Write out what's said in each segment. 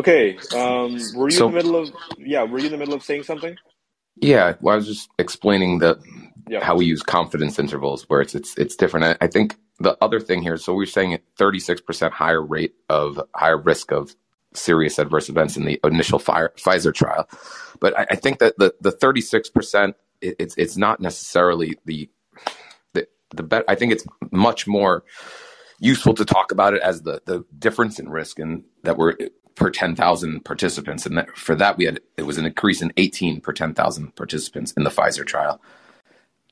Okay. Um, were you So- in the middle of? Yeah. Were you in the middle of saying something? Yeah, well, I was just explaining the Yeah. how we use confidence intervals, where it's it's it's different. I, I think the other thing here, so we're saying at 36% higher rate of higher risk of serious adverse events in the initial fire, Pfizer trial, but I, I think that the the 36% it's it's not necessarily the the the bet. I think it's much more useful to talk about it as the the difference in risk and that we're per 10,000 participants and that for that we had it was an increase in 18 per 10,000 participants in the Pfizer trial.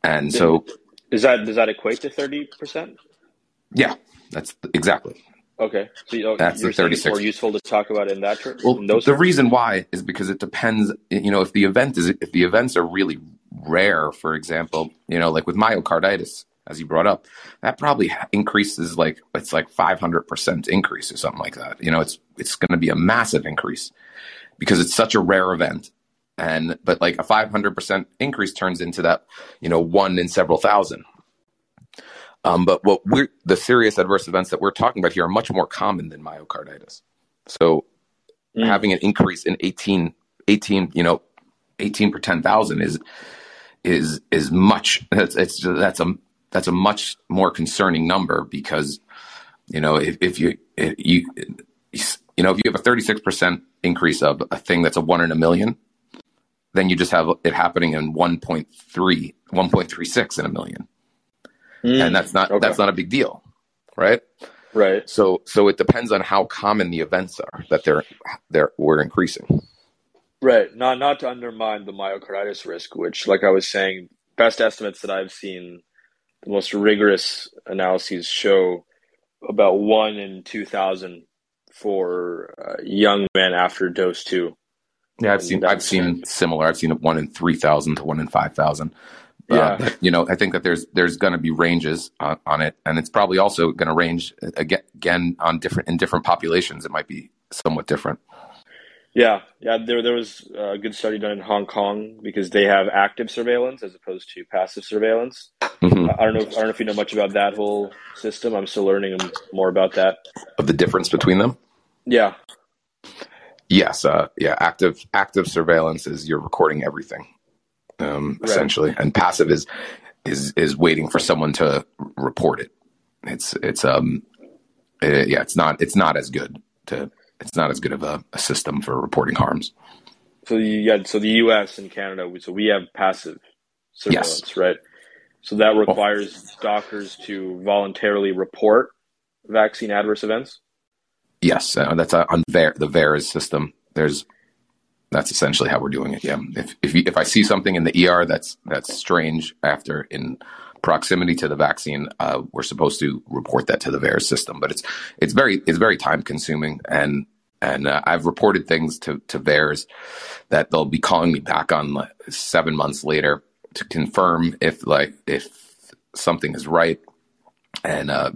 And so Is that does that equate to thirty percent? yeah, that's exactly. Okay. So you, oh, That's the 36. more useful to talk about in that term. Well, the terms? reason why is because it depends. You know, if the event is if the events are really rare, for example, you know, like with myocarditis, as you brought up, that probably increases like it's like five hundred percent increase or something like that. You know, it's it's going to be a massive increase because it's such a rare event. And but like a five hundred percent increase turns into that, you know, one in several thousand. Um, but what we're the serious adverse events that we're talking about here are much more common than myocarditis. So Mm. having an increase in 18, 18 you know, 18 per 10,000 is, is, is much, that's, it's, that's a, that's a much more concerning number because, you know, if, if you, if you, you know, if you have a 36% increase of a thing that's a one in a million, then you just have it happening in 1.3, 1.36 in a million. Mm. And that's not, Okay. that's not a big deal. Right. right. So, so it depends on how common the events are that they're, they're, we're increasing. Right. Not not to undermine the myocarditis risk, which, like I was saying, best estimates that I've seen, the most rigorous analyses show about one in two thousand for uh, young men after dose two. Yeah, I've seen I've seen similar. I've seen one in three thousand to one in five thousand. Yeah. Uh, you know, I think that there's there's going to be ranges on, on it, and it's probably also going to range again, again on different in different populations. It might be somewhat different. Yeah, yeah. There there was a good study done in Hong Kong because they have active surveillance as opposed to passive surveillance. Mhm. I don't know. If, I don't know if you know much about that whole system. I'm still learning more about that. Of the difference between them, Yeah, yes, uh, yeah. Active active surveillance is you're recording everything, um, Right. essentially, and passive is is is waiting for someone to report it. It's it's um uh, yeah, it's not it's not as good to it's not as good of a, a system for reporting harms. So you yeah, so the U.S. and Canada, we- so we have passive surveillance, right? So that requires doctors to voluntarily report vaccine adverse events. Yes, uh, that's uh, on VAR, the VAERS system. There's that's essentially how we're doing it. Yeah, if if, you, if I see something in the ER that's that's strange after in proximity to the vaccine, uh, we're supposed to report that to the VAERS system. But it's it's very it's very time consuming, and and uh, I've reported things to to VAERS that they'll be calling me back on like, seven months later to confirm if like if something is right, and uh,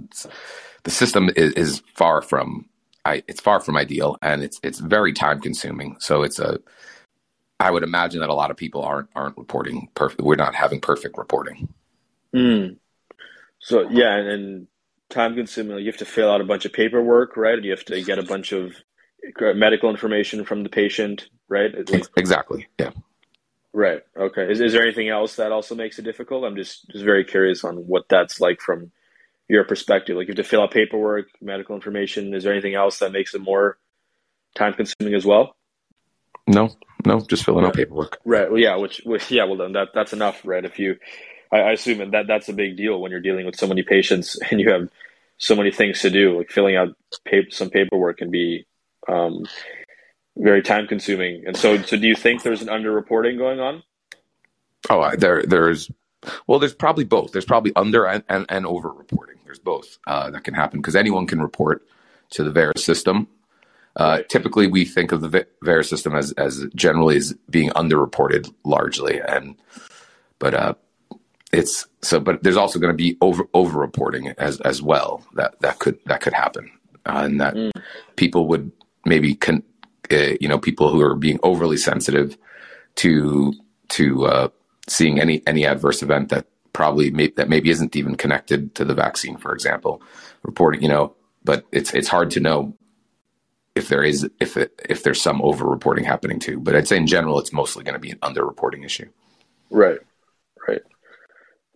the system is, is far from I, it's far from ideal and it's it's very time consuming. So it's a I would imagine that a lot of people aren't aren't reporting perfect. We're not having perfect reporting. Mm. So yeah, and, and time consuming. You have to fill out a bunch of paperwork, right? You have to get a bunch of medical information from the patient, right? Like- Exactly. Yeah. right. Okay. Is is there anything else that also makes it difficult? I'm just just very curious on what that's like from your perspective. Like you have to fill out paperwork, medical information. Is there anything else that makes it more time consuming as well? No, no, just filling out paperwork. Right. Well, yeah. Which, which yeah. Well, then that that's enough, right? If you, I, I assume that that's a big deal when you're dealing with so many patients and you have so many things to do. Like filling out some paperwork can be um, very time consuming. And so, so do you think there's an underreporting going on? Oh, there there's well, there's probably both. There's probably under and, and, and over reporting. There's both uh, that can happen because anyone can report to the VAERS system. Uh. Typically, we think of the Va- system as as generally as being underreported largely, and but uh, it's so. But there's also going to be over over reporting as as well. That that could that could happen, uh, and that Mm. people would maybe con, uh, you know people who are being overly sensitive to to uh, seeing any any adverse event that probably may, that maybe isn't even connected to the vaccine, for example, reporting. You know, but it's it's hard to know if there is if it, if there's some over reporting happening too. But I'd say in general, it's mostly going to be an under reporting issue. Right. Right.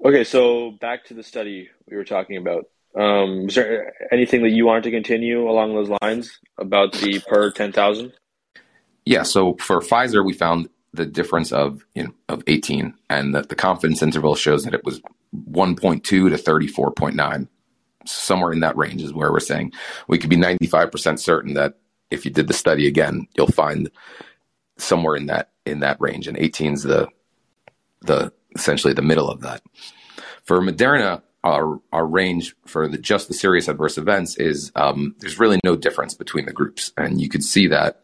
Okay. So back to the study we were talking about. Um, was there anything that you wanted to continue along those lines about the per ten thousand? Yeah. So for Pfizer, we found the difference of you know, of 18, and that the confidence interval shows that it was 1.2 to 34.9. Somewhere in that range is where we're saying we could be 95% certain that if you did the study again, you'll find somewhere in that in that range, and 18 is the the essentially the middle of that. For Moderna, our our range for the, just the serious adverse events is um, there's really no difference between the groups, and you could see that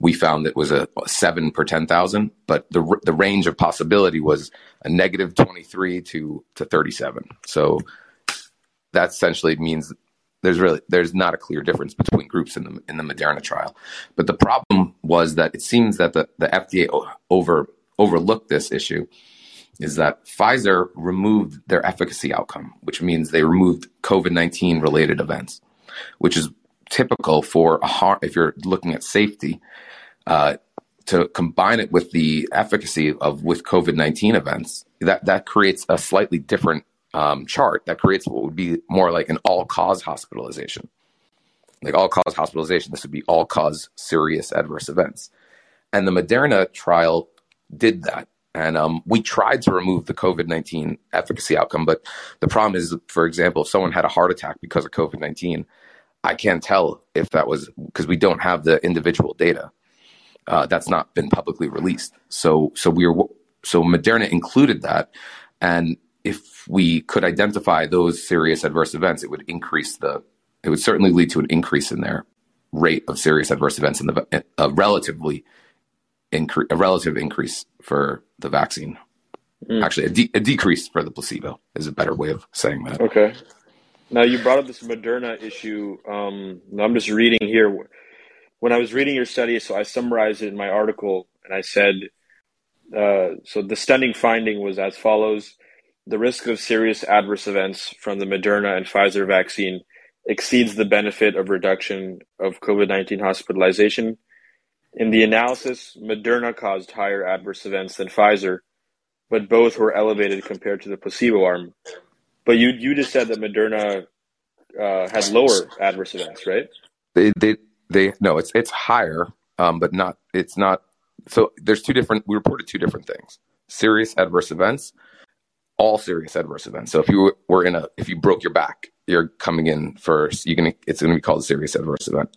we found it was a, a seven per ten thousand, but the the range of possibility was a negative twenty three to to thirty seven. So that essentially means there's really there's not a clear difference between groups in the in the Moderna trial. But the problem was that it seems that the, the FDA over overlooked this issue is that Pfizer removed their efficacy outcome, which means they removed COVID 19 related events, which is typical for a har- if you're looking at safety. Uh, to combine it with the efficacy of with COVID nineteen events, that that creates a slightly different um, chart that creates what would be more like an all cause hospitalization. Like all cause hospitalization, this would be all cause serious adverse events. And the Moderna trial did that. And um, we tried to remove the COVID 19 efficacy outcome. But the problem is, for example, if someone had a heart attack because of COVID 19, I can't tell if that was because we don't have the individual data. Uh, that's not been publicly released. So, so we were, so Moderna included that. And if we could identify those serious adverse events, it would increase the, it would certainly lead to an increase in their rate of serious adverse events in the a relatively increase, a relative increase for the vaccine. Mm. Actually, a, de- a decrease for the placebo is a better way of saying that. Okay. Now you brought up this Moderna issue. Um, I'm just reading here. When I was reading your study, so I summarized it in my article, and I said, uh, so the stunning finding was as follows: the risk of serious adverse events from the Moderna and Pfizer vaccine exceeds the benefit of reduction of COVID 19 hospitalization. In the analysis, Moderna caused higher adverse events than Pfizer, but both were elevated compared to the placebo arm. But you you just said that Moderna uh, had lower adverse events, right? They they they no, it's it's higher, um, but not it's not. So there's two different. We reported two different things: serious adverse events all serious adverse events. So if you were in a, if you broke your back, you're coming in first. You can, it's going to be called a serious adverse event.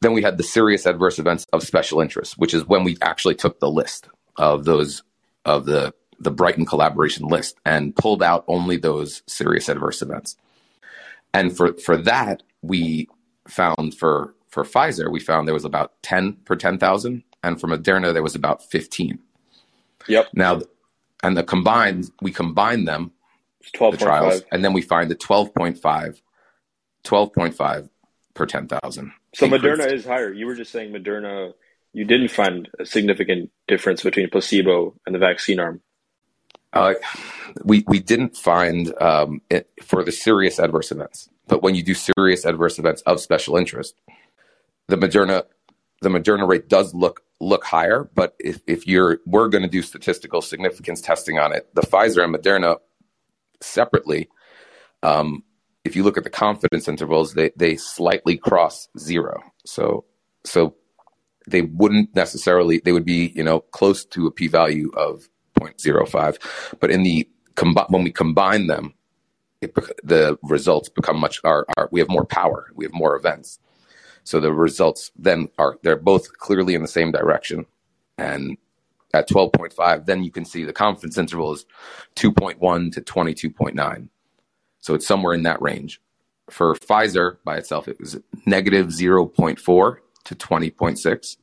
Then we had the serious adverse events of special interest, which is when we actually took the list of those of the the Brighton collaboration list and pulled out only those serious adverse events. And for for that, we found for for Pfizer, we found there was about ten per ten thousand, and for Moderna there was about fifteen. Yep. Now and the combined we combine them 12. the trials 5. and then we find the 12.5 12.5 per 10,000 so Moderna is higher. You were just saying Moderna you didn't find a significant difference between placebo and the vaccine arm. Uh, we we didn't find um, it for the serious adverse events. But when you do serious adverse events of special interest the Moderna the Moderna rate does look look higher, but if, if you're we're going to do statistical significance testing on it, the Pfizer and Moderna separately, um, if you look at the confidence intervals, they they slightly cross zero. So so they wouldn't necessarily they would be you know close to a p-value of 0.05, but in the when we combine them, it, the results become much. Our, our we have more power. We have more events. So the results then are they're both clearly in the same direction. And at 12.5, then you can see the confidence interval is 2.1 to 22.9. So it's somewhere in that range. For Pfizer by itself, it was negative 0.4 to 20.6.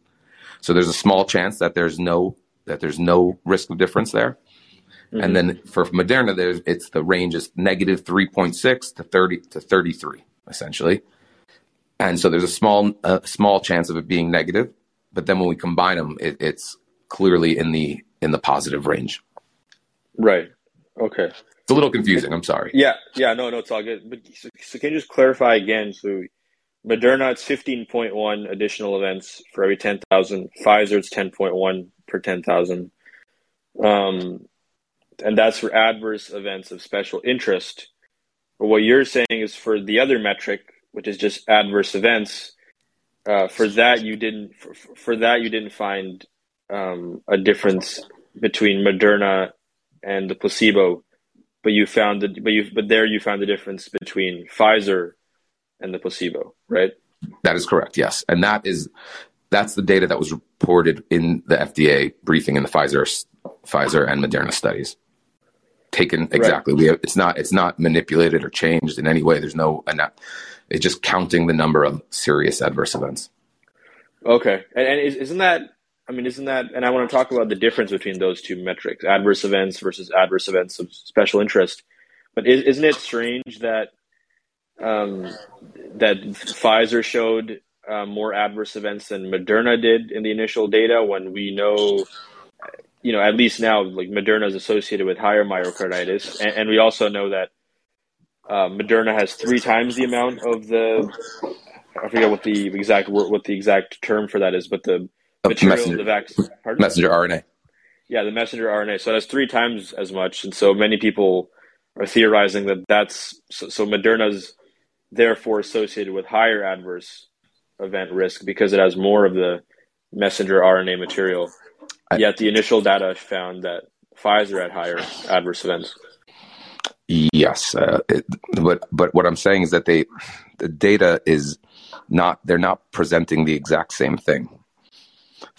So there's a small chance that there's no that there's no risk of difference there. Mm-hmm. And then for Moderna, there's it's the range is negative 3.6 to 30 to 33 essentially and so there's a small a small chance of it being negative but then when we combine them it, it's clearly in the in the positive range right okay it's a little confusing i'm sorry yeah yeah no no it's all good but so, so can you just clarify again so Moderna, it's 15.1 additional events for every 10,000. Pfizer, it's 10.1 per 10,000. Um, and that's for adverse events of special interest. But what you're saying is for the other metric, which is just adverse events, uh, for that you didn't for, for that you didn't find um, a difference between Moderna and the placebo, but you found that but you but there you found the difference between Pfizer and the placebo, right? That is correct. Yes, and that is that's the data that was reported in the FDA briefing in the Pfizer Pfizer and Moderna studies. Taken exactly. Right. We have, it's not it's not manipulated or changed in any way. There's no it's just counting the number of serious adverse events. Okay, and, and isn't that? I mean, isn't that? And I want to talk about the difference between those two metrics: adverse events versus adverse events of special interest. But is, isn't it strange that um, that Pfizer showed uh, more adverse events than Moderna did in the initial data when we know, you know, at least now, like Moderna is associated with higher myocarditis, and, and we also know that uh, Moderna has three times the amount of the. I forget what the exact what the exact term for that is, but the material messenger, the vaccine messenger RNA. Yeah, the messenger RNA. So that's three times as much, and so many people are theorizing that that's so, so Moderna's therefore associated with higher adverse event risk because it has more of the messenger RNA material. I, Yet the initial data found that Pfizer had higher adverse events. Yes, uh, it, but but what I'm saying is that they the data is not they're not presenting the exact same thing.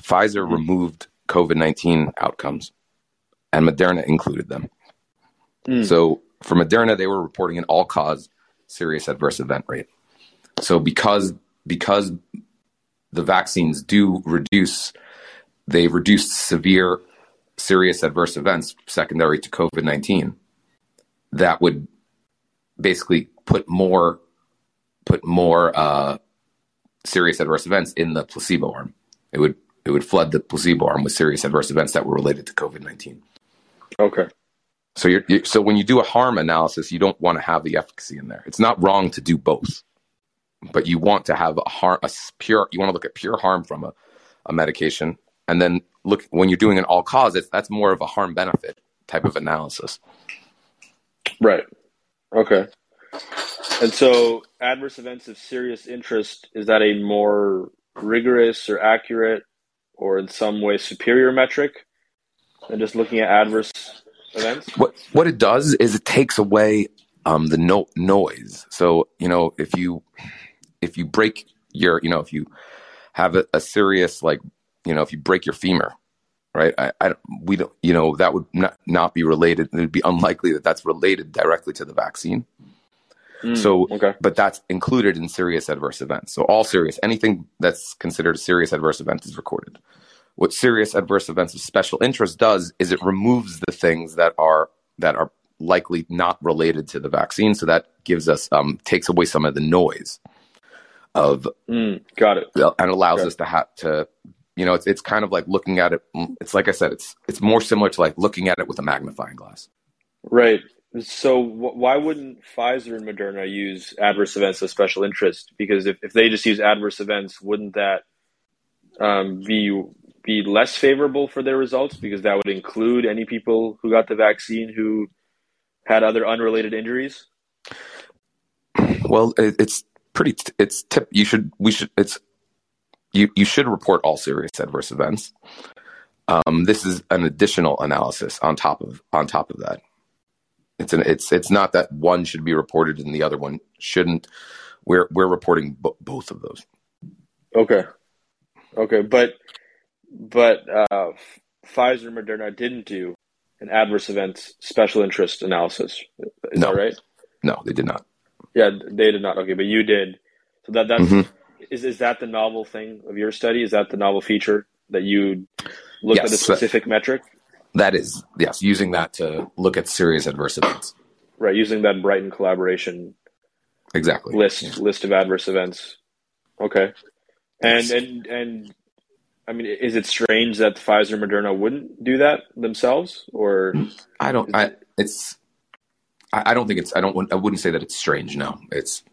Pfizer mm-hmm. removed COVID nineteen outcomes, and Moderna included them. Mm. So for Moderna, they were reporting an all cause serious adverse event rate. So because because the vaccines do reduce, they reduce severe serious adverse events secondary to COVID nineteen that would basically put more put more uh, serious adverse events in the placebo arm. It would it would flood the placebo arm with serious adverse events that were related to COVID nineteen. Okay. So you're, you're, so when you do a harm analysis, you don't want to have the efficacy in there. It's not wrong to do both, but you want to have a harm, a pure. You want to look at pure harm from a, a medication, and then look when you're doing an all cause. It's, that's more of a harm benefit type of analysis. Right. Okay. And so, adverse events of serious interest is that a more rigorous or accurate, or in some way superior metric than just looking at adverse events? What What it does is it takes away um, the no- noise. So you know, if you if you break your, you know, if you have a, a serious like, you know, if you break your femur, right? I, I, we don't, you know, that would not, not be related. It would be unlikely that that's related directly to the vaccine. Mm, so, okay. but that's included in serious adverse events. So, all serious, anything that's considered a serious adverse event is recorded. What serious adverse events of special interest does is it removes the things that are that are likely not related to the vaccine. So that gives us um, takes away some of the noise of mm, got it and allows us to have to you know, it's it's kind of like looking at it. It's like I said, it's it's more similar to like looking at it with a magnifying glass. Right. So why wouldn't Pfizer and Moderna use adverse events of special interest? Because if, if they just use adverse events, wouldn't that um, be be less favorable for their results? Because that would include any people who got the vaccine who had other unrelated injuries. Well, it, it's pretty. It's tip. You should. We should. It's you, you should report all serious adverse events. Um, this is an additional analysis on top of on top of that. It's an it's it's not that one should be reported and the other one shouldn't. We're we're reporting both of those. Okay, okay, but but uh, Pfizer and Moderna didn't do an adverse events special interest analysis. Is no. that right? No, they did not. Yeah, they did not. Okay, but you did. So that that's mm-hmm is is that the novel thing of your study? Is that the novel feature that you looked yes, at a specific metric? That is yes, using that to look at serious adverse events. Right, using that Brighton collaboration exactly list yeah. list of adverse events. Okay, and yes. and and I mean, is it strange that Pfizer Moderna wouldn't do that themselves, or I don't. I it's. I don't think it's. I don't. I wouldn't say that it's strange. No, it's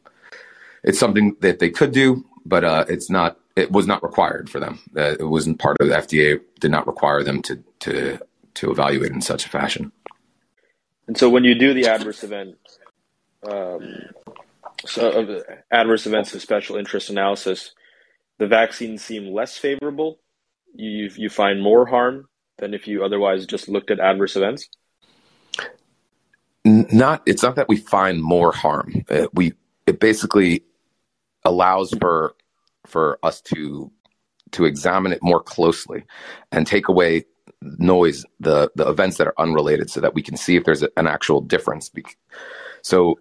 it's something that they could do, but uh, it's not. It was not required for them. Uh, it wasn't part of the FDA. Did not require them to to to evaluate in such a fashion. And so, when you do the adverse event, um, so uh, adverse events of special interest analysis, the vaccines seem less favorable. You you find more harm than if you otherwise just looked at adverse events. Not. It's not that we find more harm. Uh, we it basically allows for for us to to examine it more closely and take away noise the the events that are unrelated so that we can see if there's a, an actual difference. So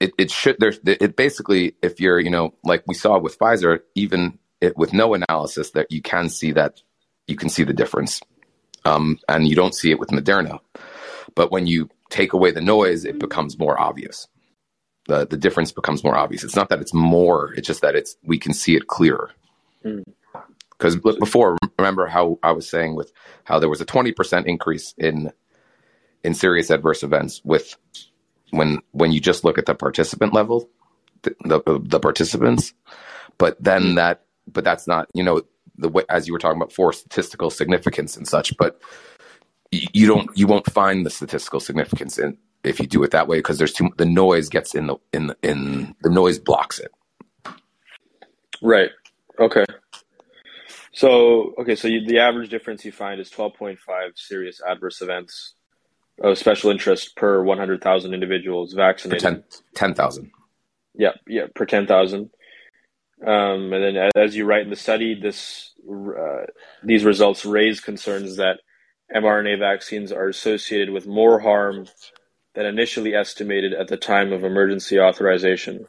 it, it should there's it basically if you're you know like we saw with pfizer even it, with no analysis that you can see that you can see the difference. Um, and you don't see it with moderna. But when you take away the noise it becomes more obvious. The the difference becomes more obvious. It's not that it's more; it's just that it's we can see it clearer. Because before, remember how I was saying with how there was a twenty percent increase in in serious adverse events with when when you just look at the participant level, the the, the participants, but then mm. that but that's not you know the way as you were talking about for statistical significance and such, but you don't you won't find the statistical significance in if you do it that way because there's too the noise gets in the in the, in the noise blocks it. Right. Okay. So okay, so you, the average difference you find is 12.5 serious adverse events of special interest per 100,000 individuals vaccinated. 10,000. 10, yeah, yeah, per 10,000. Um, and then, as you write in the study, this uh, these results raise concerns that mRNA vaccines are associated with more harm than initially estimated at the time of emergency authorization.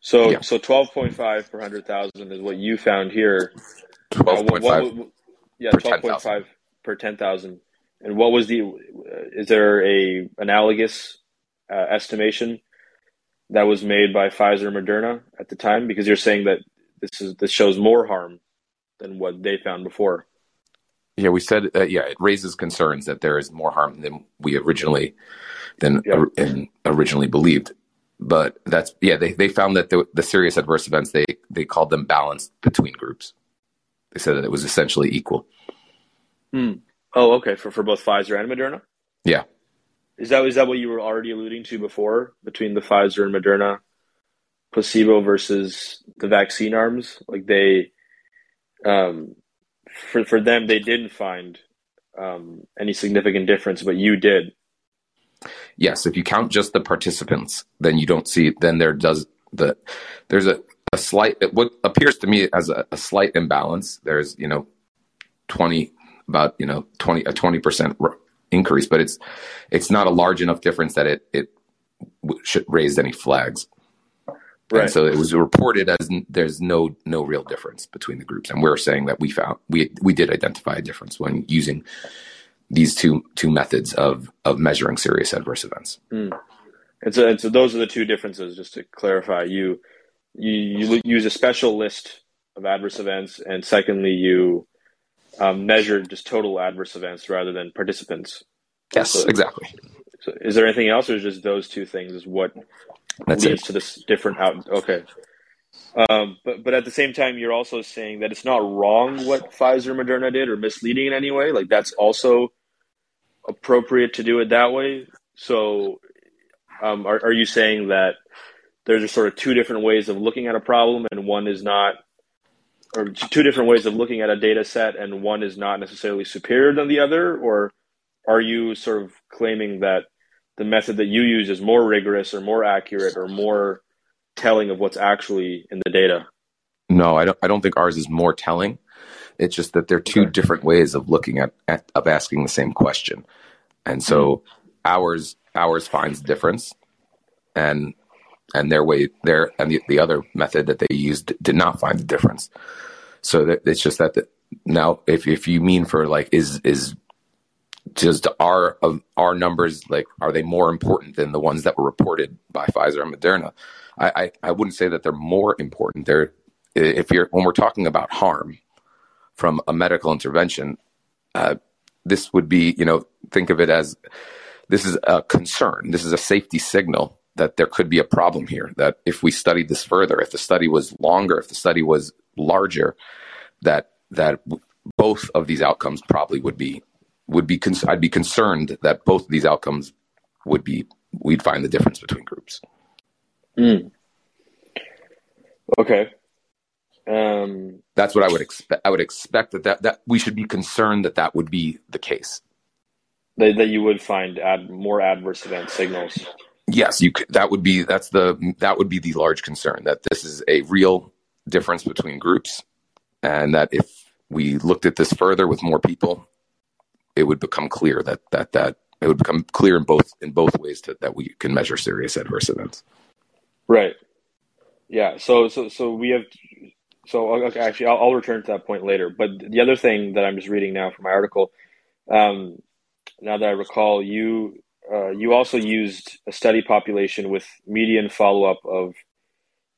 So, yeah. so 12.5 per 100,000 is what you found here. 12.5. Uh, yeah, 12.5 per 10,000. And what was the, is there a analogous uh, estimation that was made by Pfizer and Moderna at the time? Because you're saying that this is, this shows more harm than what they found before. Yeah, we said, uh, yeah, it raises concerns that there is more harm than we originally than yeah. originally believed. But that's yeah, they, they found that the, the serious adverse events they they called them balanced between groups. They said that it was essentially equal. Hmm. Oh, okay. For for both Pfizer and Moderna. Yeah. Is that is that what you were already alluding to before between the Pfizer and Moderna placebo versus the vaccine arms? Like they, um, for for them, they didn't find um, any significant difference, but you did yes, if you count just the participants, then you don't see. Then there does the there's a, a slight what appears to me as a, a slight imbalance. There's you know twenty about you know twenty a twenty percent increase, but it's it's not a large enough difference that it it should raise any flags. Right. And so it was reported as there's no no real difference between the groups, and we're saying that we found we we did identify a difference when using these two two methods of of measuring serious adverse events. Mm. And so, and so those are the two differences. Just to clarify, you you, you use a special list of adverse events, and secondly, you um, measure just total adverse events rather than participants. Yes, so, exactly. So is there anything else, or is just those two things is what That's leads it. to this different out? Okay. Um, but but at the same time, you're also saying that it's not wrong what Pfizer, Moderna did, or misleading in any way. Like that's also appropriate to do it that way. So, um, are, are you saying that there's a sort of two different ways of looking at a problem, and one is not, or two different ways of looking at a data set, and one is not necessarily superior than the other? Or are you sort of claiming that the method that you use is more rigorous or more accurate or more telling of what's actually in the data? No, I don't. I don't think ours is more telling. It's just that they're two okay. different ways of looking at, at, of asking the same question, and so mm-hmm. ours ours finds difference, and and their way their and the, the other method that they used did not find the difference. So that, it's just that the, now if if you mean for like is is just our of our numbers like are they more important than the ones that were reported by Pfizer and Moderna? I, I, I wouldn't say that they're more important. They're if you're when we're talking about harm, from a medical intervention, uh, this would be, you know, think of it as this is a concern. This is a safety signal that there could be a problem here. That if we studied this further, if the study was longer, if the study was larger, that that both of these outcomes probably would be would be. Con- I'd be concerned that both of these outcomes would be. We'd find the difference between groups. Mm. Okay. Um, That's what I would expect. I would expect that, that that we should be concerned that that would be the case. That, that you would find ad, more adverse event signals. Yes, you could, that would be that's the that would be the large concern that this is a real difference between groups, and that if we looked at this further with more people, it would become clear that that that it would become clear in both in both ways to, that we can measure serious adverse events. Right. Yeah. So so so we have. So okay, actually, I'll, I'll return to that point later. But the other thing that I'm just reading now from my article, um, now that I recall, you uh, you also used a study population with median follow up of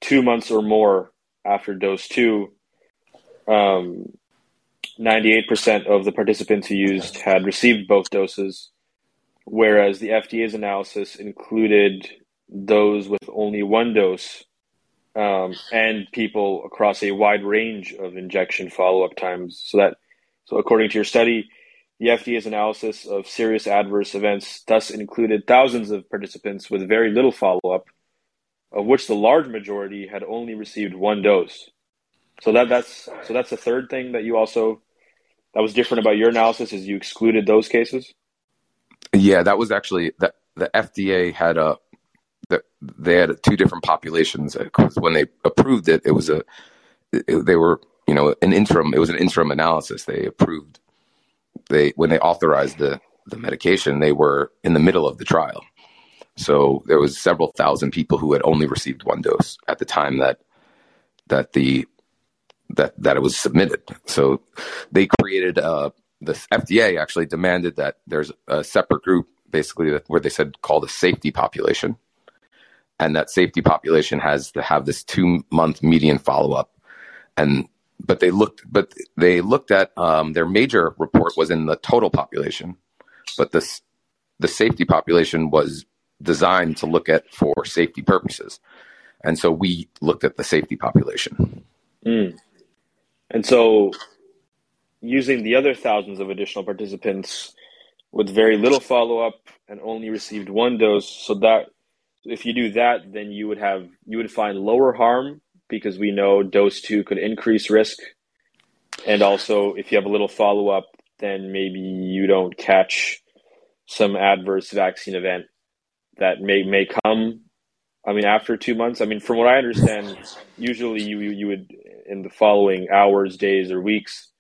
two months or more after dose two. Um, 98% of the participants who used had received both doses, whereas the FDA's analysis included those with only one dose um, and people across a wide range of injection follow up times. So that, so according to your study, the FDA's analysis of serious adverse events thus included thousands of participants with very little follow up, of which the large majority had only received one dose. So that that's so that's the third thing that you also that was different about your analysis is you excluded those cases. Yeah, that was actually that the FDA had a they had two different populations because when they approved it, it was a it, they were you know an interim it was an interim analysis. They approved they when they authorized the the medication, they were in the middle of the trial. So there was several thousand people who had only received one dose at the time that that the that that it was submitted. So they created uh, the FDA actually demanded that there's a separate group basically where they said called a safety population, and that safety population has to have this two month median follow up, and but they looked but they looked at um, their major report was in the total population, but this the safety population was designed to look at for safety purposes, and so we looked at the safety population. Mm. And so, using the other thousands of additional participants with very little follow up and only received one dose, so that if you do that, then you would have you would find lower harm because we know dose two could increase risk, and also if you have a little follow up, then maybe you don't catch some adverse vaccine event that may may come. I mean, after two months. I mean, from what I understand, usually you you would in the following hours, days, or weeks,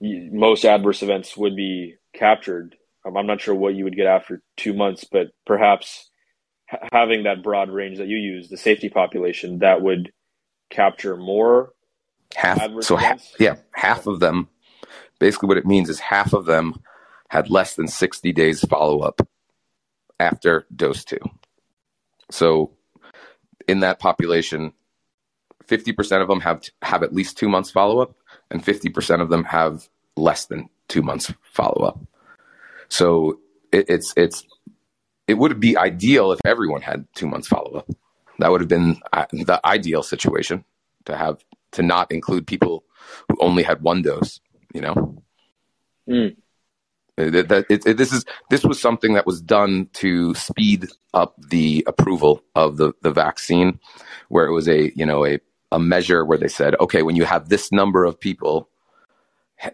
most adverse events would be captured. Um, I'm not sure what you would get after two months, but perhaps ha- having that broad range that you use, the safety population, that would capture more half. So half, yeah, half of them. Basically, what it means is half of them had less than 60 days follow up after dose two. So in that population, 50% of them have have at least two months follow up, and 50% of them have less than two months follow up. So it, it's it's it would be ideal if everyone had two months follow up. That would have been uh, the ideal situation to have to not include people who only had one dose. You know. Mm. That, that it, it, this is this was something that was done to speed up the approval of the the vaccine, where it was a you know a a measure where they said, okay, when you have this number of people,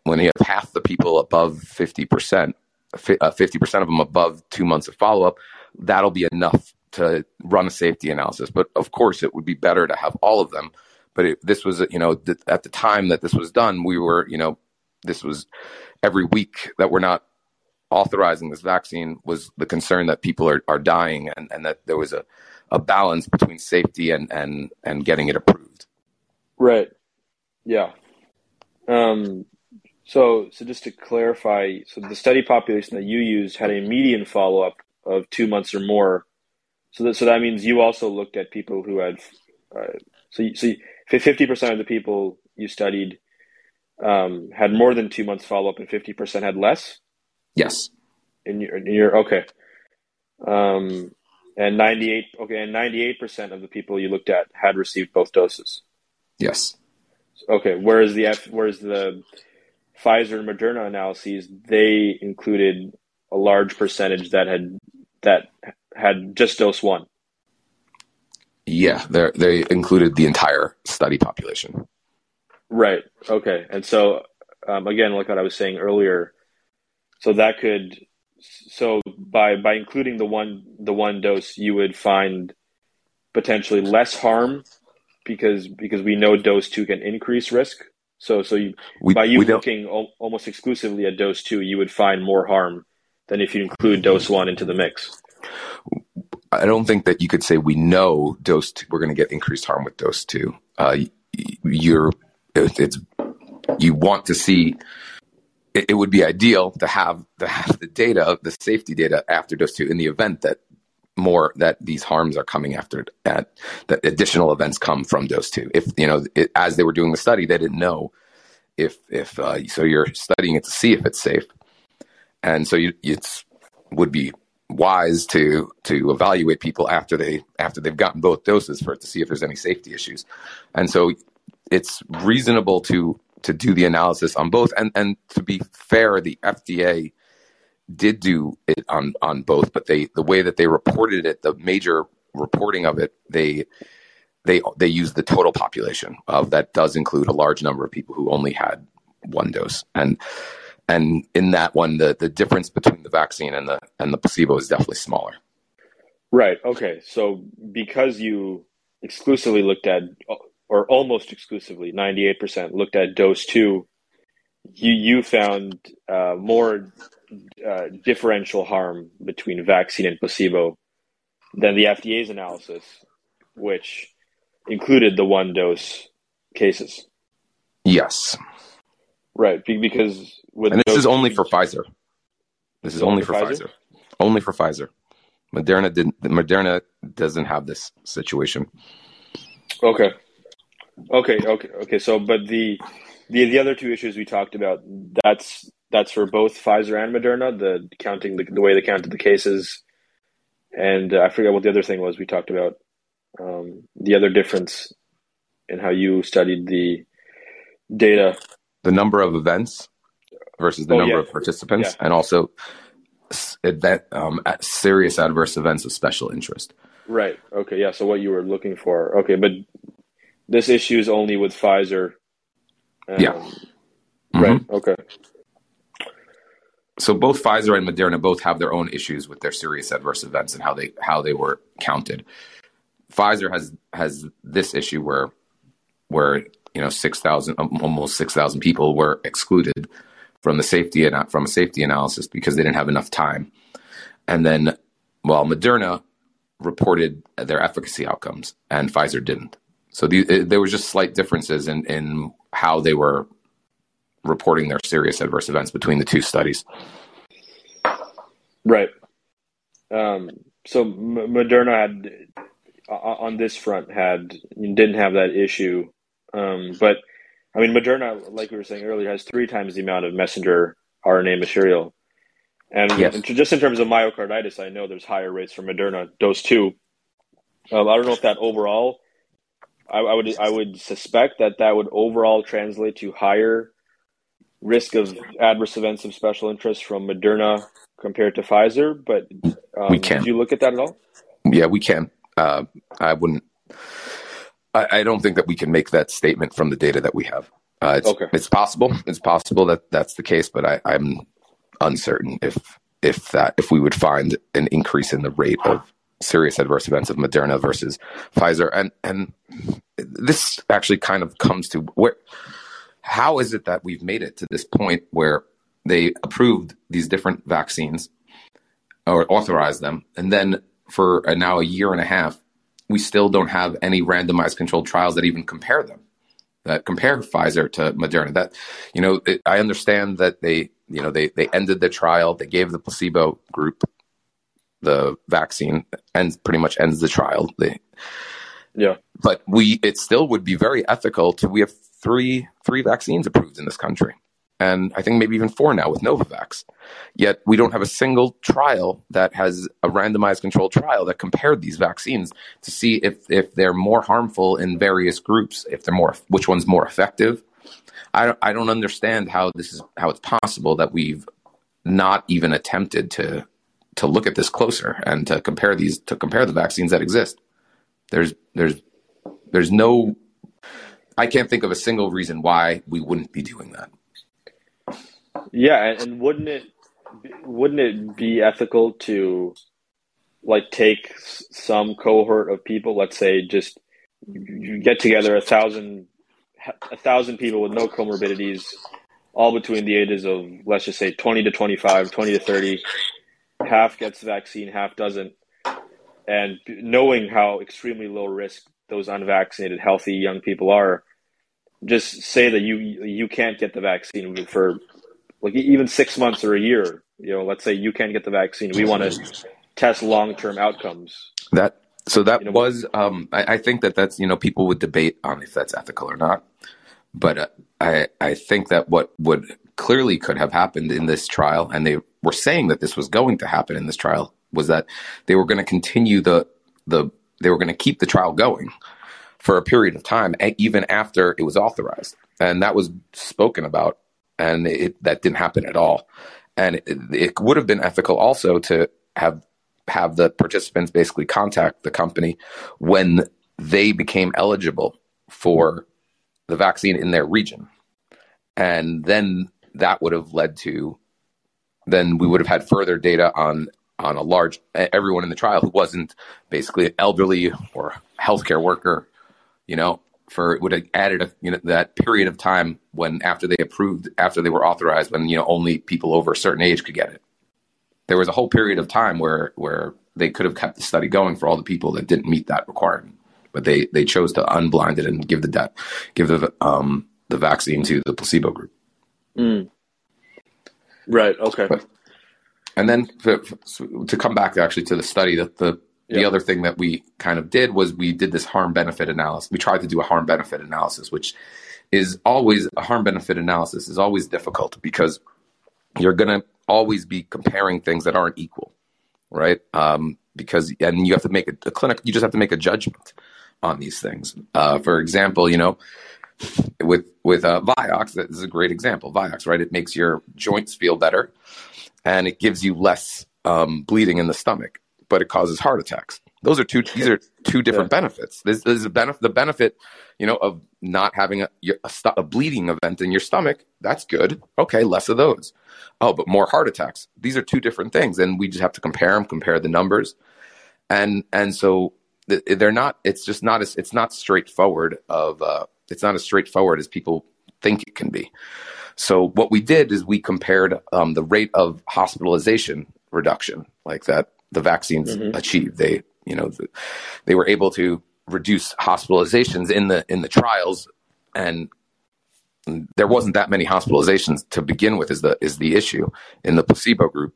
when you have half the people above 50%, 50% uh, of them above two months of follow up, that'll be enough to run a safety analysis. But of course, it would be better to have all of them. But it, this was, you know, th- at the time that this was done, we were, you know, this was every week that we're not authorizing this vaccine was the concern that people are, are dying and, and that there was a, a balance between safety and, and, and getting it approved. Right. Yeah. Um, so, so just to clarify, so the study population that you used had a median follow up of two months or more. So that, so that means you also looked at people who had, uh, so, so fifty percent of the people you studied um, had more than two months follow up, and fifty percent had less. Yes. In your, in your okay. Um, And 98 okay, and 98% of the people you looked at had received both doses. Yes. Okay, whereas the F, whereas the Pfizer and Moderna analyses, they included a large percentage that had that had just dose one. Yeah, they they included the entire study population. Right. Okay. And so um, again, like what I was saying earlier, so that could so by by including the one the one dose, you would find potentially less harm because because we know dose two can increase risk. So so you, we, by you looking al- almost exclusively at dose two, you would find more harm than if you include dose one into the mix. I don't think that you could say we know dose two, we're going to get increased harm with dose two. Uh, you're it's you want to see it, would be ideal to have the have the data, the safety data after dose two in the event that more that these harms are coming after that that additional events come from dose two. If you know, it, as they were doing the study, they didn't know if if uh, so you're studying it to see if it's safe, and so you, it's would be wise to to evaluate people after they after they've gotten both doses for it to see if there's any safety issues, and so it's reasonable to to do the analysis on both. And and to be fair, the FDA did do it on on both, but they the way that they reported it, the major reporting of it, they they they use the total population of that does include a large number of people who only had one dose and and in that one the the difference between the vaccine and the and the placebo is definitely smaller right okay so because you exclusively looked at or almost exclusively, 98% looked at dose two, you, you found uh, more uh, differential harm between vaccine and placebo than the FDA's analysis, which included the one dose cases. Yes. Right, because and this is only for Pfizer. This is only for Pfizer? Pfizer. Only for Pfizer. Moderna didn't. Moderna doesn't have this situation. Okay. Okay, okay, okay. So, but the the the other two issues we talked about, that's that's for both Pfizer and Moderna. The counting the, the way they counted the cases, and uh, I forget what the other thing was we talked about. Um, the other difference in how you studied the data, the number of events versus the oh, number yeah. of participants, yeah. and also event um, serious adverse events of special interest. Right. Okay. Yeah. So what you were looking for. Okay, but this issue is only with Pfizer. Um, yeah. Mm-hmm. Right. Okay. So both Pfizer and Moderna both have their own issues with their serious adverse events and how they how they were counted. Pfizer has has this issue where where you know six thousand almost six thousand people were excluded from the safety and from a safety analysis because they didn't have enough time, and then while Moderna reported their efficacy outcomes and Pfizer didn't. So the, there was just slight differences in, in how they were reporting their serious adverse events between the two studies. Right. Um, so Moderna had on this front had didn't have that issue, um, but I mean Moderna, like we were saying earlier, has three times the amount of messenger RNA material, and yes. just in terms of myocarditis, I know there's higher rates for Moderna dose two. Um, I don't know if that overall I, I would I would suspect that that would overall translate to higher risk of adverse events of special interest from Moderna compared to Pfizer. But um, we can. Did you look at that at all? Yeah, we can. Uh, I wouldn't. I, I, don't think that we can make that statement from the data that we have. Uh, it's, okay. it's possible. It's possible that that's the case, but I, I'm uncertain if if that if we would find an increase in the rate of serious adverse events of Moderna versus Pfizer, and and this actually kind of comes to where how is it that we've made it to this point where they approved these different vaccines or authorized them, and then for a, now a year and a half, we still don't have any randomized controlled trials that even compare them, that compare Pfizer to Moderna. That you know, it, I understand that they you know they they ended the trial, they gave the placebo group the vaccine and pretty much ends the trial. They, yeah, but we it still would be very ethical to we have three three vaccines approved in this country. And I think maybe even four now with Novavax. Yet we don't have a single trial that has a randomized controlled trial that compared these vaccines to see if if they're more harmful in various groups, if they're more which one's more effective. I I don't understand how this is how it's possible that we've not even attempted to to look at this closer and to compare these to compare the vaccines that exist. There's there's there's no I can't think of a single reason why we wouldn't be doing that. Yeah, and, wouldn't it wouldn't it be ethical to like take some cohort of people, let's say just you get together a thousand a thousand people with no comorbidities, all between the ages of let's just say 20 to 25, 20 to 30, half gets the vaccine, half doesn't. And knowing how extremely low risk those unvaccinated, healthy young people are, just say that you you can't get the vaccine for like even six months or a year. You know, let's say you can't get the vaccine. We want to test long term outcomes. That so that you know, was um, I, I, think that that's you know people would debate on if that's ethical or not, but uh, I I think that what would clearly could have happened in this trial, and they were saying that this was going to happen in this trial, was that they were going to continue the the they were going to keep the trial going for a period of time, even after it was authorized, and that was spoken about and it, that didn't happen at all. And it, it would have been ethical also to have have the participants basically contact the company when they became eligible for the vaccine in their region. And then that would have led to then we would have had further data on on a large everyone in the trial who wasn't basically elderly or healthcare worker, you know, for it would have added a, you know that period of time when after they approved after they were authorized when you know only people over a certain age could get it. There was a whole period of time where where they could have kept the study going for all the people that didn't meet that requirement but they they chose to unblind it and give the de- give the um the vaccine to the placebo group. Mm. right okay. But, and then to, to come back actually to the study that the the other thing that we kind of did was we did this harm benefit analysis. We tried to do a harm benefit analysis, which is always a harm benefit analysis is always difficult because you're going to always be comparing things that aren't equal, right? Um, because and you have to make a, a, clinic. You just have to make a judgment on these things. Uh, for example, you know, with with uh, Vioxx, that is a great example. Vioxx, right? It makes your joints feel better, and it gives you less um, bleeding in the stomach but it causes heart attacks. Those are two. These are two different yeah. benefits. There's, there's a benefit. The benefit, you know, of not having a, a, a bleeding event in your stomach. That's good. Okay, less of those. Oh, but more heart attacks. These are two different things, and we just have to compare them, compare the numbers, and and so they're not. It's just not as. It's not straightforward. Of uh, it's not as straightforward as people think it can be. So what we did is we compared um, the rate of hospitalization reduction, like that the vaccines mm-hmm. achieved. They, you know, they were able to reduce hospitalizations in the in the trials, and there wasn't that many hospitalizations to begin with. Is the is the issue in the placebo group?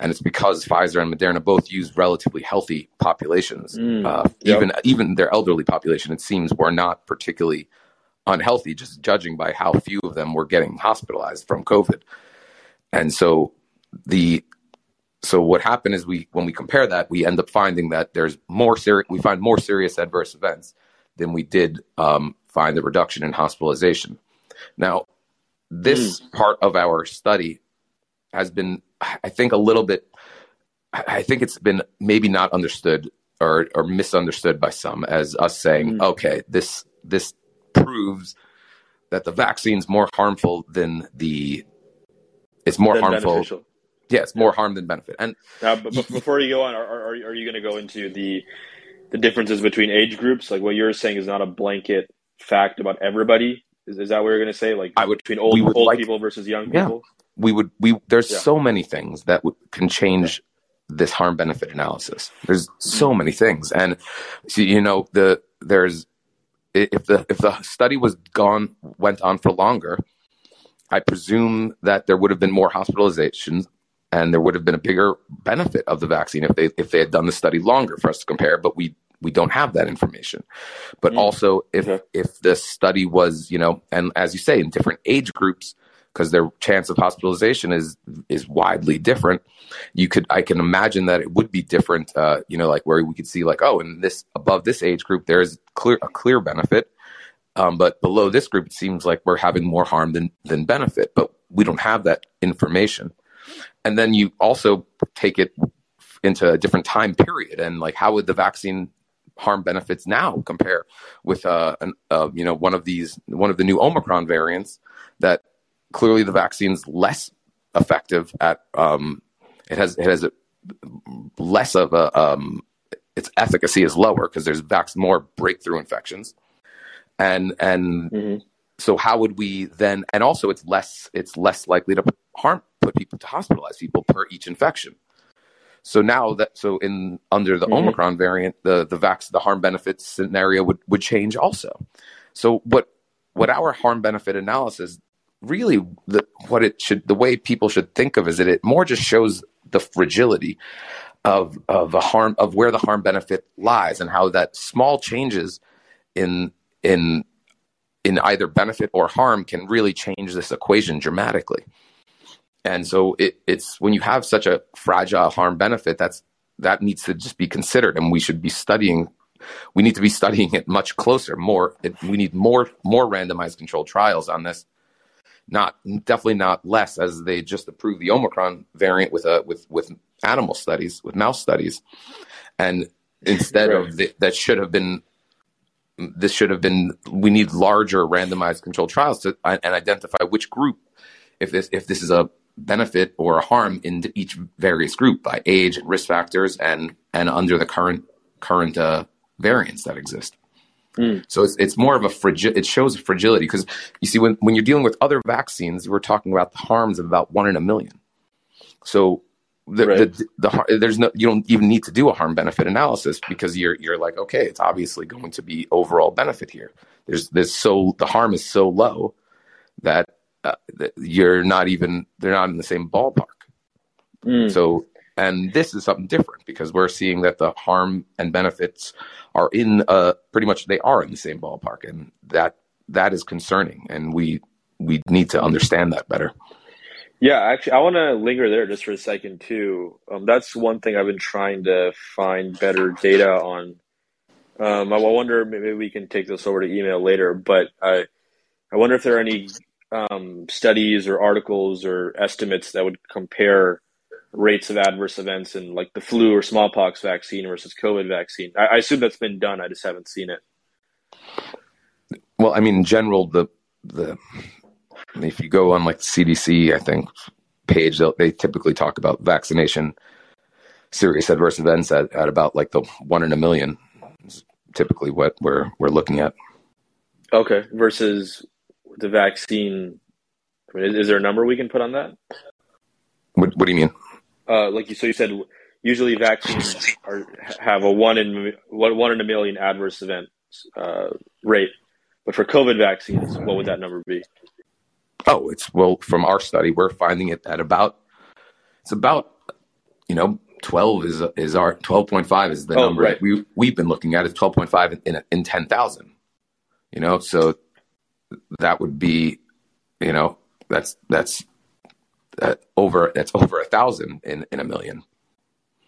And it's because Pfizer and Moderna both use relatively healthy populations. Mm, uh, yep. Even even their elderly population, it seems, were not particularly unhealthy, just judging by how few of them were getting hospitalized from COVID. And so the so what happened is we when we compare that we end up finding that there's more serious we find more serious adverse events than we did um, find the reduction in hospitalization now this mm. part of our study has been i think a little bit i think it's been maybe not understood or, or misunderstood by some as us saying mm. okay this this proves that the vaccine's more harmful than the it's more harmful beneficial yeah, it's more harm than benefit. And now, but before you go on, are, are, are you going to go into the the differences between age groups? Like what you're saying is not a blanket fact about everybody. Is, is that what you're going to say? Like I would, between old old like, people versus young people? Yeah. We would we there's yeah. so many things that w- can change this harm benefit analysis. There's so mm-hmm. many things, and so, you know the there's if the if the study was gone went on for longer, I presume that there would have been more hospitalizations and there would have been a bigger benefit of the vaccine if they if they had done the study longer for us to compare but we we don't have that information but mm. also if okay. if the study was you know and as you say in different age groups because their chance of hospitalization is is widely different. You could I can imagine that it would be different. Uh, you know, like where we could see like oh, in this above this age group, there is clear a clear benefit, um, but below this group, it seems like we're having more harm than than benefit. But we don't have that information. And then you also take it into a different time period, and like how would the vaccine harm benefits now compare with uh, an, uh, you know one of these one of the new Omicron variants that clearly the vaccine's less effective at um, it has it has a, less of a um, its efficacy is lower because there's vac- more breakthrough infections and and mm-hmm. So how would we then and also it's less it's less likely to harm put people to hospitalize people per each infection so now that so in under the mm-hmm. omicron variant the the vax the harm benefit scenario would would change also so what what our harm benefit analysis really the, what it should the way people should think of is that it more just shows the fragility of of a harm of where the harm benefit lies and how that small changes in in in either benefit or harm can really change this equation dramatically. And so it, it's when you have such a fragile harm benefit, that's that needs to just be considered, and we should be studying. We need to be studying it much closer. More, it, we need more more randomized controlled trials on this not definitely not less as they just approved the Omicron variant with a with with animal studies with mouse studies, and instead right. of the, that should have been this should have been we need larger randomized controlled trials to and identify which group if this if this is a benefit or a harm in each various group by age and risk factors and and under the current current uh, variants that exist. Mm. So it's, it's more of a fragile, it shows fragility because you see, when, when you're dealing with other vaccines, we're talking about the harms of about one in a million. So the, right. the, the, there's no, you don't even need to do a harm benefit analysis because you're, you're like, okay, it's obviously going to be overall benefit here. There's, there's so, the harm is so low that, uh, that you're not even, they're not in the same ballpark. Mm. So and this is something different because we're seeing that the harm and benefits are in uh, pretty much they are in the same ballpark, and that that is concerning, and we we need to understand that better. Yeah, actually, I want to linger there just for a second too. Um, that's one thing I've been trying to find better data on. Um, I wonder maybe we can take this over to email later, but I I wonder if there are any um, studies or articles or estimates that would compare rates of adverse events in like the flu or smallpox vaccine versus COVID vaccine. I, I assume that's been done. I just haven't seen it. Well, I mean, in general, the the if you go on like CDC, I think page, they typically talk about vaccination serious adverse events at, at about like the one in a million. Is typically what we're we're looking at. Okay, versus the vaccine. I mean, is, is there a number we can put on that? What What do you mean? uh, like you so you said usually vaccines are, have a one in one in a million adverse event uh, rate, but for COVID vaccines, what would that number be? Oh, it's well from our study, we're finding it at about it's about you know twelve is is our twelve point five is the oh, number right. we we've been looking at is twelve point five in in ten thousand. You know, so that would be you know that's that's uh, over that's over a thousand in in a million.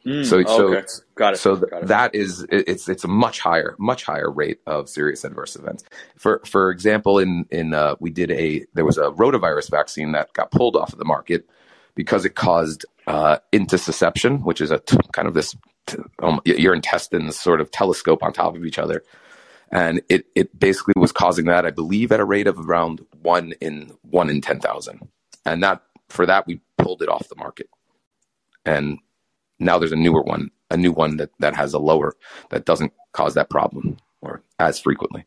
Mm, so so got it. So got it. that is it's it's a much higher much higher rate of serious adverse events. For for example, in in uh, we did a there was a rotavirus vaccine that got pulled off of the market because it caused uh, intussusception, which is a t- kind of this t- um, your intestines sort of telescope on top of each other, and it it basically was causing that I believe at a rate of around one in one in ten thousand, and that for that we pulled it off the market and now there's a newer one a new one that, that has a lower that doesn't cause that problem or as frequently.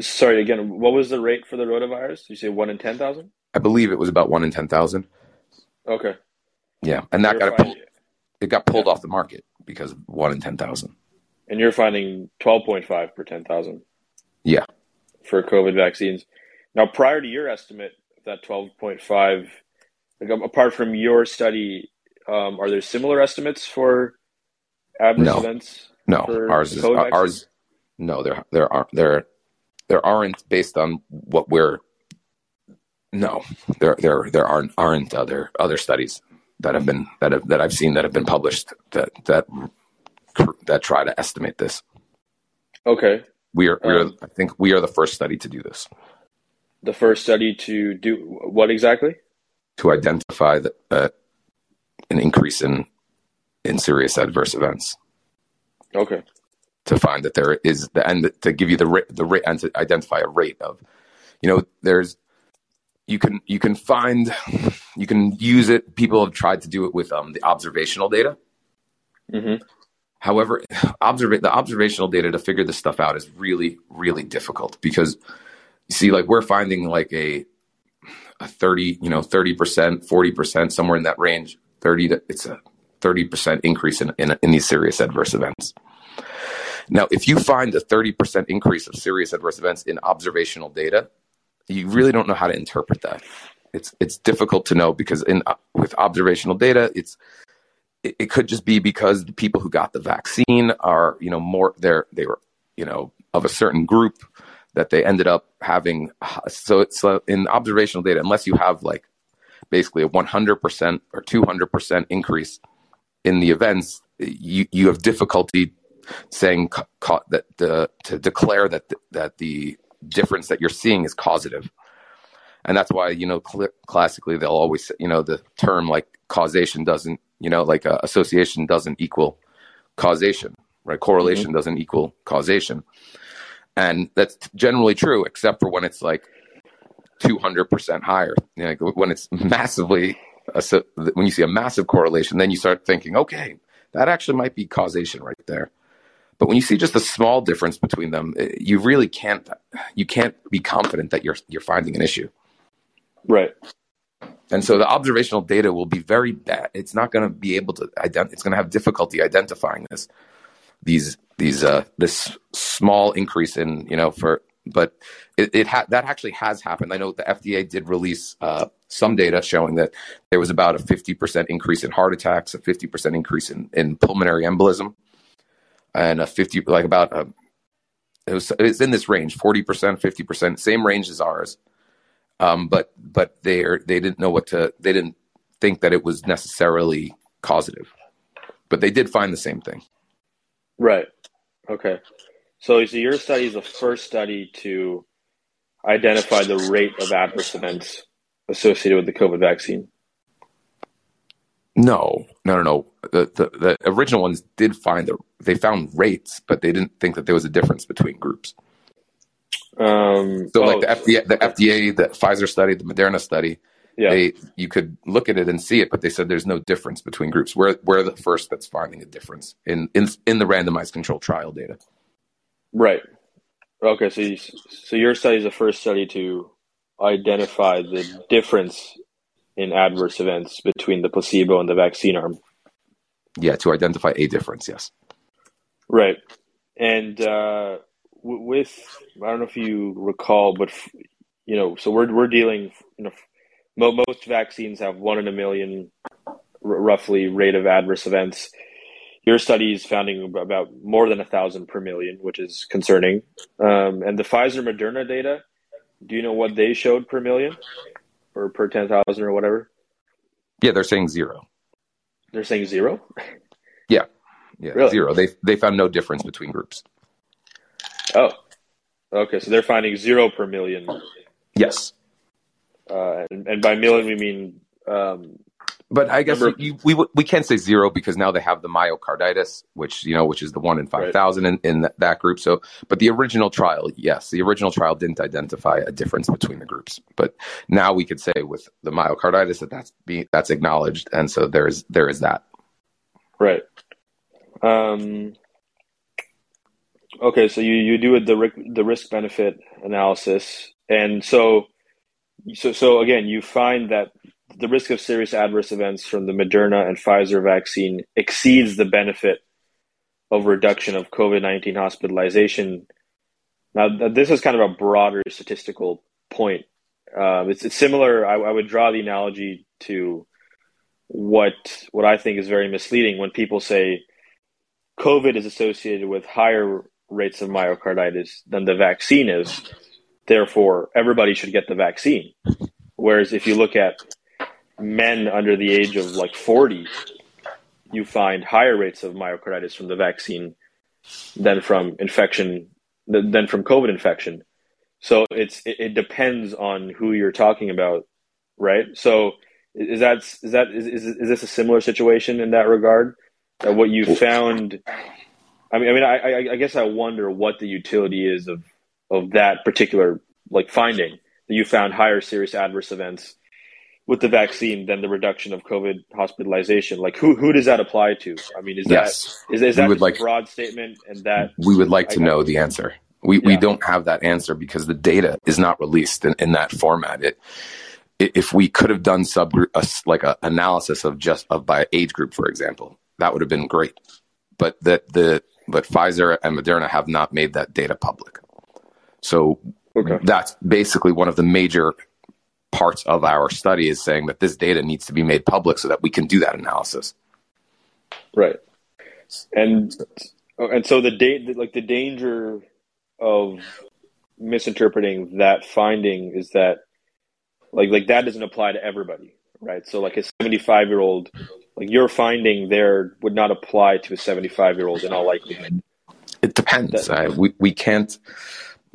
Sorry again what was the rate for the rotavirus? Did you say 1 in 10000 i believe it was about 1 in 10000 okay. Yeah and that got pulled, it got pulled yeah. off the market because 1 in 10000 and you're finding 12.5 per 10000 yeah. For covid vaccines. Now prior to your estimate that 12.5 like, um, apart from your study um, are there similar estimates for adverse no. events no ours is ours no there there are there there aren't based on what we're No, there there there aren't aren't other other studies that have been that have, that I've seen that have been published that that that try to estimate this. Okay. We are, we are I think we are the first study to do this. The first study to do what exactly? To identify the, uh, an increase in in serious adverse events. Okay. To find that there is the and to give you the rate the rate and to identify a rate of, you know, there's you can you can find you can use it. People have tried to do it with um, the observational data. Mm-hmm. However, observa- the observational data to figure this stuff out is really really difficult because you see, like we're finding like a a thirty, you know, thirty percent, forty percent, somewhere in that range. Thirty to it's a thirty percent increase in, in in these serious adverse events. Now, if you find a 30% increase of serious adverse events in observational data, you really don't know how to interpret that. It's it's difficult to know because in with observational data, it's it, it, could just be because the people who got the vaccine are you know more they're they were you know of a certain group that they ended up having. So it's in observational data, unless you have like basically a 100% or 200% increase in the events, you you have difficulty saying ca- ca- that the to declare that the, that the difference that you're seeing is causative. And that's why, you know, cl- classically they'll always, you know, the term like causation doesn't, you know, like uh, association doesn't equal causation, right? Correlation mm-hmm. doesn't equal causation. And that's generally true, except for when it's like 200% higher. You know, when it's massively, when you see a massive correlation, then you start thinking, okay, that actually might be causation right there. But when you see just a small difference between them, eh, you really can't you can't be confident that you're you're finding an issue. Right. And so the observational data will be very bad. It's not going to be able to ident- it's going to have difficulty identifying this these these uh this small increase in, you know, for but it, it ha- that actually has happened. I know the FDA did release uh, some data showing that there was about a 50% increase in heart attacks, a 50% increase in, in pulmonary embolism and a 50 like about a, it was it's in this range 40% 50% same range as ours. Um, but but they they didn't know what to they didn't think that it was necessarily causative but they did find the same thing. Right. Okay so, so your study is the first study to identify the rate of adverse events associated with the covid vaccine no, no, no, no. The, the, the original ones did find the they found rates, but they didn't think that there was a difference between groups. Um, so, oh, like the FDA, the FDA, the Pfizer study, the Moderna study, yeah. they you could look at it and see it, but they said there's no difference between groups. We're we're the first that's finding a difference in in in the randomized control trial data. Right. Okay. So you, so your study is the first study to identify the difference in adverse events between the placebo and the vaccine arm. Yeah, to identify a difference, yes. Right. And uh, w- with, I don't know if you recall, but, you know, so we're, we're dealing, you know, most vaccines have one in a million r- roughly rate of adverse events. Your study is finding about more than a thousand per million, which is concerning. Um, and the Pfizer Moderna data, do you know what they showed per million? or per 10,000 or whatever? Yeah, they're saying zero. They're saying zero? Yeah. Yeah, really? zero. They they found no difference between groups. Oh. Okay, so they're finding zero per million. Yes. Uh, and, and by million we mean um, but I guess you, we we can't say zero because now they have the myocarditis, which you know, which is the one in five thousand right. in, in that group. So, but the original trial, yes, the original trial didn't identify a difference between the groups. But now we could say with the myocarditis that that's being that's acknowledged, and so there is there is that. Right. Um. Okay, so you you do the the risk benefit analysis, and so so so again, you find that the risk of serious adverse events from the Moderna and Pfizer vaccine exceeds the benefit of reduction of COVID 19 hospitalization. Now, this is kind of a broader statistical point. Uh, it's, it's, similar. I, I, would draw the analogy to what what I think is very misleading when people say COVID is associated with higher rates of myocarditis than the vaccine is. Therefore, everybody should get the vaccine Whereas if you look at men under the age of like 40, you find higher rates of myocarditis from the vaccine than from infection than from COVID infection. So it's it, it depends on who you're talking about, right? So is that is that is, is, is this a similar situation in that regard? What you found? I mean, I mean, I, I guess I wonder what the utility is of of that particular like finding that you found higher serious adverse events with the vaccine than the reduction of COVID hospitalization. Like, who who does that apply to? I mean, is yes. that is, is that like, a broad statement? And that we would like to know the answer. We yeah. we don't have that answer because the data is not released in, in that format. It if we could have done subgroup like a analysis of just of by age group, for example, that would have been great. But that the but Pfizer and Moderna have not made that data public. So okay. that's basically one of the major parts of our study is saying that this data needs to be made public so that we can do that analysis. Right. And and so the date like the danger of misinterpreting that finding is that like like that doesn't apply to everybody, right? So like a 75 year old, like your finding there would not apply to a 75 year old in all likelihood. It depends. That, I, we we can't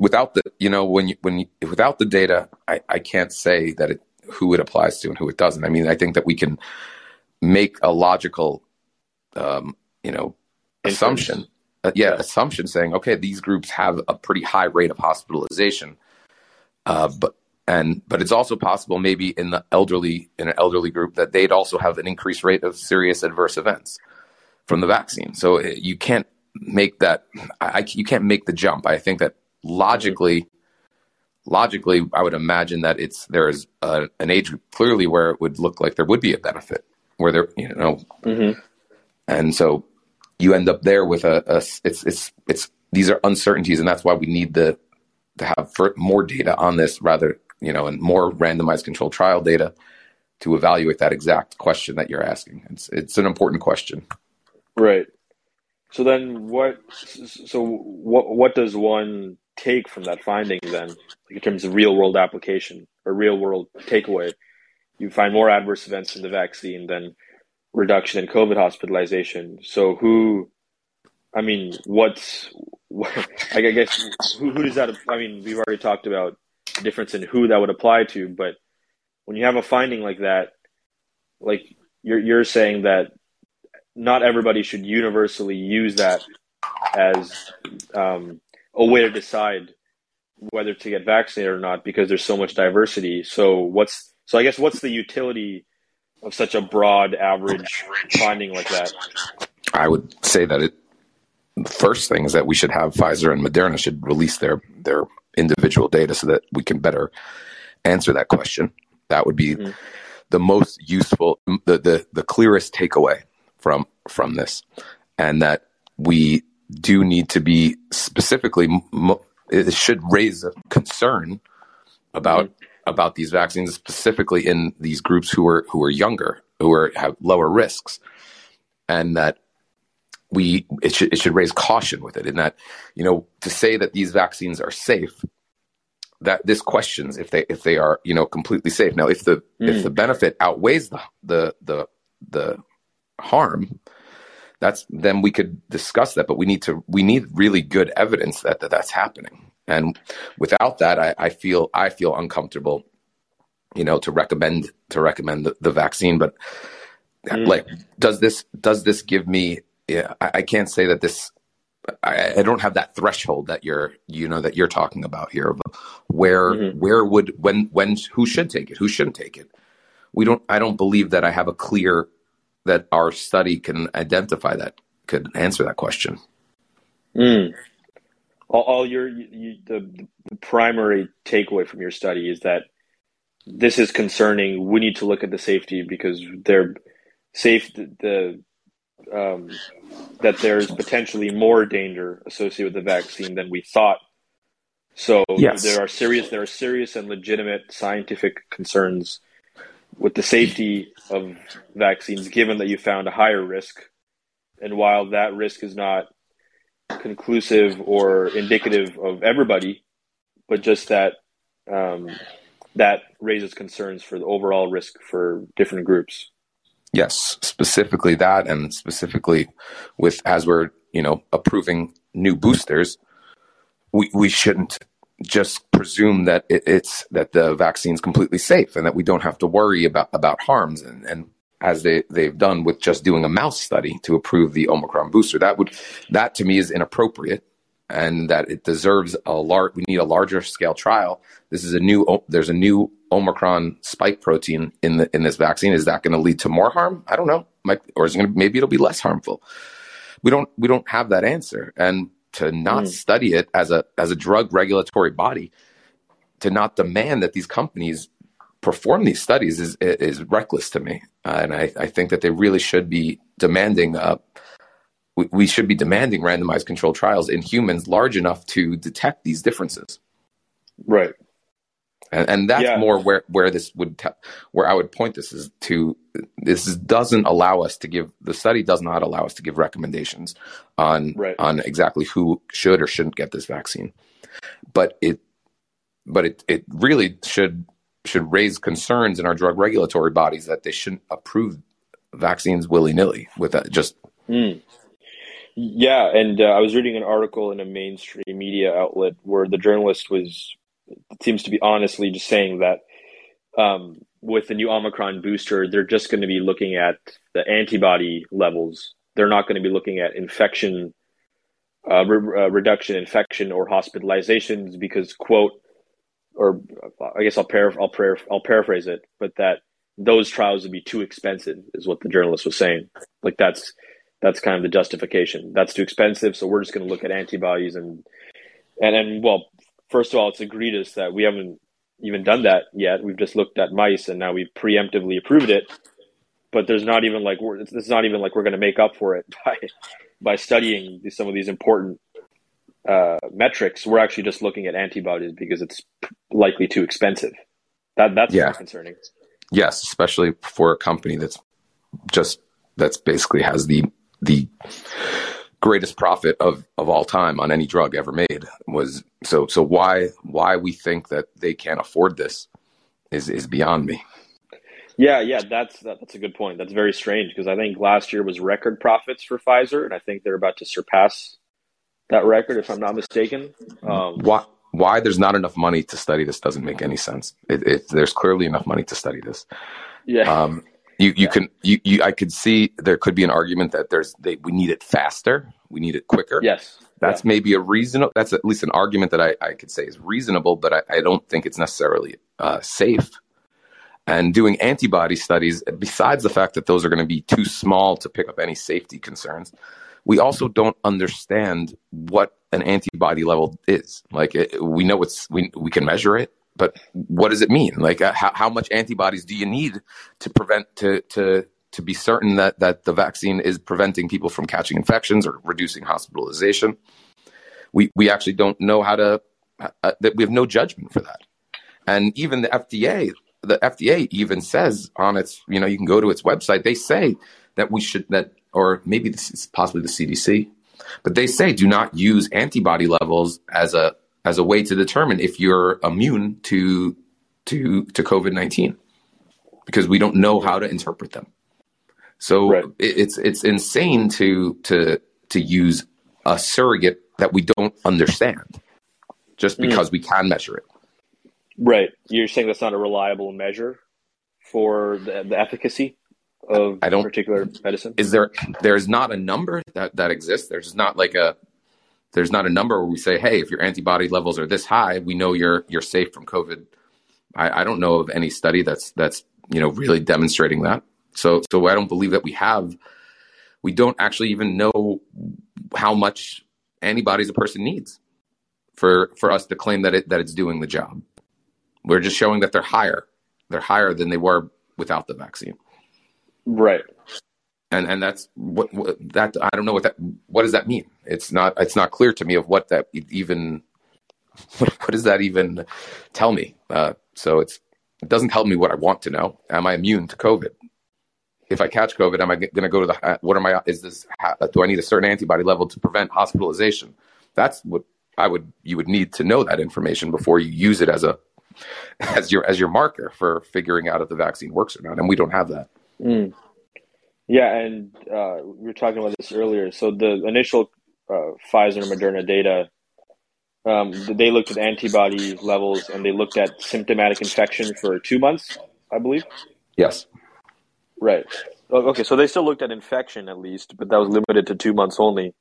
without the you know when you when you, without the data, I I can't say that it who it applies to and who it doesn't. I mean, I think that we can make a logical, um, you know, assumption. Uh, yeah, yeah, assumption saying, okay, these groups have a pretty high rate of hospitalization, uh, but and but it's also possible maybe in the elderly in an elderly group that they'd also have an increased rate of serious adverse events from the vaccine so uh, you can't make that I, you can't make the jump i think that logically logically i would imagine that it's there's a, an age clearly where it would look like there would be a benefit where there you know mm-hmm. and so you end up there with a, a it's it's it's these are uncertainties and that's why we need the to have more data on this rather you know, and more randomized controlled trial data to evaluate that exact question that you're asking. It's it's an important question. Right. So then, what? So what? What does one take from that finding then, in terms of real world application or real world takeaway? You find more adverse events in the vaccine than reduction in COVID hospitalization. So who? I mean, what's? I guess who, who does that? I mean, we've already talked about the difference in who that would apply to. But when you have a finding like that, like you're you're saying that not everybody should universally use that as um, a way to decide whether to get vaccinated or not because there's so much diversity. So what's so I guess what's the utility of such a broad average finding like that? I would say that it the first thing is that we should have Pfizer and Moderna should release their their individual data so that we can better answer that question. That would be mm-hmm. the most useful, the, the, the clearest takeaway from, from this. And that we do need to be specifically, it should raise a concern about, mm-hmm. about these vaccines, specifically in these groups who are, who are younger, who are, have lower risks. And that we it should it should raise caution with it in that you know to say that these vaccines are safe that this questions if they if they are you know completely safe now if the mm. if the benefit outweighs the the the the harm that's then we could discuss that but we need to we need really good evidence that, that that's happening and without that I, I feel i feel uncomfortable you know to recommend to recommend the, the vaccine but mm. like does this does this give me yeah, I, I can't say that this. I, I, don't have that threshold that you're, you know, that you're talking about here. Where, mm-hmm. where would when, when, who should take it, who shouldn't take it? We don't. I don't believe that I have a clear that our study can identify that could answer that question. Mm. All, all, your you, the, the primary takeaway from your study is that this is concerning. We need to look at the safety because they're safe. The, the um, that there's potentially more danger associated with the vaccine than we thought. So yes. there are serious there are serious and legitimate scientific concerns with the safety of vaccines, given that you found a higher risk. And while that risk is not conclusive or indicative of everybody, but just that um, that raises concerns for the overall risk for different groups. Yes, specifically that, and specifically with as we're you know approving new boosters, we we shouldn't just presume that it, it's that the vaccine's completely safe and that we don't have to worry about about harms and and as they they've done with just doing a mouse study to approve the Omicron booster. That would that to me is inappropriate and that it deserves a large. We need a larger scale trial. This is a new. There's a new Omicron spike protein in the in this vaccine. Is that going to lead to more harm? I don't know. Might, or is it going to maybe it'll be less harmful? We don't we don't have that answer. And to not mm. study it as a as a drug regulatory body, to not demand that these companies perform these studies is is reckless to me. Uh, and I, I think that they really should be demanding. Uh, we, we should be demanding randomized controlled trials in humans large enough to detect these differences. Right. And, and that's yeah. more where, where this would, te- where I would point this is to, this is, doesn't allow us to give, the study does not allow us to give recommendations on, right. on exactly who should or shouldn't get this vaccine. But it, but it, it really should, should raise concerns in our drug regulatory bodies that they shouldn't approve vaccines willy nilly with that, just mm. Yeah, and uh, I was reading an article in a mainstream media outlet where the journalist was seems to be honestly just saying that um, with the new Omicron booster, they're just going to be looking at the antibody levels. They're not going to be looking at infection uh, re- uh, reduction, infection, or hospitalizations because quote, or I guess I'll, paraph- I'll, par- I'll paraphrase it, but that those trials would be too expensive, is what the journalist was saying. Like that's that's kind of the justification. That's too expensive, so we're just going to look at antibodies and and and well, first of all, it's egregious that we haven't even done that yet. We've just looked at mice and now we've preemptively approved it. But there's not even like we're it's not even like we're going to make up for it by by studying some of these important uh, metrics. We're actually just looking at antibodies because it's likely too expensive. That that's yeah. concerning. Yes, especially for a company that's just that's basically has the the greatest profit of of all time on any drug ever made was so so why why we think that they can't afford this is is beyond me. Yeah yeah that's that, that's a good point. That's very strange because i think last year was record profits for pfizer and i think they're about to surpass that record if i'm not mistaken. Um, why why there's not enough money to study this doesn't make any sense. It, it, there's clearly enough money to study this. Yeah. Um, you you yeah. can you, you I could see there could be an argument that there's they, we need it faster, we need it quicker. Yes. That's yeah. maybe a reasonable that's at least an argument that I, I could say is reasonable, but I, I don't think it's necessarily uh, safe. And doing antibody studies, besides the fact that those are going to be too small to pick up any safety concerns, we also don't understand what an antibody level is. Like it, we know it's we we can measure it, but what does it mean? Like, uh, how, how much antibodies do you need to prevent to to to be certain that that the vaccine is preventing people from catching infections or reducing hospitalization? We we actually don't know how to. Uh, that we have no judgment for that, and even the FDA, the FDA even says on its, you know, you can go to its website. They say that we should that, or maybe this is possibly the CDC, but they say do not use antibody levels as a as a way to determine if you're immune to to to COVID nineteen, because we don't know how to interpret them. So right. it, it's it's insane to to to use a surrogate that we don't understand just hmm. because mm. we can measure it. Right. You're saying that's not a reliable measure for the, the efficacy of I don't, particular medicine? Is there there's not a number that, that exists. There's not like a there's not a number where we say, hey, if your antibody levels are this high, we know you're you're safe from COVID. I, I don't know of any study that's that's you know really demonstrating that. So so I don't believe that we have. We don't actually even know how much antibodies a person needs for for us to claim that it that it's doing the job. We're just showing that they're higher. They're higher than they were without the vaccine. Right and and that's what, what, that I don't know what that what does that mean? It's not it's not clear to me of what that even what, what does that even tell me? Uh, so it's it doesn't tell me what I want to know. Am I immune to COVID? If I catch COVID, am I going to go to the what am I? Is this do I need a certain antibody level to prevent hospitalization? That's what I would you would need to know that information before you use it as a as your as your marker for figuring out if the vaccine works or not, and we don't have that. Mm. Yeah, and uh, we were talking about this earlier. So the initial uh, Pfizer and Moderna data, um, they looked at antibody levels and they looked at symptomatic infection for two months, I believe. Yes. Right. Okay, so they still looked at infection at least, but that was limited to two months only.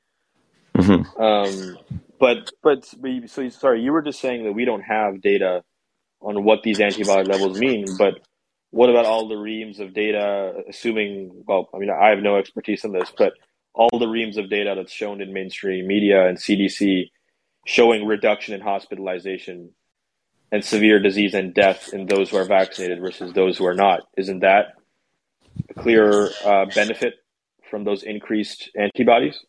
Mm-hmm. Um, but but so sorry, you were just saying that we don't have data on what these antibody levels mean, but what about all the reams of data, assuming, well, I mean, I have no expertise in this, but all the reams of data that's shown in mainstream media and CDC showing reduction in hospitalization and severe disease and death in those who are vaccinated versus those who are not. Isn't that a clear uh, benefit from those increased antibodies?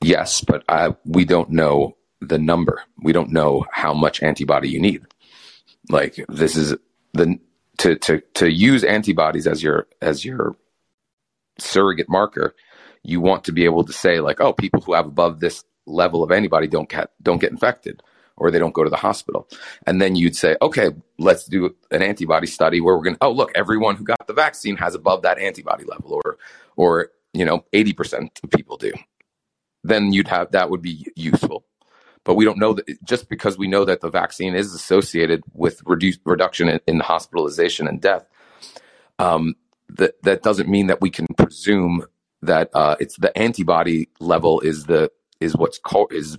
Yes, but I, we don't know the number. We don't know how much antibody you need. Like this is the to to to use antibodies as your as your surrogate marker. You want to be able to say like, oh, people who have above this level of antibody don't get don't get infected or they don't go to the hospital. And then you'd say, okay, let's do an antibody study where we're going to, oh, look, everyone who got the vaccine has above that antibody level or, or, you know, 80% of people do. Then you'd have, that would be useful but we don't know that just because we know that the vaccine is associated with reduced reduction in, in hospitalization and death. Um, that that doesn't mean that we can presume that uh, it's the antibody level is the is what's called is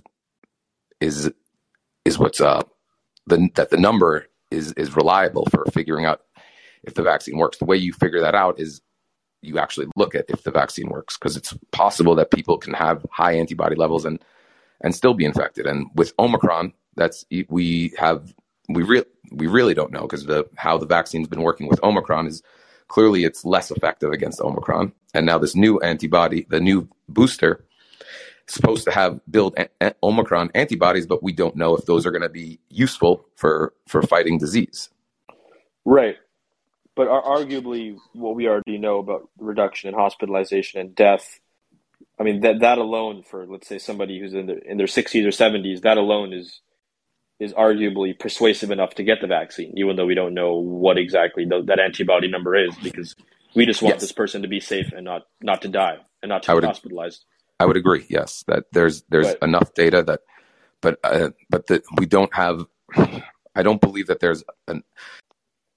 is is what's uh the that the number is is reliable for figuring out if the vaccine works. The way you figure that out is you actually look at if the vaccine works because it's possible that people can have high antibody levels and and still be infected. And with Omicron, that's we have we really we really don't know because the how the vaccine's been working with Omicron is clearly it's less effective against Omicron. And now this new antibody, the new booster, is supposed to have build a- Omicron antibodies, but we don't know if those are going to be useful for for fighting disease. Right. But arguably, what we already know about reduction in hospitalization and death I mean that that alone for let's say somebody who's in their in their 60s or 70s, that alone is is arguably persuasive enough to get the vaccine, even though we don't know what exactly the, that antibody number is, because we just want yes. this person to be safe and not not to die and not to I be would, hospitalized. I would agree. Yes, that there's there's right. enough data that, but uh, but that we don't have. I don't believe that there's an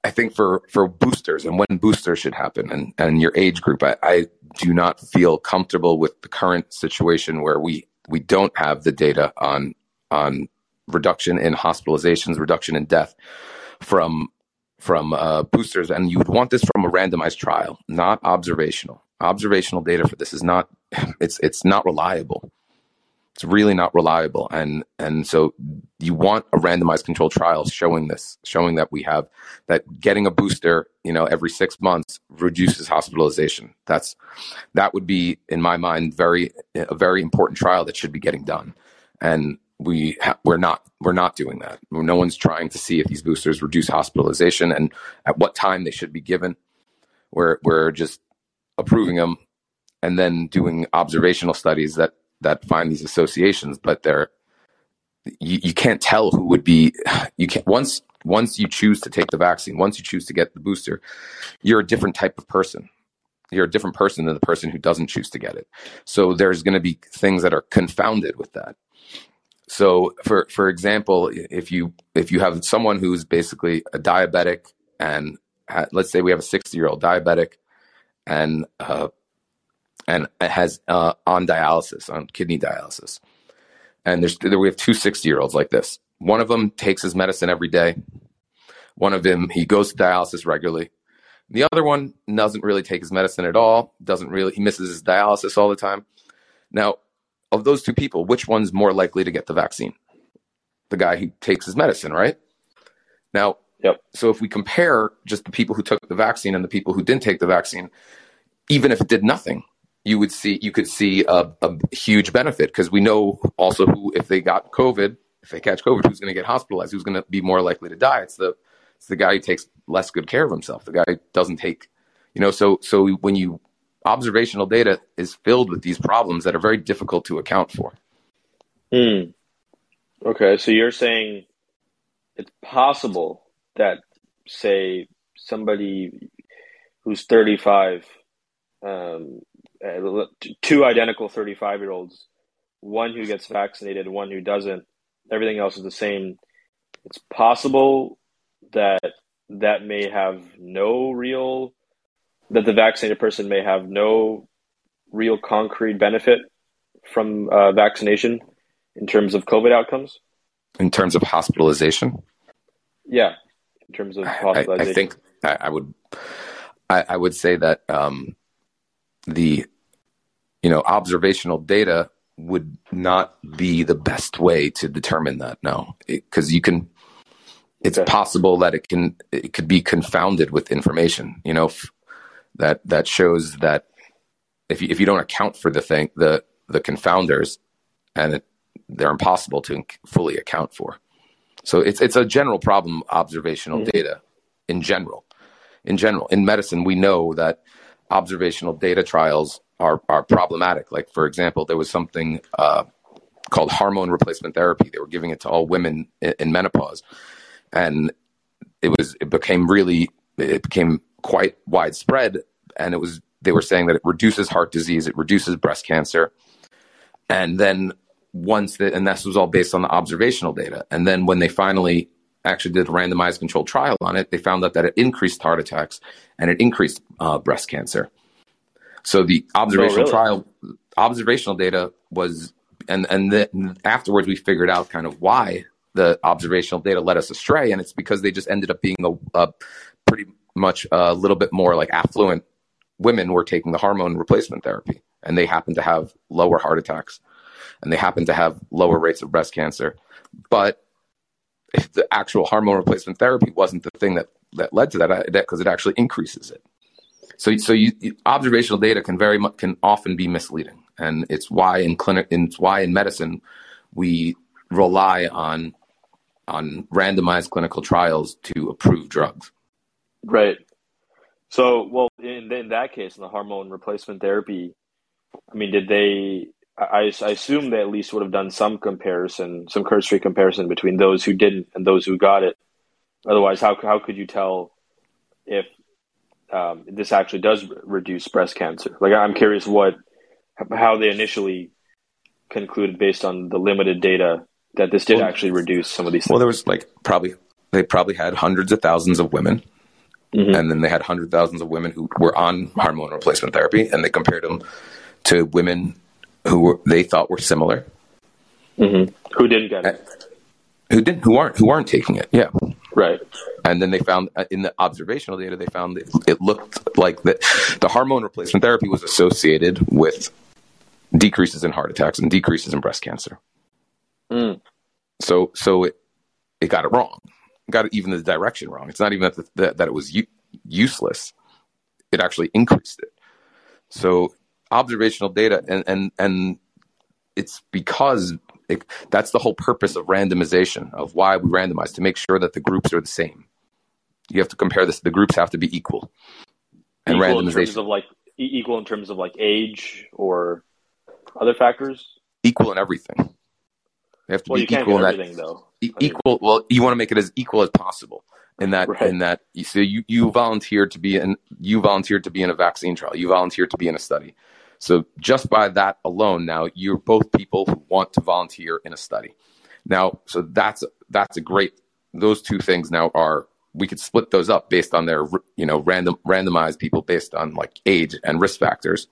I think for for boosters and when boosters should happen and and your age group, I, I do not feel comfortable with the current situation where we we don't have the data on on reduction in hospitalizations, reduction in death from from uh, boosters, and you would want this from a randomized trial, not observational. Observational data for this is not it's it's not reliable it's really not reliable. And and so you want a randomized controlled trial showing this showing that we have that getting a booster you know every six months reduces hospitalization. That's that would be in my mind very a very important trial that should be getting done. And we ha- we're not we're not doing that. No one's trying to see if these boosters reduce hospitalization and at what time they should be given. We're we're just approving them and then doing observational studies that that find these associations, but they're you, you can't tell who would be you can once once you choose to take the vaccine, once you choose to get the booster, you're a different type of person. You're a different person than the person who doesn't choose to get it. So there's going to be things that are confounded with that. So for for example, if you if you have someone who's basically a diabetic and let's say we have a 60 year old diabetic and uh, and has uh, on dialysis, on kidney dialysis. And there's we have two 60 year olds like this. One of them takes his medicine every day. One of them he goes to dialysis regularly. The other one doesn't really take his medicine at all. Doesn't really he misses his dialysis all the time. Now, of those two people, which one's more likely to get the vaccine? The guy who takes his medicine, right? Now, yep. So if we compare just the people who took the vaccine and the people who didn't take the vaccine, even if it did nothing, you would see you could see a, a huge benefit because we know also who if they got COVID, if they catch COVID, who's going to get hospitalized, who's going to be more likely to die. It's the it's the guy who takes less good care of himself. The guy who doesn't take, you know. So so when you observational data is filled with these problems that are very difficult to account for. Hmm. Okay, so you're saying it's possible that say somebody who's 35 um, uh, two identical 35 year olds one who gets vaccinated one who doesn't everything else is the same it's possible that that may have no real that the vaccinated person may have no real concrete benefit from uh, vaccination in terms of COVID outcomes? In terms of hospitalization? Yeah, in terms of hospitalization. I, I think I, I would I, I, would say that um, the you know observational data would not be the best way to determine that. No, because you can. It's okay. possible that it can it could be confounded with information. You know, that that shows that if you, if you don't account for the thing the the confounders and it, they're impossible to fully account for so it's it's a general problem observational mm-hmm. data in general in general in medicine we know that observational data trials are are problematic like for example there was something uh, called hormone replacement therapy they were giving it to all women in, in menopause and it was it became really it became quite widespread and it was they were saying that it reduces heart disease, it reduces breast cancer. And then once that, and this was all based on the observational data. And then when they finally actually did a randomized controlled trial on it, they found out that it increased heart attacks and it increased uh, breast cancer. So the observational oh, really? trial, observational data was, and and then afterwards we figured out kind of why the observational data led us astray, and it's because they just ended up being a, a pretty much a little bit more like affluent women were taking the hormone replacement therapy and they happened to have lower heart attacks and they happened to have lower rates of breast cancer. But if the actual hormone replacement therapy wasn't the thing that, that led to that, because it actually increases it. So, so you, observational data can very much, can often be misleading, and it's why in clinic, it's why in medicine we rely on on randomized clinical trials to approve drugs. Right. So, well, in in that case, in the hormone replacement therapy, I mean, did they? I, I assume they at least would have done some comparison, some cursory comparison between those who didn't and those who got it. Otherwise, how how could you tell if um, this actually does reduce breast cancer? Like, I'm curious what how they initially concluded based on the limited data that this did well, actually reduce some of these. Things. Well, there was like probably they probably had hundreds of thousands of women Mm-hmm. And then they had hundred thousands of women who were on hormone replacement therapy, and they compared them to women who were, they thought were similar. Mm-hmm. Who didn't get it? Who didn't? Who aren't? Who aren't taking it? Yeah. Right. And then they found uh, in the observational data, they found it, it looked like that the hormone replacement therapy was associated with decreases in heart attacks and decreases in breast cancer. Mm. So, so it it got it wrong got even the direction wrong. It's not even that, the, that, that it was u- useless. It actually increased it. So observational data and, and, and it's because it, that's the whole purpose of randomization of why we randomize to make sure that the groups are the same. You have to compare this. The groups have to be equal. And equal randomization in terms of like equal in terms of like age or other factors. Equal in everything. They have to well, be equal in that. Though. E- equal. Well, you want to make it as equal as possible. In that, right. in that, so you you volunteered to be in you volunteered to be in a vaccine trial. You volunteered to be in a study. So just by that alone, now you're both people who want to volunteer in a study. Now, so that's that's a great. Those two things now are we could split those up based on their you know random randomized people based on like age and risk factors.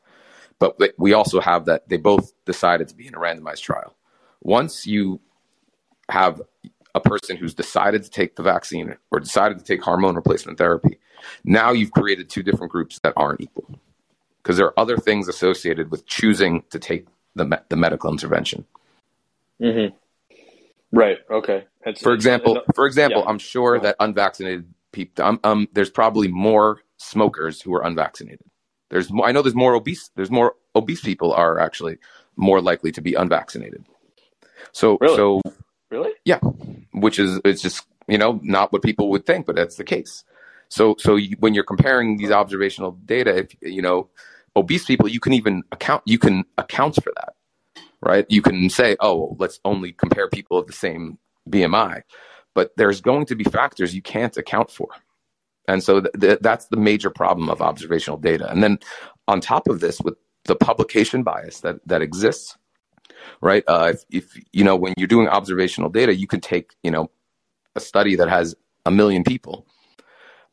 But we also have that they both decided to be in a randomized trial. Once you have a person who's decided to take the vaccine or decided to take hormone replacement therapy, now you've created two different groups that aren't equal. Because there are other things associated with choosing to take the, me- the medical intervention. Mm-hmm. Right. Okay. For example, for example, yeah. I'm sure that unvaccinated people, um, um, there's probably more smokers who are unvaccinated. There's, I know there's more obese. There's more obese people are actually more likely to be unvaccinated. So, really? so Really? Yeah, which is it's just you know not what people would think, but that's the case. So so you, when you're comparing these observational data, if you know obese people, you can even account you can account for that, right? You can say, oh, let's only compare people of the same BMI, but there's going to be factors you can't account for. And so th- th- that's the major problem of observational data. And then on top of this, with the publication bias that, that exists, right? Uh, if, if, you know, when you're doing observational data, you can take, you know, a study that has a million people,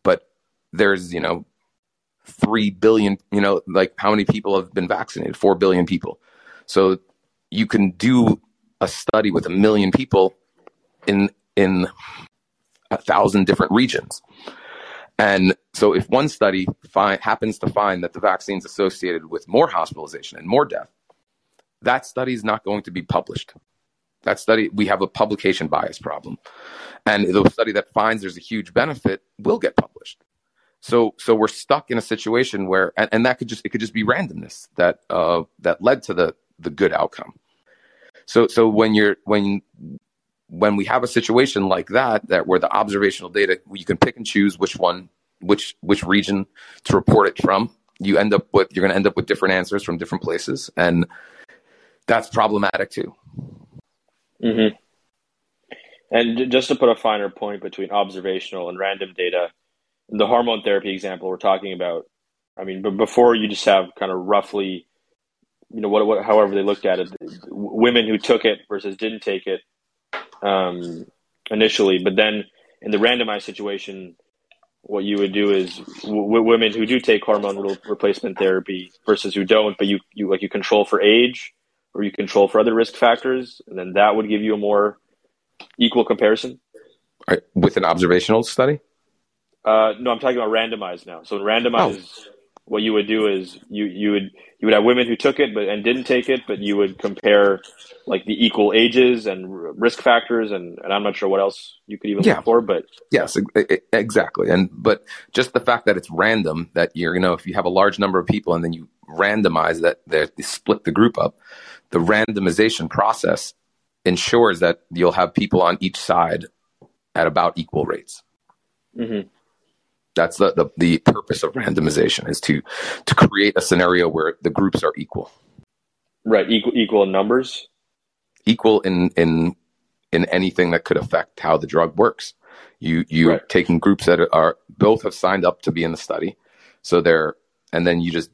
but there's, you know, 3 billion, you know, like how many people have been vaccinated? 4 billion people. So you can do a study with a million people in, in a thousand different regions. And so if one study find, happens to find that the vaccine is associated with more hospitalization and more death, that study is not going to be published. That study, we have a publication bias problem. And the study that finds there's a huge benefit will get published. So, so we're stuck in a situation where, and, and that could just, it could just be randomness that, uh, that led to the, the good outcome. So, so when you're, when, when we have a situation like that, that where the observational data, you can pick and choose which one, which, which region to report it from, you end up with, you're going to end up with different answers from different places. And that's problematic too. Mm-hmm. And just to put a finer point between observational and random data, the hormone therapy example we're talking about, I mean, but before you just have kind of roughly, you know, what, what however they looked at it, women who took it versus didn't take it um, initially, but then in the randomized situation, what you would do is w- women who do take hormone replacement therapy versus who don't, but you, you like you control for age or you control for other risk factors, and then that would give you a more equal comparison. Right. With an observational study? Uh, no, I'm talking about randomized now. So in randomized, oh. what you would do is you you would you would have women who took it but and didn't take it, but you would compare like the equal ages and risk factors, and, and I'm not sure what else you could even yeah. look for, but yes, exactly. And but just the fact that it's random, that you're you know if you have a large number of people and then you randomize that they split the group up, the randomization process ensures that you'll have people on each side at about equal rates. Mm-hmm. That's the, the, the purpose of randomization is to to create a scenario where the groups are equal. Right, equal equal in numbers. Equal in in in anything that could affect how the drug works. You you right. taking groups that are both have signed up to be in the study, so they're and then you just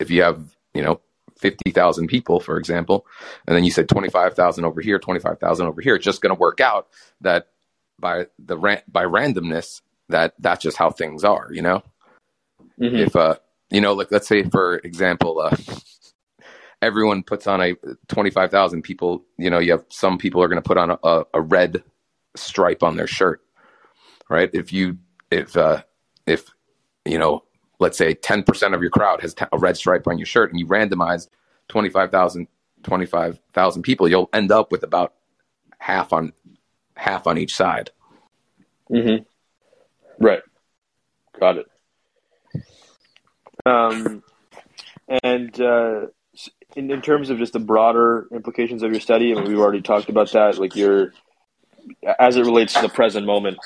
if you have you know 50,000 people, for example, and then you said 25,000 over here, 25,000 over here, it's just going to work out that by the by randomness that that's just how things are, you know? Mm-hmm. If, uh, you know, like let's say, for example, uh, everyone puts on a 25,000 people, you know, you have some people are going to put on a, a, a, red stripe on their shirt, right? If you, if, uh, if, you know, let's say 10% of your crowd has a red stripe on your shirt and you randomize 25,000 25,000 people, you'll end up with about half on half on each side. Mhm. Right. Got it. Um and uh in, in terms of just the broader implications of your study, I mean, we've already talked about that. Like your, as it relates to the present moment,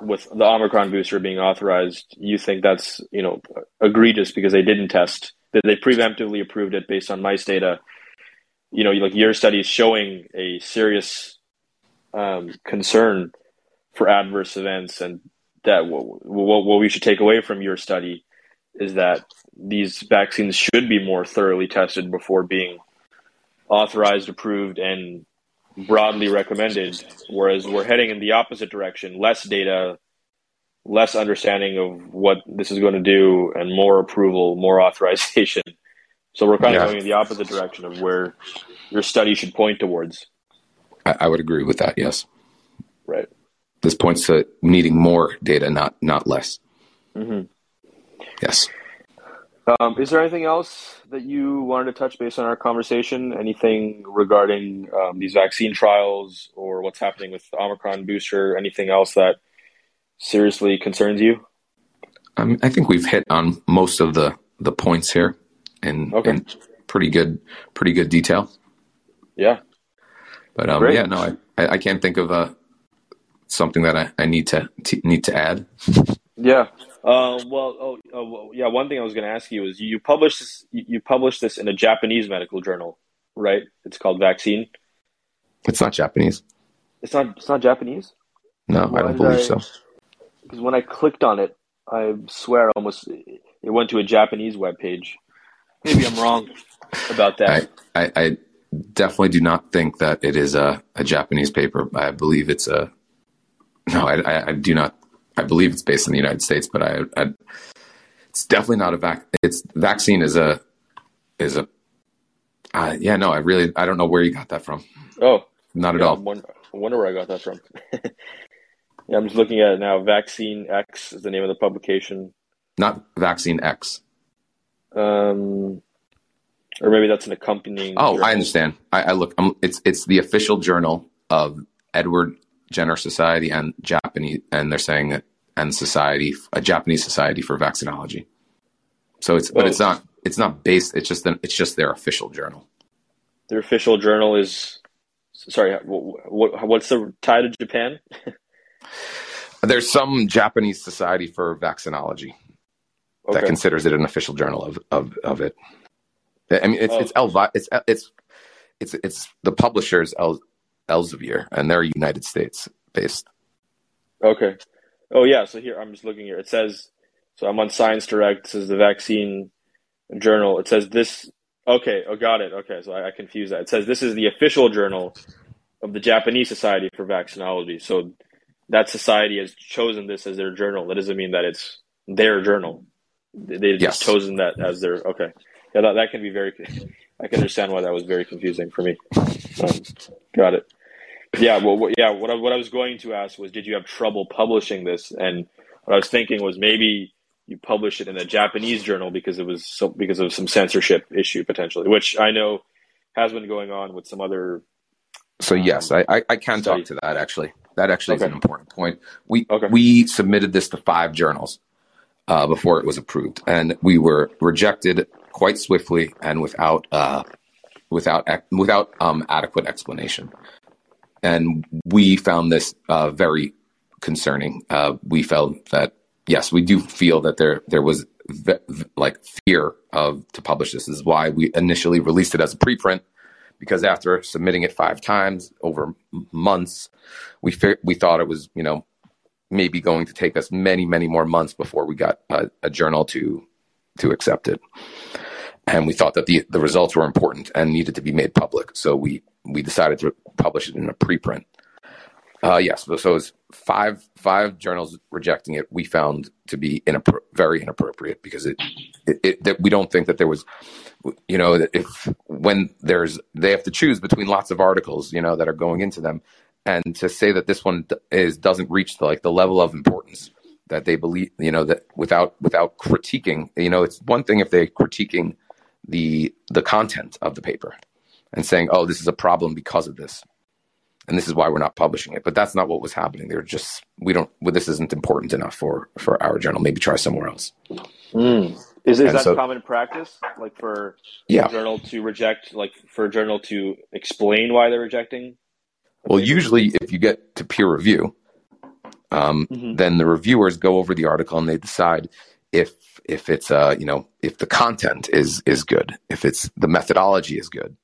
with the Omicron booster being authorized, you think that's you know egregious because they didn't test that they preemptively approved it based on mice data. You know, like your study is showing a serious um, concern for adverse events, and that what, what we should take away from your study is that these vaccines should be more thoroughly tested before being authorized, approved, and broadly recommended, whereas we're heading in the opposite direction less data, less understanding of what this is going to do, and more approval, more authorization. So we're kind yeah. of going in the opposite direction of where your study should point towards. I, I would agree with that, yes. Right. This points to needing more data, not not less. Mm-hmm. Yes. Um, is there anything else that you wanted to touch based on our conversation? Anything regarding um, these vaccine trials or what's happening with the Omicron booster? Anything else that seriously concerns you? Um, I think we've hit on most of the, the points here in, okay. in pretty good pretty good detail. Yeah. But um, yeah, no, I, I can't think of uh, something that I, I need to t- need to add. Yeah. Um, well, oh, oh, well, yeah. One thing I was going to ask you is you published this. You published this in a Japanese medical journal, right? It's called Vaccine. It's not Japanese. It's not. It's not Japanese. No, I don't believe so. Because when I clicked on it, I swear almost it went to a Japanese webpage. Maybe I'm wrong about that. I, I, I definitely do not think that it is a, a Japanese paper. I believe it's a no. I, I, do not. I believe it's based in the United States, but I, I it's definitely not a vac. It's vaccine is a is a uh, yeah. No, I really I don't know where you got that from. Oh, not at all. I wonder where I got that from. yeah, I'm just looking at it now. Vaccine X is the name of the publication. Not Vaccine X. Um, or maybe that's an accompanying. Oh, journal. I understand. I, I look. I'm, it's it's the official journal of Edward Jenner Society and Japanese, and they're saying that and society, a Japanese society for vaccinology. So it's, oh. but it's not, it's not based. It's just an, it's just their official journal. Their official journal is sorry. What, what's the tie to Japan? There's some Japanese society for vaccinology okay. that considers it an official journal of of, of it. I mean, it's oh. it's Elvi, it's it's it's it's the publishers El, Elsevier, and they're United States based. Okay. Oh yeah. So here I'm just looking here. It says so. I'm on Science Direct. It says the vaccine journal. It says this. Okay. Oh, got it. Okay. So I, I confused that. It says this is the official journal of the Japanese Society for Vaccinology. So that society has chosen this as their journal. That doesn't mean that it's their journal. They've yes. just chosen that as their okay. Yeah, that, that can be very. I can understand why that was very confusing for me. Um, got it. Yeah, well, what, yeah. What I, what I was going to ask was, did you have trouble publishing this? And what I was thinking was maybe you published it in a Japanese journal because it was so, because of some censorship issue potentially, which I know has been going on with some other. So yes, I I, I can study. talk to that actually. That actually okay. is an important point. We okay. we submitted this to five journals uh, before it was approved, and we were rejected quite swiftly and without uh, without without um, adequate explanation and we found this uh, very concerning. Uh, we felt that yes, we do feel that there there was v- v- like fear of to publish this. this. Is why we initially released it as a preprint because after submitting it five times over months, we fe- we thought it was you know maybe going to take us many many more months before we got a, a journal to to accept it and we thought that the the results were important and needed to be made public. So we we decided to publish it in a preprint. Uh, yes, so, so five five journals rejecting it. We found to be inappro- very inappropriate because it, it, it that we don't think that there was, you know, if when there's they have to choose between lots of articles, you know, that are going into them, and to say that this one is doesn't reach the, like the level of importance that they believe, you know, that without without critiquing, you know, it's one thing if they're critiquing the the content of the paper and saying, "Oh, this is a problem because of this." And this is why we're not publishing it. But that's not what was happening. They're just we don't. Well, this isn't important enough for for our journal. Maybe try somewhere else. Mm. Is, is that so, common practice, like for yeah. a journal to reject, like for a journal to explain why they're rejecting? Well, usually, if you get to peer review, um, mm-hmm. then the reviewers go over the article and they decide if if it's uh you know if the content is is good if it's the methodology is good.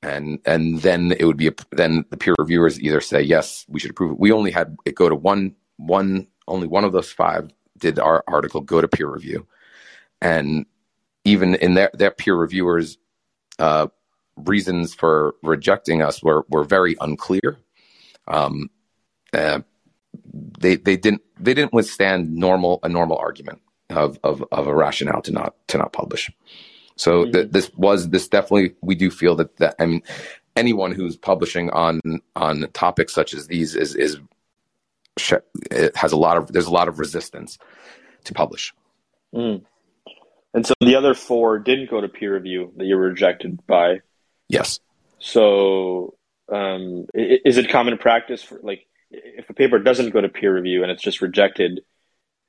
And and then it would be a, then the peer reviewers either say yes we should approve it. We only had it go to one one only one of those five did our article go to peer review. And even in their their peer reviewers uh, reasons for rejecting us were were very unclear. Um, uh, they they didn't they didn't withstand normal a normal argument of, of, of a rationale to not to not publish. So mm-hmm. th- this was this definitely we do feel that that I mean anyone who's publishing on on topics such as these is is it has a lot of there's a lot of resistance to publish. Mm. And so the other four didn't go to peer review that you were rejected by. Yes. So um, is it common practice for like if a paper doesn't go to peer review and it's just rejected?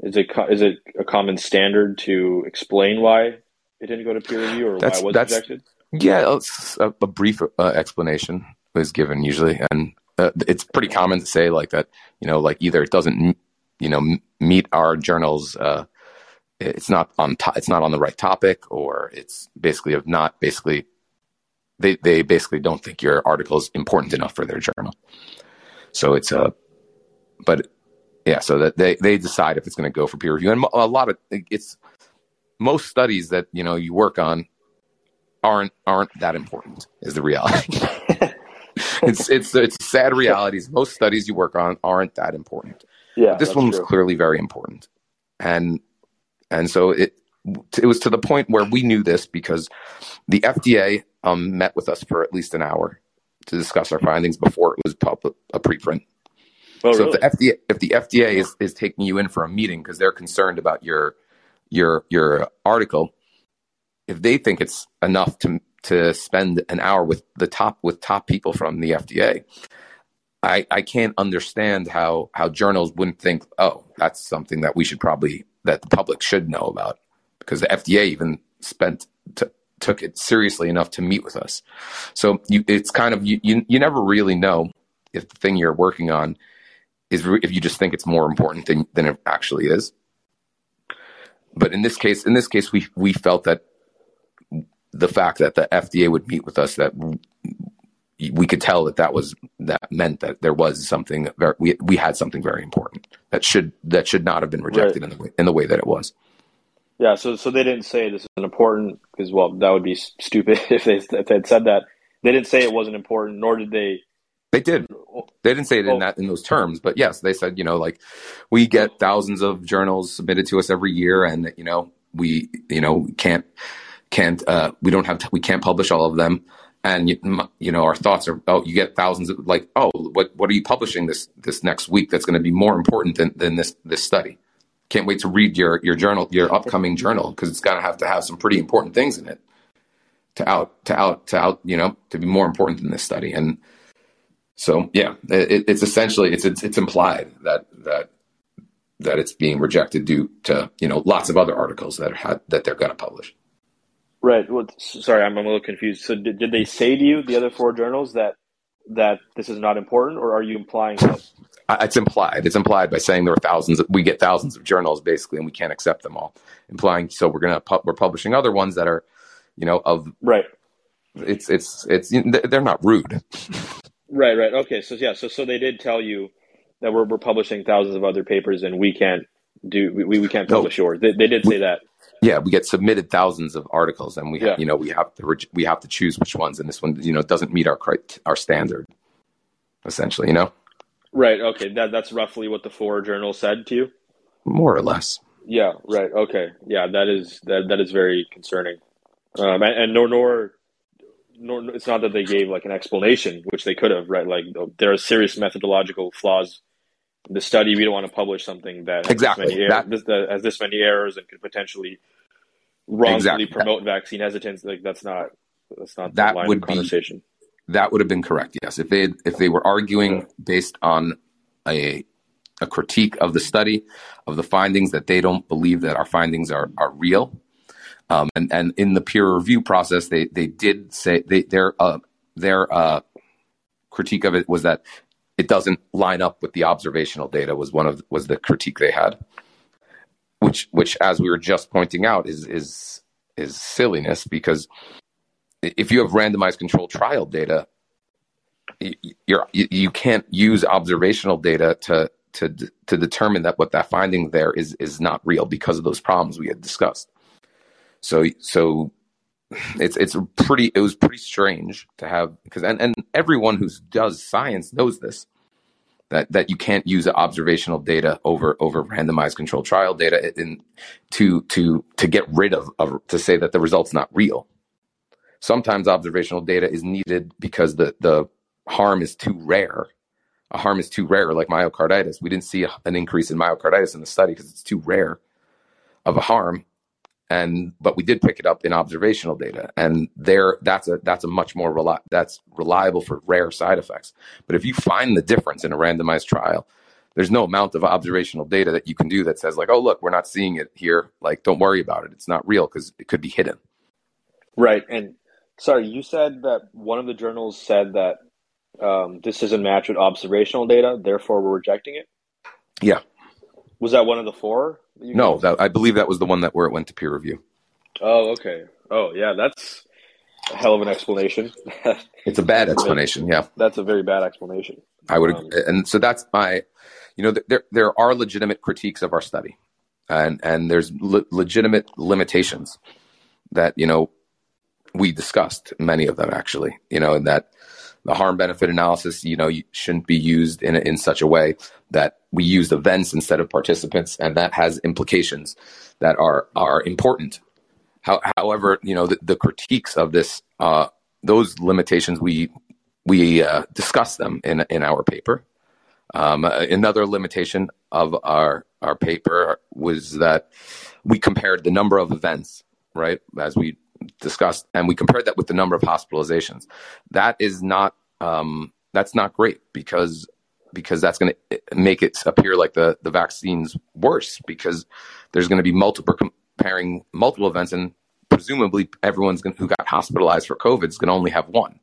Is it is it a common standard to explain why it didn't go to peer review or that's, why it was that's, rejected? Yeah, a, a brief uh, explanation is given usually, and uh, it's pretty common to say like that. You know, like either it doesn't, you know, meet our journal's. Uh, it's not on. To- it's not on the right topic, or it's basically of not basically. They they basically don't think your article is important enough for their journal. So it's a but yeah, so that they they decide if it's going to go for peer review, and a lot of it's most studies that you know you work on aren't aren't that important is the reality. it's it's it's sad realities. Most studies you work on aren't that important. Yeah, this one was true. clearly very important, and and so it it was to the point where we knew this because the FDA um, met with us for at least an hour to discuss our findings before it was a preprint. Oh, so really? if the FDA if the FDA is, is taking you in for a meeting because they're concerned about your your your article, if they think it's enough to to spend an hour with the top with top people from the FDA, I I can't understand how how journals wouldn't think, oh, that's something that we should probably that the public should know about because the FDA even spent t- took it seriously enough to meet with us. So you it's kind of you you, you never really know if the thing you're working on is re- if you just think it's more important than than it actually is. But in this case, in this case, we we felt that the fact that the FDA would meet with us that we could tell that that was that meant that there was something very we we had something very important that should that should not have been rejected Right. in the way in the way that it was. Yeah, so so they didn't say this is important because well, that would be stupid if they if they had said that. They didn't say it wasn't important, nor did they. They did. They didn't say it in that in those terms, but yes, they said you know like we get thousands of journals submitted to us every year, and you know we you know can't can't uh, we don't have we can't publish all of them, and you, you know our thoughts are oh you get thousands of like oh what what are you publishing this this next week that's going to be more important than than this this study. Can't wait to read your your journal your upcoming journal because it's going to have to have some pretty important things in it to out to out to out you know to be more important than this study and so yeah, it, it's essentially it's, it's it's implied that that that it's being rejected due to you know lots of other articles that had that they're going to publish. Right. Well, sorry, I'm, I'm a little confused. So did, did they say to you, the other four journals, that that this is not important, or are you implying that? It's implied. It's implied by saying there are thousands. Of, we get thousands of journals basically, and we can't accept them all. Implying so we're gonna pu- we're publishing other ones that are you know of Right. it's it's it's they're not rude. Right. Right. Okay. So yeah. So so they did tell you that we're we're publishing thousands of other papers, and we can't do we, we can't No. publish yours. They, they did say that. Yeah, we get submitted thousands of articles, and we Yeah. you know we have to we have to choose which ones, and this one you know doesn't meet our our standard. Essentially, you know, Right. Okay. That that's roughly what the four journals said to you. more or less. Yeah. Right. Okay. Yeah. That is that that is very concerning. Um, and, and nor nor nor it's not that they gave like an explanation, which they could have. Right. Like there are serious methodological flaws in the study. We don't want to publish something that has Exactly. this many, That- this, that has this many errors and could potentially wrongfully Exactly. promote vaccine hesitance. Like that's not that's not That the line would of be- conversation. That would have been correct. Yes, if they if they were arguing based on a a critique of the study of the findings that they don't believe that our findings are are real, um, and and in the peer review process they they did say they their uh, their uh, critique of it was that it doesn't line up with the observational data was one of was the critique they had, which which as we were just pointing out is is is silliness because if you have randomized controlled trial data, you're, you, can't use observational data to to to determine that what that finding there is is not real because of those problems we had discussed. So so it's it's pretty it was pretty strange to have because and, and everyone who does science knows this that that you can't use observational data over over randomized controlled trial data in to to to get rid of, of to say that the result's not real sometimes observational data is needed because the the harm is too rare. A harm is too rare, like myocarditis. We didn't see a, an increase in myocarditis in the study because it's too rare of a harm, and but we did pick it up in observational data, and there that's a that's a much more reli- that's reliable for rare side effects. But if you find the difference in a randomized trial, there's no amount of observational data that you can do that says like, oh look, we're not seeing it here. Like, don't worry about it. It's not real because it could be hidden. Right. And sorry, you said that one of the journals said that um, this doesn't match with observational data, therefore we're rejecting it. Yeah. Was that one of the four? that No, that, I believe that was the one that where it went to peer review. Oh, okay. Oh, yeah. That's a hell of an explanation. It's a bad explanation. Yeah, that's a very bad explanation. I would, Um, and so that's my, you know, there there are legitimate critiques of our study, and and there's le- legitimate limitations that you know we discussed many of them actually. You know, that the harm benefit analysis, you know, shouldn't be used in in such a way that we used events instead of participants, and that has implications that are are important. How, however, you know, the, the critiques of this, uh, those limitations, we we uh, discuss them in in our paper. Um, another limitation of our our paper was that we compared the number of events, right, as we discussed, and we compared that with the number of hospitalizations. That is not um, that's not great because because that's going to make it appear like the the vaccine's worse because there's going to be multiple comparing multiple events and presumably everyone's gonna, who got hospitalized for COVID is going to only have one.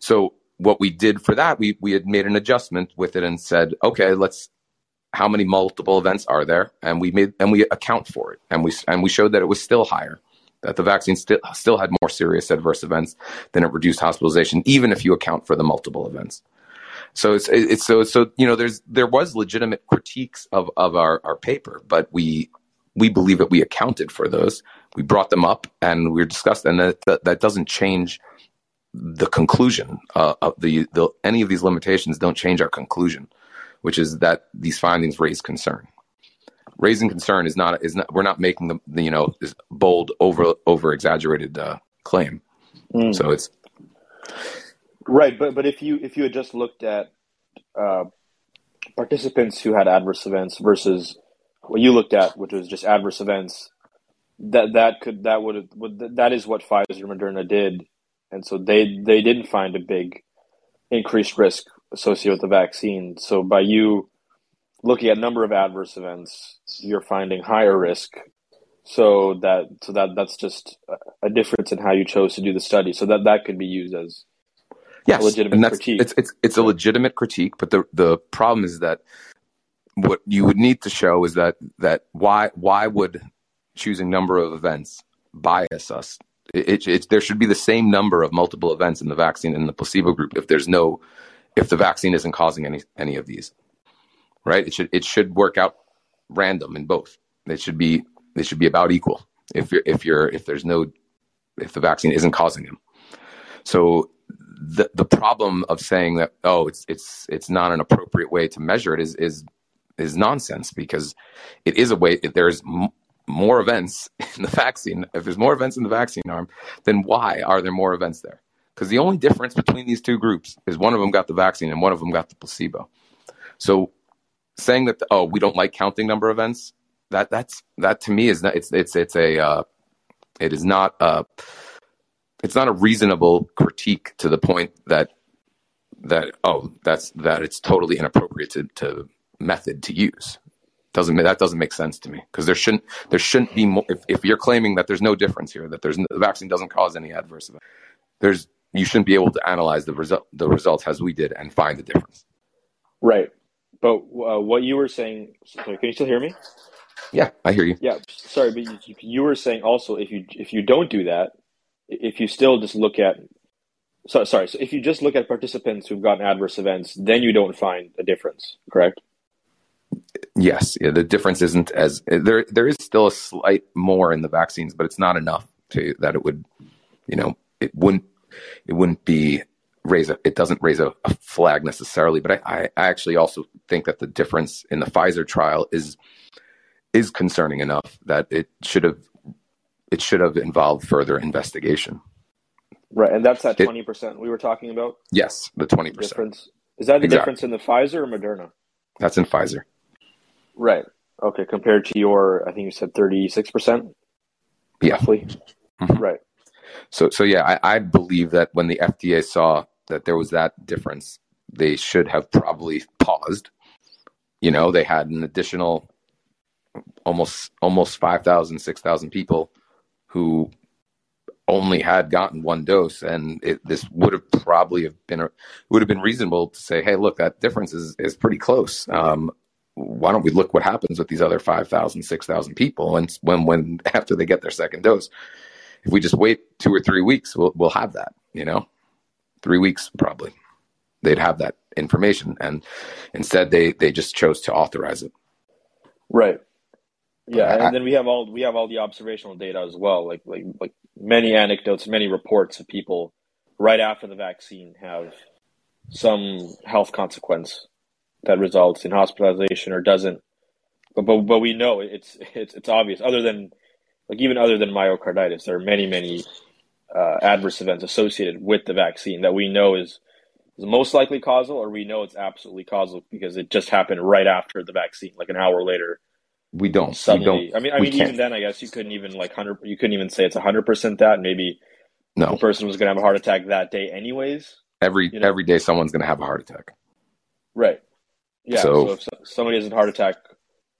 So what we did for that, we we had made an adjustment with it and said, okay, let's how many multiple events are there, and we made and we account for it, and we and we showed that it was still higher, that the vaccine still still had more serious adverse events than it reduced hospitalization, even if you account for the multiple events. So it's it's so so you know there's there was legitimate critiques of of our our paper, but we we believe that we accounted for those. We brought them up and we discussed, and that that, that doesn't change the conclusion uh, of the, the any of these limitations don't change our conclusion, which is that these findings raise concern. Raising concern is not is not we're not making the, the you know this bold over over exaggerated uh, claim. Mm. So it's Right, but but if you if you had just looked at uh, participants who had adverse events versus what you looked at, which was just adverse events, that that could that would that is what Pfizer Moderna did, and so they they didn't find a big increased risk associated with the vaccine. So by you looking at number of adverse events, you're finding higher risk. So that so that that's just a difference in how you chose to do the study. So that that could be used as yes, legitimate and that's, critique. It's, it's, it's a legitimate critique, but the, the problem is that what you would need to show is that, that why, why would choosing number of events bias us? It, it, it, there should be the same number of multiple events in the vaccine and the placebo group if there's no, if the vaccine isn't causing any, any of these, right? It should, it should work out random in both. It should be, it should be about equal if you're, if you're, if there's no, if the vaccine isn't causing them. So the the problem of saying that oh it's it's it's not an appropriate way to measure it is is is nonsense because it is a way if there's m- more events in the vaccine if there's more events in the vaccine arm then why are there more events there because the only difference between these two groups is one of them got the vaccine and one of them got the placebo so saying that oh we don't like counting number events that that's that to me is not it's it's it's a uh, it is not uh it's not a reasonable critique to the point that that oh that's that it's totally inappropriate to, to method to use. Doesn't that doesn't make sense to me because there shouldn't there shouldn't be more if, if you're claiming that there's no difference here that there's the vaccine doesn't cause any adverse event there's you shouldn't be able to analyze the result the results as we did and find the difference. Right but uh, what you were saying sorry, can you still hear me? Yeah i hear you. Yeah sorry but you, you were saying also if you if you don't do that if you still just look at so, sorry so if you just look at participants who've gotten adverse events then you don't find a difference correct? Yes yeah, the difference isn't as there there is still a slight more in the vaccines but it's not enough to that it would you know it wouldn't it wouldn't be raise a, it doesn't raise a, a flag necessarily but I, I actually also think that the difference in the pfizer trial is is concerning enough that it should have it should have involved further investigation. Right, and that's that twenty percent we were talking about. Yes, the twenty percent Is that the exactly. difference in the Pfizer or Moderna? That's in Pfizer. Right. Okay. Compared to your, I think you said thirty six percent. Yeah. Roughly. Mm-hmm. Right. So, so yeah, I, I believe that when the FDA saw that there was that difference, they should have probably paused. You know, they had an additional almost almost 5,000, 6,000 people who only had gotten one dose, and it, this would have probably have been a, would have been reasonable to say, hey, look, that difference is is pretty close. Um, why don't we look what happens with these other 5,000, 6,000 people, and when when after they get their second dose, if we just wait two or three weeks, we'll we'll have that. You know, three weeks probably, they'd have that information, and instead they they just chose to authorize it. Right. Yeah, and then we have all we have all the observational data as well, like like like many anecdotes, many reports of people right after the vaccine have some health consequence that results in hospitalization or doesn't. But but, but we know it's it's it's obvious. Other than like even other than myocarditis, there are many many uh, adverse events associated with the vaccine that we know is is most likely causal, or we know it's absolutely causal because it just happened right after the vaccine, like an hour later. We don't. Suddenly, we don't, I mean, I mean, even then, I guess you couldn't even like hundred. You couldn't even say it's hundred percent that. Maybe no the person was going to have a heart attack that day, anyways. Every you know? every day, someone's going to have a heart attack. Right. Yeah. So, so if somebody has a heart attack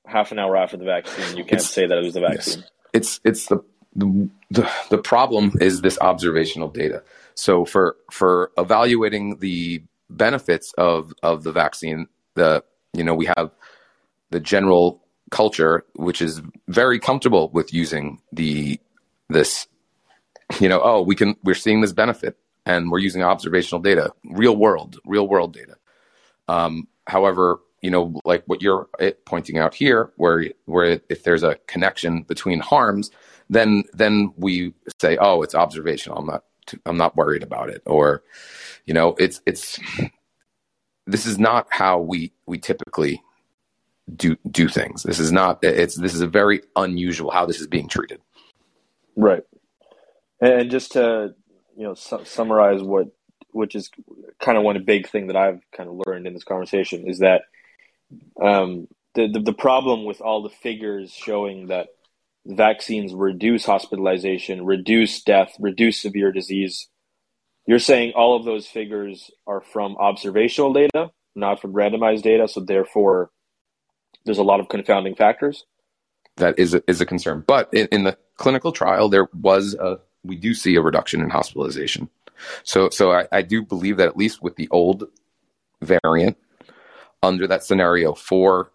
half an hour after the vaccine, you can't say that it was the vaccine. Yes. It's it's the, the the problem is this observational data. So for for evaluating the benefits of of the vaccine, the you know we have the general culture which is very comfortable with using the this you know oh we can we're seeing this benefit and we're using observational data real world real world data um, however you know like what you're eh, pointing out here where where if there's a connection between harms then then we say oh it's observational. I'm not i'm not worried about it. Or you know it's it's this is not how we we typically do do things. This is not it's this is a very unusual how this is being treated. Right. And just to you know su- summarize what which is kind of one big thing that I've kind of learned in this conversation is that um, the, the, the problem with all the figures showing that vaccines reduce hospitalization, reduce death, reduce severe disease. You're saying all of those figures are from observational data, not from randomized data, so therefore there's a lot of confounding factors. That is a, is a concern, but in, in the clinical trial, there was a we do see a reduction in hospitalization. So, so I, I do believe that at least with the old variant, under that scenario for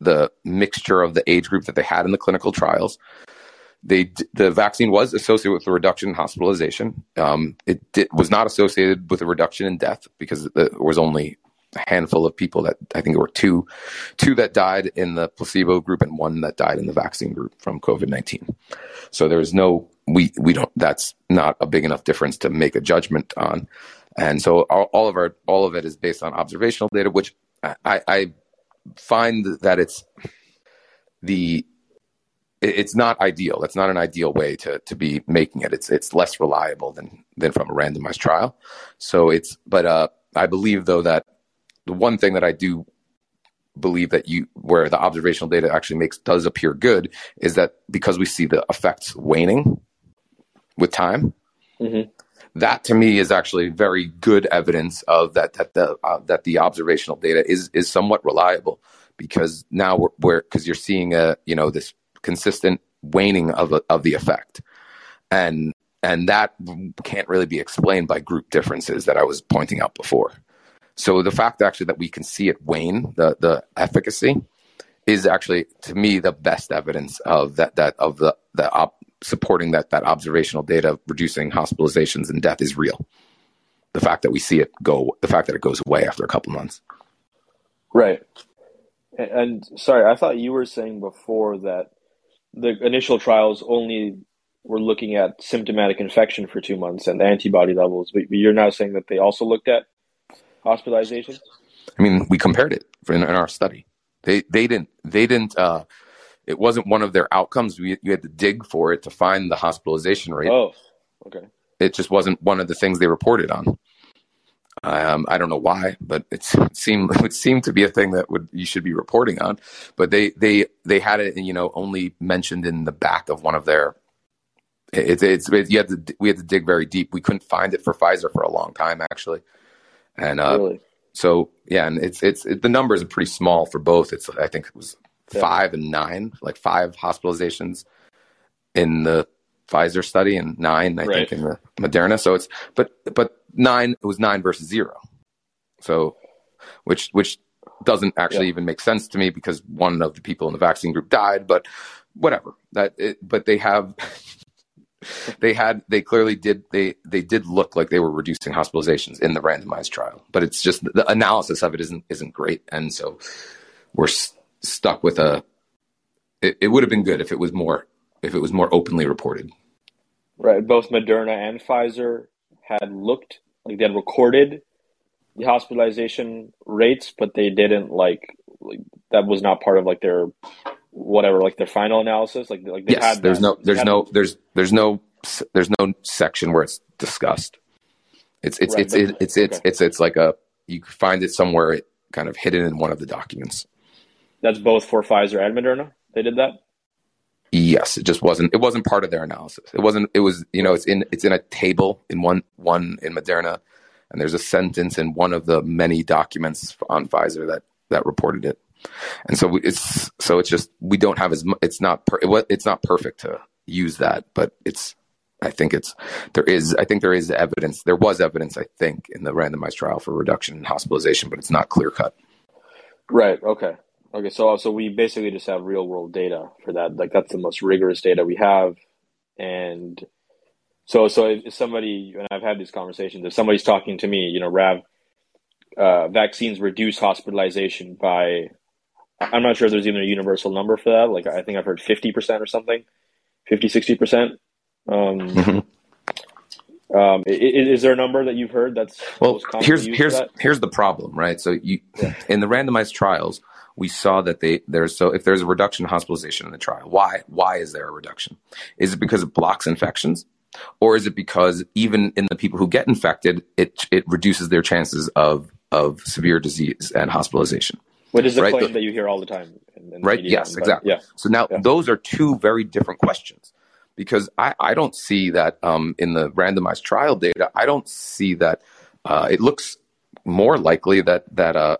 the mixture of the age group that they had in the clinical trials, they the vaccine was associated with a reduction in hospitalization. Um, it was not associated with a reduction in death because there was only a handful of people that I think there were two, two that died in the placebo group and one that died in the vaccine group from COVID nineteen. So there's no we we don't that's not a big enough difference to make a judgment on. And so all, all of our all of it is based on observational data, which I, I find that it's the it's not ideal. It's not an ideal way to to be making it. It's it's less reliable than than from a randomized trial. So it's but uh, I believe though that the one thing that I do believe that you where the observational data actually makes does appear good is that because we see the effects waning with time mm-hmm. That to me is actually very good evidence of that that the uh, that the observational data is is somewhat reliable because now we're because you're seeing a you know this consistent waning of a, of the effect and and that can't really be explained by group differences that I was pointing out before. So the fact actually that we can see it wane the the efficacy is actually to me the best evidence of that that of the the op, supporting that that observational data reducing hospitalizations and death is real. The fact that we see it go, the fact that it goes away after a couple months. Right. And, and sorry, I thought you were saying before that the initial trials only were looking at symptomatic infection for two months and antibody levels, but you're now saying that they also looked at hospitalization? I mean, we compared it in, in our study. They they didn't they didn't. Uh, it wasn't one of their outcomes. We you had to dig for it to find the hospitalization rate. Oh, okay. It just wasn't one of the things they reported on. Um, I don't know why, but it seemed it seemed to be a thing that would you should be reporting on. But they they they had it, you know, only mentioned in the back of one of their. It's it's it, you had to we had to dig very deep. We couldn't find it for Pfizer for a long time actually, and uh, really? so yeah, and it's it's it, the numbers are pretty small for both. It's I think it was yeah. five and nine, like five hospitalizations in the Pfizer study and nine, I right. think, in the Moderna. So it's but but nine it was nine versus zero. So which which doesn't actually yeah. even make sense to me because one of the people in the vaccine group died, but whatever. That it, but they have they had they clearly did they they did look like they were reducing hospitalizations in the randomized trial, but it's just the analysis of it isn't isn't great, and so we're stuck with a. It, it would have been good if it was more if it was more openly reported. Right. Both Moderna and Pfizer had looked like they had recorded the hospitalization rates, but they didn't like, like that was not part of like their whatever like their final analysis. Like like they yes, had there's that. no there's had- no there's there's no there's no section where it's discussed. It's it's Right, it's it's it's it's, okay. it's it's like a you find it somewhere it kind of hidden in one of the documents. That's both for Pfizer and Moderna. They did that. Yes, it just wasn't. It wasn't part of their analysis. It wasn't. It was. You know, it's in. It's in a table in one one in Moderna, and there's a sentence in one of the many documents on Pfizer that that reported it. And so we- it's so it's just we don't have as much. It's not. Per, it, it's not perfect to use that, but it's. I think it's there is. I think there is evidence. There was evidence. I think in the randomized trial for reduction in hospitalization, but it's not clear cut. Right. Okay. Okay. So so we basically just have real world data for that. Like that's the most rigorous data we have, and so so if somebody and I've had these conversations. If somebody's talking to me, you know, Rav, uh, vaccines reduce hospitalization by. I'm not sure if there's even a universal number for that. Like I think I've heard 50 percent or something, 50, 60 percent. Um, Mhm. um, i- i- is there a number that you've heard that's Well, here's here's that? here's the problem, right? So you Yeah. in the randomized trials, we saw that they there's so if there's a reduction in hospitalization in the trial, why why is there a reduction? Is it because it blocks infections, or is it because even in the people who get infected, it it reduces their chances of of severe disease and hospitalization? Which is a Right, claim the- that you hear all the time. In, in Right? media, Yes, but exactly. Yeah. So now Yeah. those are two very different questions because I, I don't see that um, in the randomized trial data. I don't see that uh, it looks more likely that that uh,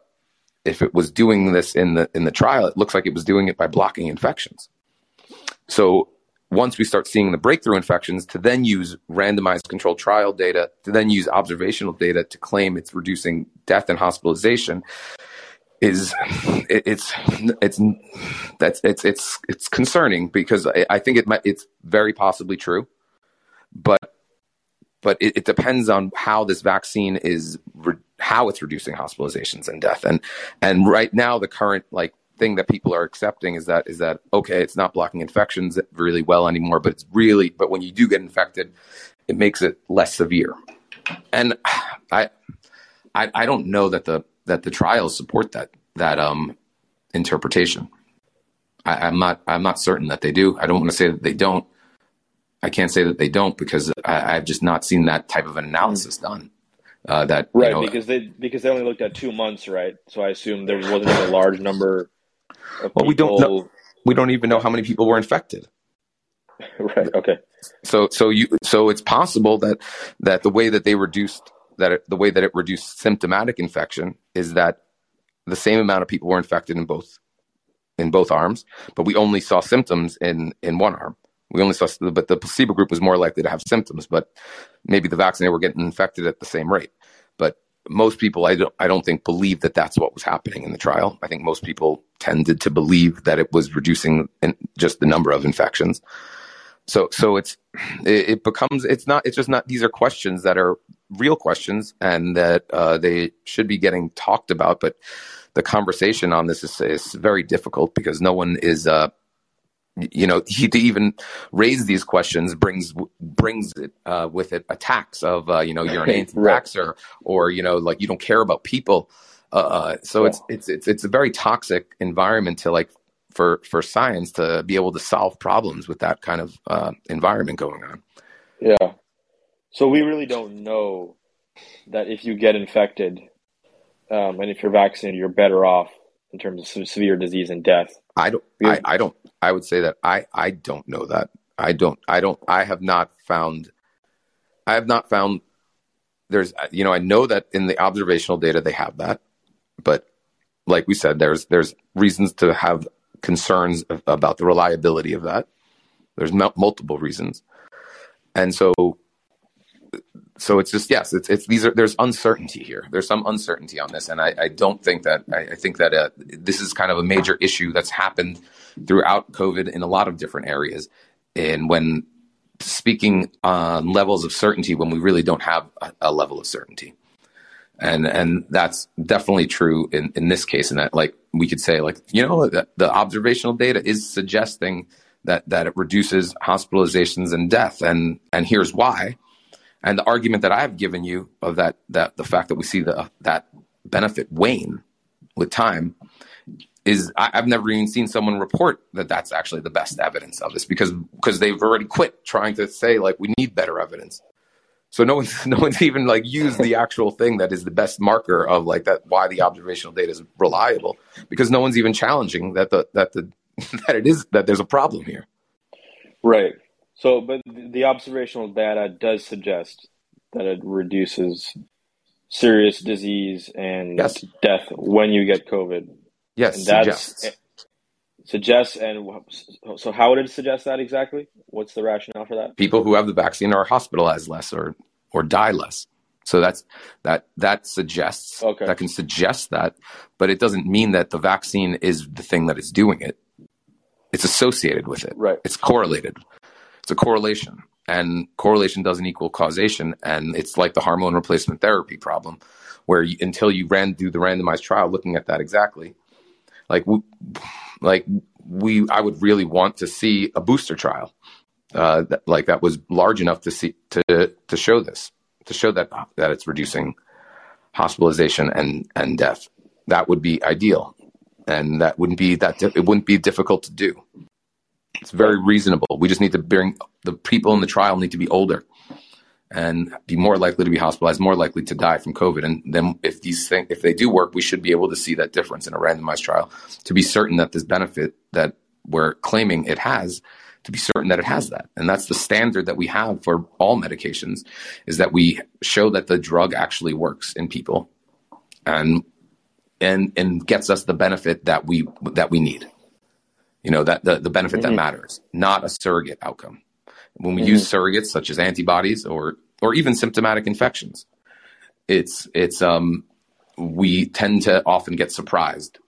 if it was doing this in the in the trial, it looks like it was doing it by blocking infections. So once we start seeing the breakthrough infections, to then use randomized controlled trial data, to then use observational data to claim it's reducing death and hospitalization, is it, it's it's that's it's it's it's concerning because I, I think it might it's very possibly true, but but it, it depends on how this vaccine is re, how it's reducing hospitalizations and death and and right now the current like thing that people are accepting is that is that okay it's not blocking infections really well anymore but it's really but when you do get infected it makes it less severe and I I, I don't know that the that the trials support that that um interpretation. I, I'm not I'm not certain that they do. I don't want to say that they don't. I can't say that they don't because I, I've just not seen that type of an analysis done. Uh, that you Right, know, because they because they only looked at two months, right? So I assume there wasn't a large number of Well, we don't people. we don't even know how many people were infected. Right. Okay. So so you so it's possible that that the way that they reduced that it, the way that it reduced symptomatic infection is that the same amount of people were infected in both in both arms, but we only saw symptoms in in one arm. We only saw, but the placebo group was more likely to have symptoms, but maybe the vaccinated were getting infected at the same rate. But most people, I don't, I don't think, believe that that's what was happening in the trial. I think most people tended to believe that it was reducing in just the number of infections. So, so it's it, it becomes it's not it's just not these are questions that are real questions and that uh, they should be getting talked about, but the conversation on this is, is very difficult because no one is uh, you know he, to even raise these questions brings brings it uh, with it attacks of uh, you know you're an anti-vaxxer or you know like you don't care about people uh, so Yeah. it's it's it's it's a very toxic environment to like for for science to be able to solve problems with that kind of uh, environment going on Yeah. So we really don't know that if you get infected, um, and if you're vaccinated, you're better off in terms of severe disease and death. I don't. I, I don't. I would say that I. I don't know that. I don't. I don't. I have not found. I have not found. There's. You know. I know that in the observational data they have that, but like we said, there's there's reasons to have concerns about the reliability of that. There's mul- multiple reasons, and so. So it's just yes, it's it's these are there's uncertainty here. There's some uncertainty on this, and I, I don't think that I, I think that uh, this is kind of a major issue that's happened throughout COVID in a lot of different areas. And when speaking on levels of certainty when we really don't have a, a level of certainty and and that's definitely true in in this case. And that like we could say like you know the, the observational data is suggesting that that it reduces hospitalizations and death, and and here's why. And the argument that I've given you of that that the fact that we see the that benefit wane with time is I, have never even seen someone report that that's actually the best evidence of this because because they've already quit trying to say like we need better evidence. So no one's no one's even like used the actual thing that is the best marker of like that why the observational data is reliable because no one's even challenging that the that the that it is that there's a problem here. Right. So, but the observational data does suggest that it reduces serious disease and yes. death when you get COVID. Yes, and that's, suggests. Suggests and so how would it suggest that exactly? What's the rationale for that? People who have the vaccine are hospitalized less or or die less. So that's that that suggests okay. that can suggest that, but it doesn't mean that the vaccine is the thing that is doing it. It's associated with it. Right. It's correlated. It's a correlation. And correlation doesn't equal causation. And it's like the hormone replacement therapy problem, where you, until you ran do the randomized trial looking at that exactly, like like we I would really want to see a booster trial uh, that, like that was large enough to see to to show this to show that that it's reducing hospitalization and and death. That would be ideal, and that wouldn't be that it wouldn't be difficult to do. It's very reasonable. We just need to bring the people in the trial need to be older and be more likely to be hospitalized, more likely to die from COVID. And then if these things, if they do work, we should be able to see that difference in a randomized trial to be certain that this benefit that we're claiming it has, to be certain that it has that. And that's the standard that we have for all medications is that we show that the drug actually works in people and and and gets us the benefit that we that we need. You know, that the, the benefit mm-hmm. that matters, not a surrogate outcome when we mm-hmm. use surrogates such as antibodies or or even symptomatic infections. It's it's um we tend to often get surprised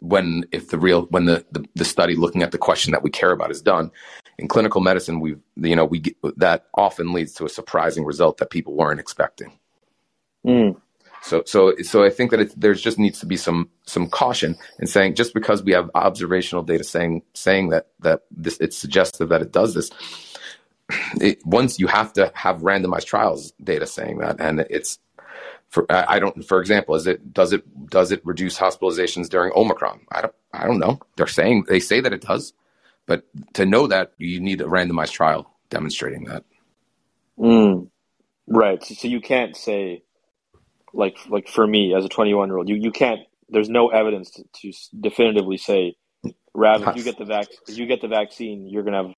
when if the real when the, the, the study looking at the question that we care about is done in clinical medicine we you know we that often leads to a surprising result that people weren't expecting mm. So so so i think that it, there's just needs to be some some caution in saying just because we have observational data saying saying that that this it's suggestive that it does this it, once you have to have randomized trials data saying that, and it's for I don't. For example, is it does it does it reduce hospitalizations during Omicron? I don't. I don't know. They're saying they say that it does, but to know that you need a randomized trial demonstrating that. Mm, right. So, so you can't say, like like for me as a 21 year old, you you can't. There's no evidence to, to definitively say, Rav, if you get the vac, if you get the vaccine, you're gonna have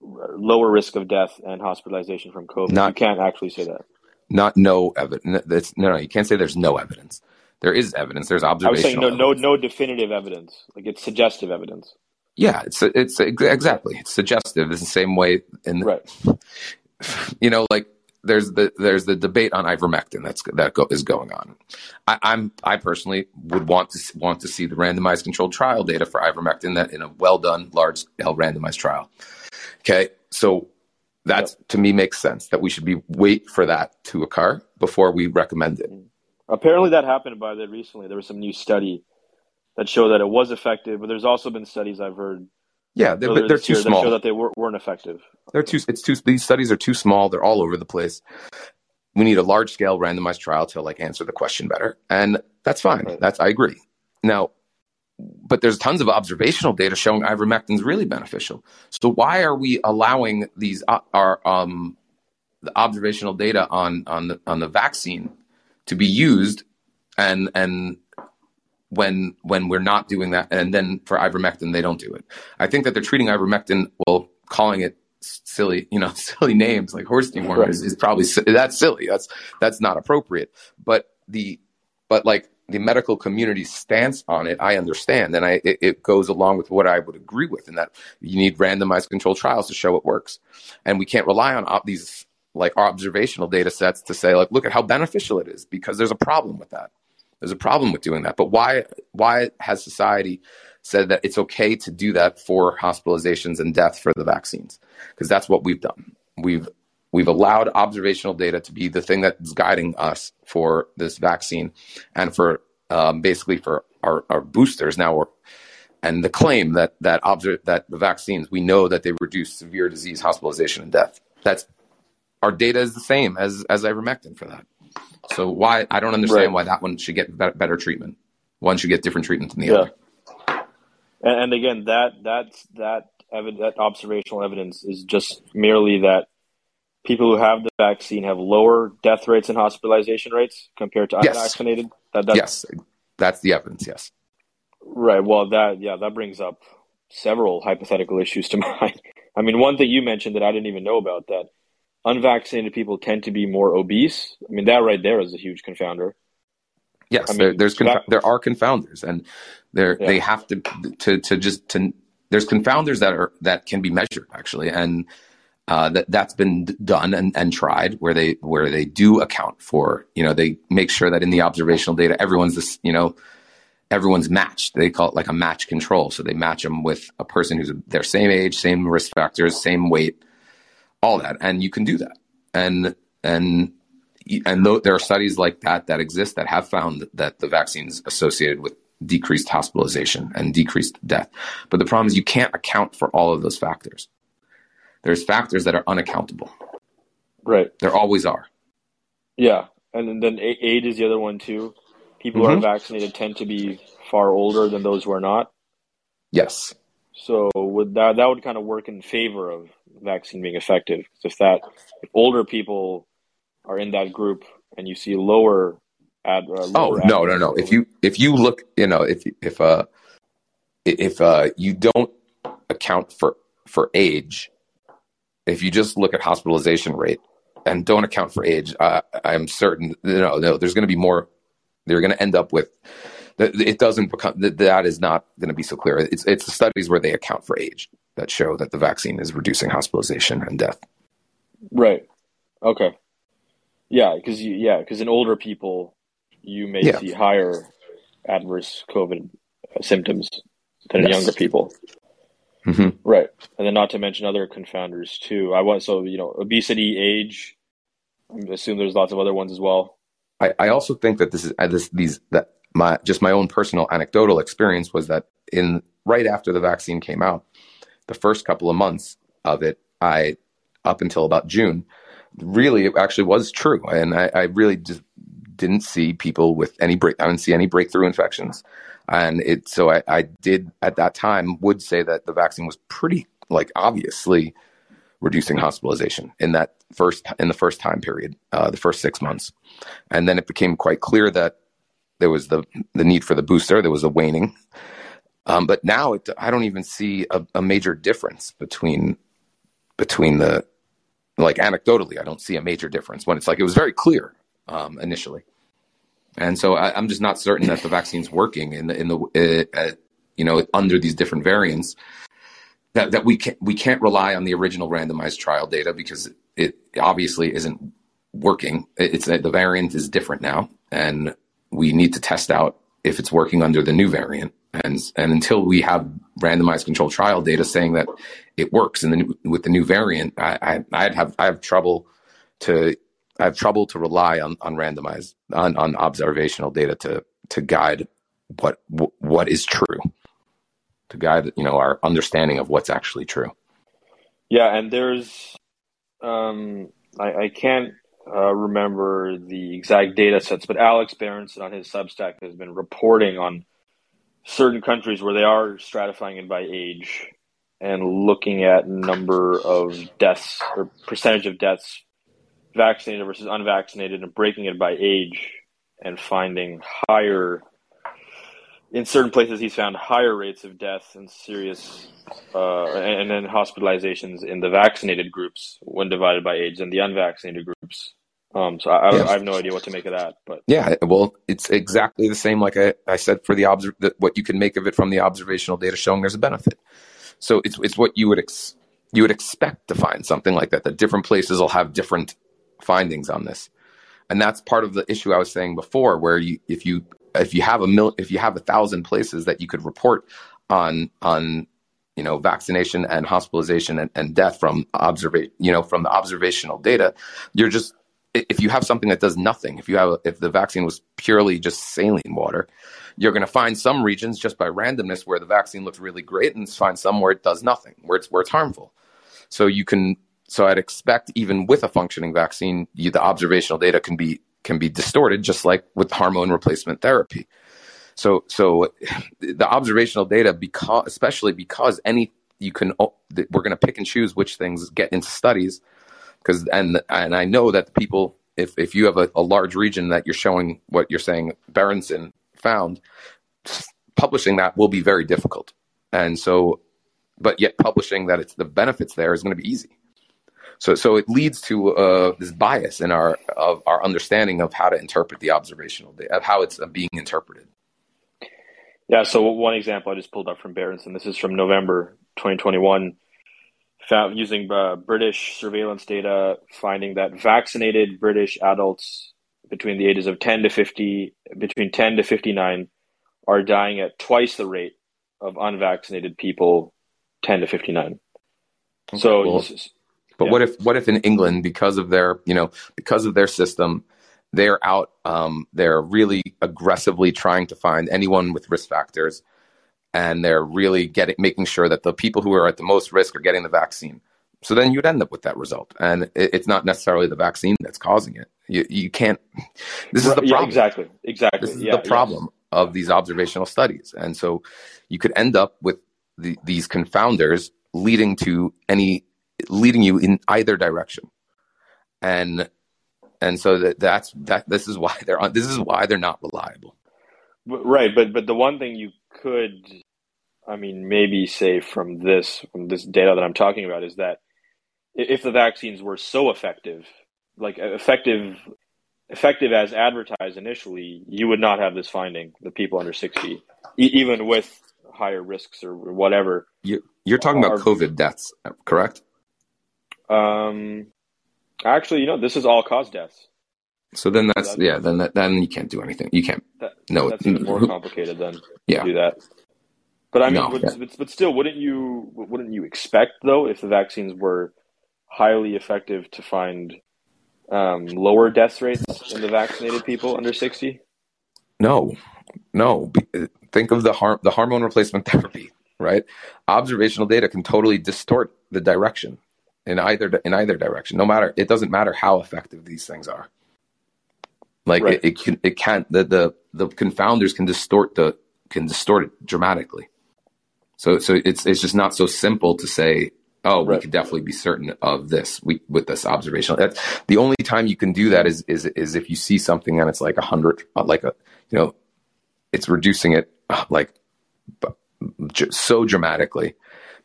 lower risk of death and hospitalization from COVID. Not, you can't actually say that. Not no evidence. No, no, you can't say there's no evidence. There is evidence. There's observational. I was saying no, no, no definitive evidence. Like it's suggestive evidence. Yeah, it's it's exactly it's suggestive. It's the same way in right. You know, like there's the there's the debate on ivermectin that's that go, is going on. I, am I personally would want to want to see the randomized controlled trial data for ivermectin that in a well done large scale randomized trial. Okay, so that yep. to me makes sense that we should be wait for that to occur before we recommend it. Mm-hmm. Apparently, that happened by the recently. There was some new study that showed that it was effective, but there's also been studies I've heard. Yeah, they're, they're too small. That show that they were, weren't effective. They're too. It's too. These studies are too small. They're all over the place. We need a large scale randomized trial to like answer the question better, and that's fine. Right. That's I agree. Now, but there's tons of observational data showing ivermectin is really beneficial. So why are we allowing these uh, our um, the observational data on on the on the vaccine to be used and and when when we're not doing that and then for ivermectin they don't do it. I think that they're treating ivermectin well calling it silly you know silly names like horse dewormer right. is, is probably that's silly that's that's not appropriate but the but like the medical community stance on it, I understand, and I it, it, goes along with what I would agree with, in that you need randomized controlled trials to show it works, and we can't rely on op- these like observational data sets to say like, look at how beneficial it is, because there's a problem with that. There's a problem with doing that. But why why has society said that it's okay to do that for hospitalizations and death for the vaccines because that's what we've done. We've we've allowed observational data to be the thing that's guiding us for this vaccine and for um, basically for our, our boosters now and the claim that that observe that the vaccines we know that they reduce severe disease hospitalization and death that's our data is the same as as ivermectin for that so why i don't understand right. why that one should get better, treatment one should get different treatment than the yeah. other and, and again, that that's that ev- that observational evidence is just merely that people who have the vaccine have lower death rates and hospitalization rates compared to unvaccinated. Yes. That, that's, yes, that's the evidence. Yes. Right. Well, that yeah, that brings up several hypothetical issues to mind. I mean, one thing you mentioned that I didn't even know about that unvaccinated people tend to be more obese. I mean, that right there is a huge confounder. Yes, I mean, there, there's conf- there are confounders, and there yeah. they have to to to just to there's confounders that are that can be measured actually, and uh, that that's been done and, and tried where they where they do account for you know they make sure that in the observational data everyone's this you know everyone's matched. They call it like a match control. So they match them with a person who's their same age, same risk factors, same weight, all that, and you can do that. And and and th- there are studies like that that exist that have found that the vaccines associated with decreased hospitalization and decreased death. But the problem is you can't account for all of those factors. There's factors that are unaccountable. Right. There always are. Yeah. And then age is the other one too. People mm-hmm. who are mm-hmm. vaccinated tend to be far older than those who are not. Yes. So would that that would kind of work in favor of vaccine being effective. If that if older people are in that group and you see lower ad uh, oh no no no if you if you look you know if if uh if uh you don't account for for age if you just look at hospitalization rate and don't account for age uh, i'm certain you know no, there's going to be more they're going to end up with it doesn't become that is not going to be so clear it's it's the studies where they account for age that show that the vaccine is reducing hospitalization and death right okay yeah, because yeah, because in older people, you may yeah. see higher adverse COVID symptoms than yes. in younger people. Mm-hmm. Right, and then not to mention other confounders too. I want so you know obesity, age. I assume there's lots of other ones as well. I, I also think that this is uh, this these that my just my own personal anecdotal experience was that in right after the vaccine came out, the first couple of months of it, I up until about June, really it actually was true. And I, I really just didn't see people with any break. I didn't see any breakthrough infections. And it, so I, I did at that time would say that the vaccine was pretty like obviously reducing hospitalization in that first in the first time period, uh, the first six months, and then it became quite clear that there was the the need for the booster. There was a waning, um, but now it, I don't even see a, a major difference between between the like anecdotally, I don't see a major difference when it's like it was very clear um, initially. And so I, am just not certain that the vaccine's working in the in the uh, uh, you know under these different variants. That that we can't we can't rely on the original randomized trial data because it obviously isn't working. It's the variant is different now, and we need to test out if it's working under the new variant. And and until we have randomized controlled trial data saying that it works, and then with the new variant, I, I I'd have I have trouble to I have trouble to rely on on randomized on on observational data to to guide what what is true, to guide you know our understanding of what's actually true. Yeah, and there's um I, I can't uh, remember the exact data sets, but Alex Berenson on his Substack has been reporting on certain countries where they are stratifying it by age and looking at number of deaths or percentage of deaths vaccinated versus unvaccinated and breaking it by age and finding higher in certain places he's found higher rates of death and serious uh, and, then hospitalizations in the vaccinated groups when divided by age than the unvaccinated groups um, so I, I, have no idea what to make of that, but yeah, well, it's exactly the same. Like I, I said, for the observ- the, what you can make of it from the observational data showing there's a benefit. So it's it's what you would ex- you would expect to find something like that. That different places will have different findings on this, and that's part of the issue I was saying before, where you if you if you have a mil if you have a thousand places that you could report on on you know vaccination and hospitalization and, and death from observation you know from the observational data you're just if you have something that does nothing if you have if the vaccine was purely just saline water you're going to find some regions just by randomness where the vaccine looks really great and find some where it does nothing where it's where it's harmful. So you can so i'd expect even with a functioning vaccine you, the observational data can be can be distorted just like with hormone replacement therapy so, so the observational data, because especially because any you can, we're going to pick and choose which things get into studies, because and and I know that the people, if if you have a, a large region that you're showing what you're saying, Berenson found, publishing that will be very difficult, and so, but yet publishing that it's the benefits there is going to be easy. So, so it leads to uh, this bias in our of our understanding of how to interpret the observational data, of how it's being interpreted. Yeah, so one example I just pulled up from Berenson. This is from November 2021. Found using uh, British surveillance data, finding that vaccinated British adults between the ages of 10 to 50, between 10 to 59, are dying at twice the rate of unvaccinated people 10 to 59. Okay, so, well, but yeah. what if what if in England, because of their you know because of their system, they're out um, they're really aggressively trying to find anyone with risk factors and they're really getting making sure that the people who are at the most risk are getting the vaccine. So then you'd end up with that result. And it, it's not necessarily the vaccine that's causing it. You, you can't this is the problem yeah, exactly. Exactly. This is yeah, the problem of these observational studies. And so you could end up with the, these confounders leading to any leading you in either direction. And and so that that's that this is why they're on this is why they're not reliable. Right but but the one thing you could i mean maybe say from this from this data that i'm talking about is that if the vaccines were so effective like effective effective as advertised initially you would not have this finding the people under 60 e- even with higher risks or whatever. You, you're talking about covid deaths correct um Actually, you know, this is all cause deaths. So then that's, so that's yeah. Then that, then you can't do anything. You can't. That, no, that's even more complicated than yeah. do that. But I mean, no, but, yeah. but, still, wouldn't you wouldn't you expect though if the vaccines were highly effective to find um, lower death rates in the vaccinated people under sixty? No, no. Think of the harm the hormone replacement therapy, right? Observational data can totally distort the direction in either in either direction. No matter it doesn't matter how effective these things are. Like right. it, it can it can't the, the the confounders can distort the can distort it dramatically. So so it's it's just not so simple to say oh right. we could definitely be certain of this we, with this observational. That's the only time you can do that is is is if you see something and it's like a hundred uh, like a you know it's reducing it uh, like so dramatically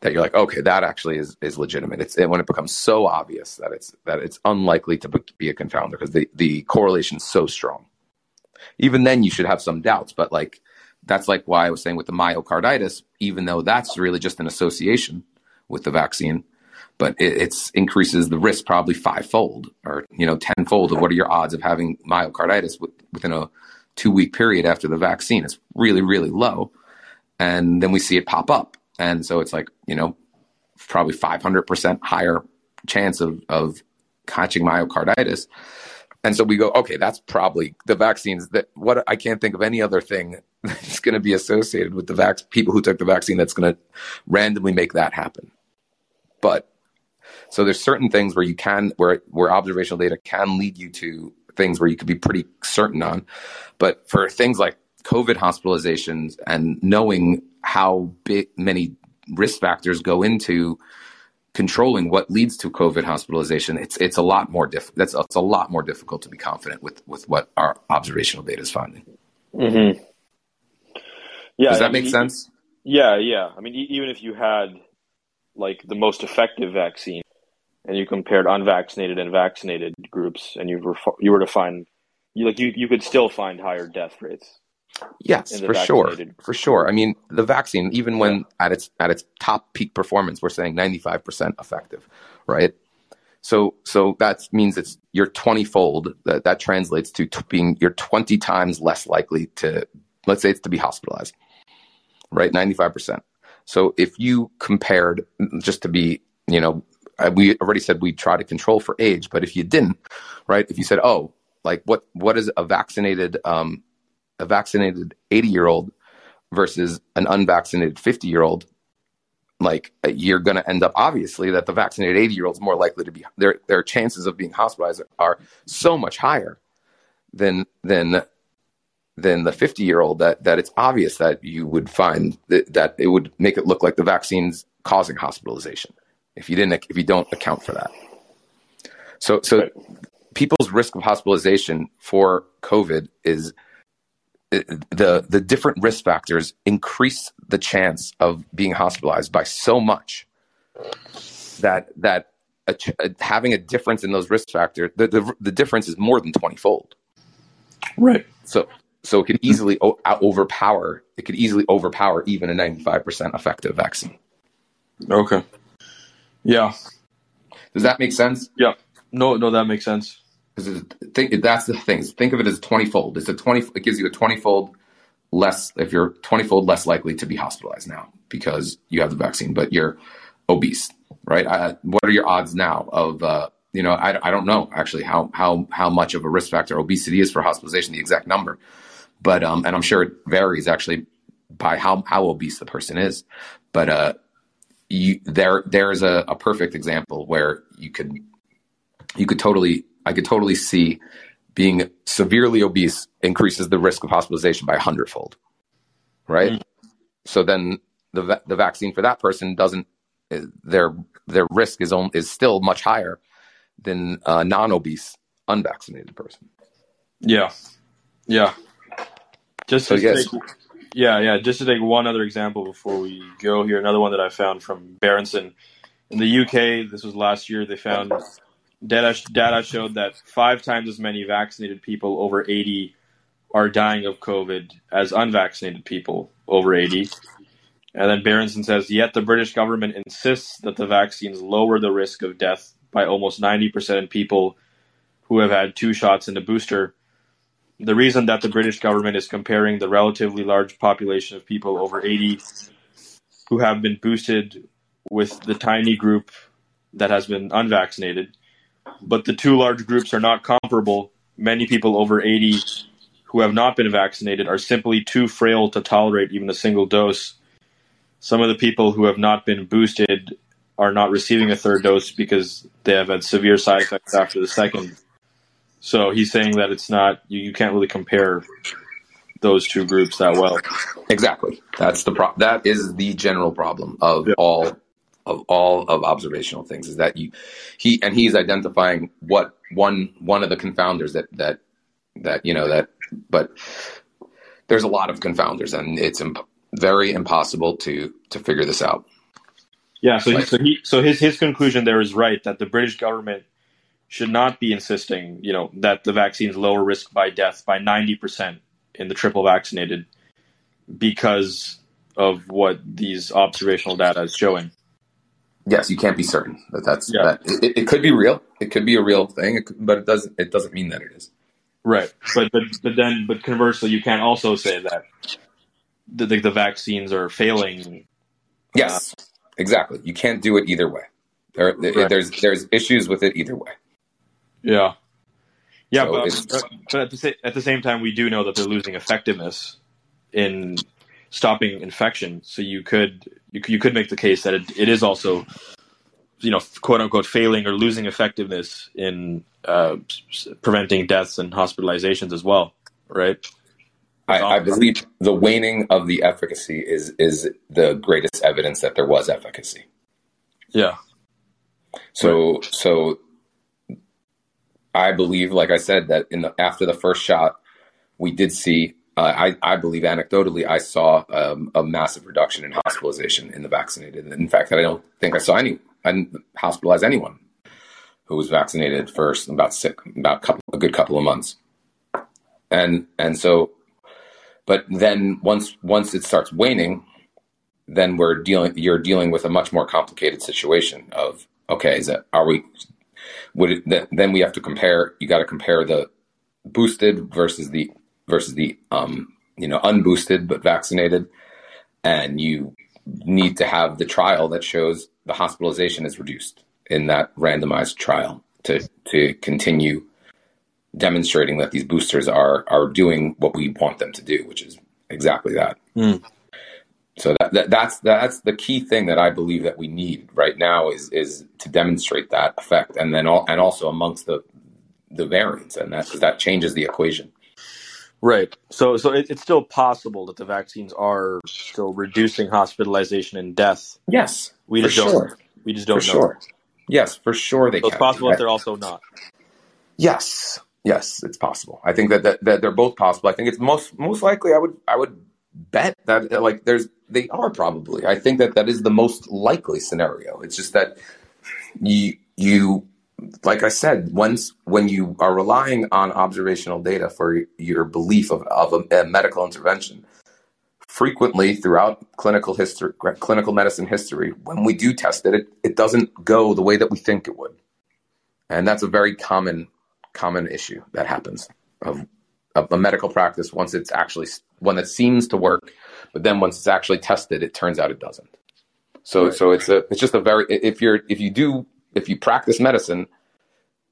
that you're like, okay, that actually is is legitimate. It's when it becomes so obvious that it's that it's unlikely to be a confounder because the the correlation is so strong. Even then, you should have some doubts, but like that's like why I was saying with the myocarditis, even though that's really just an association with the vaccine, but it it's increases the risk probably fivefold or you know tenfold of what are your odds of having myocarditis within a two week period after the vaccine. It's really really low, and then we see it pop up and so it's like, you know, probably 500% higher chance of, of catching myocarditis. And so we go, okay, that's probably the vaccines that what I can't think of any other thing that's going to be associated with the vac people who took the vaccine that's going to randomly make that happen. But so there's certain things where you can where where observational data can lead you to things where you could be pretty certain on. But for things like COVID hospitalizations and knowing how big many risk factors go into controlling what leads to COVID hospitalization, it's it's a lot more diff- that's it's a lot more difficult to be confident with with what our observational data is finding. Mm-hmm. Yeah, does that make sense? Yeah, yeah. I mean, even if you had like the most effective vaccine, and you compared unvaccinated and vaccinated groups, and you were you were to find you like you you could still find higher death rates. Yes, for sure, for sure. I mean, the vaccine, even when at its at its top peak performance, we're saying ninety five percent effective, right? So so that means it's you're twenty fold. That that translates to t- being you're twenty times less likely to let's say it's to be hospitalized, right? Ninety five percent. So if you compared, just to be, you know, we already said we try to control for age, but if you didn't, right? If you said, oh, like what what is a vaccinated um, a vaccinated 80 year old versus an unvaccinated 50 year old, like you're going to end up obviously that the vaccinated 80 year old is more likely to be their their chances of being hospitalized are so much higher than than than the 50 year old that that it's obvious that you would find that, that it would make it look like the vaccine's causing hospitalization if you didn't if you don't account for that so so right. people's risk of hospitalization for covid is the the different risk factors increase the chance of being hospitalized by so much that that a, a, having a difference in those risk factors the, the the difference is more than 20 fold right. So so it could easily o- overpower it could easily overpower even a 95% effective vaccine. Okay. Yeah. Does that make sense? Yeah. No no that makes sense because that's the thing. Think of it as twenty fold. It's a twenty. It gives you a twenty fold less if you're twenty fold less likely to be hospitalized now because you have the vaccine, but you're obese, right? I, what are your odds now of uh, you know I, I don't know actually how how how much of a risk factor obesity is for hospitalization, the exact number, but um, and I'm sure it varies actually by how how obese the person is, but uh, you there there's a, a perfect example where you could you could totally I could totally see being severely obese increases the risk of hospitalization by a hundredfold, right? Mm. So then the the vaccine for that person doesn't their their risk is on, is still much higher than a non-obese unvaccinated person. Yeah, yeah. Just so, yes. Take, yeah, yeah. Just to take one other example before we go here, another one that I found from Berenson in the UK. This was last year. They found data data showed that five times as many vaccinated people over 80 are dying of COVID as unvaccinated people over 80. And then Berenson says, yet the British government insists that the vaccines lower the risk of death by almost 90% in people who have had two shots and a booster. The reason that the British government is comparing the relatively large population of people over 80 who have been boosted with the tiny group that has been unvaccinated but the two large groups are not comparable. Many people over 80 who have not been vaccinated are simply too frail to tolerate even a single dose. Some of the people who have not been boosted are not receiving a third dose because they have had severe side effects after the second. So he's saying that it's not you, you can't really compare those two groups that well. Exactly. That's the pro- that is the general problem of all of all of observational things is that you he and he's identifying what one one of the confounders that that that you know that but there's a lot of confounders and it's imp- very impossible to to figure this out. Yeah so, like, so he so his his conclusion there is right that the british government should not be insisting you know that the vaccines lower risk by death by 90% in the triple vaccinated because of what these observational data is showing yes, you can't be certain that that's yeah. that. It, it, could be real. It could be a real thing, it could, but it doesn't. It doesn't mean that it is. Right, but but but then, but conversely, you can't also say that the the, the vaccines are failing. Yes, uh, exactly. You can't do it either way. There, right. there's there's issues with it either way. Yeah, yeah, so but, but at the at the same time, we do know that they're losing effectiveness in stopping infection. So you could you, you could make the case that it, it is also you know quote unquote failing or losing effectiveness in uh, preventing deaths and hospitalizations as well, right? I, I, believe the waning of the efficacy is is the greatest evidence that there was efficacy. Yeah. So right. so I believe, like I said, that in the after the first shot, we did see uh, I, I believe anecdotally, I saw um, a massive reduction in hospitalization in the vaccinated. In fact, I don't think I saw any, I didn't hospitalize anyone who was vaccinated first about sick, about a, couple, a good couple of months. And, and so, but then once, once it starts waning, then we're dealing, you're dealing with a much more complicated situation of, okay, is that, are we, would it, then we have to compare, you got to compare the boosted versus the versus the um, you know unboosted but vaccinated, and you need to have the trial that shows the hospitalization is reduced in that randomized trial to to continue demonstrating that these boosters are are doing what we want them to do, which is exactly that. Mm. So that, that that's that's the key thing that I believe that we need right now is is to demonstrate that effect, and then all, and also amongst the the variants, and that that changes the equation. Right. So so it, it's still possible that the vaccines are still reducing hospitalization and death. Yes, we just don't. Sure. We just don't for know. Sure. Yes, for sure they. So it's possible that they're also not. Yes, yes, it's possible. I think that, that that they're both possible. I think it's most most likely. I would I would bet that uh, like there's they are probably. I think that that is the most likely scenario. It's just that you you like I said, once when you are relying on observational data for your belief of, of a, a medical intervention, frequently throughout clinical history, clinical medicine history, when we do test it, it, it doesn't go the way that we think it would, and that's a very common common issue that happens of, of a medical practice once it's actually one that seems to work, but then once it's actually tested, it turns out it doesn't. So right. so it's a it's just a very if you're if you do if you practice medicine,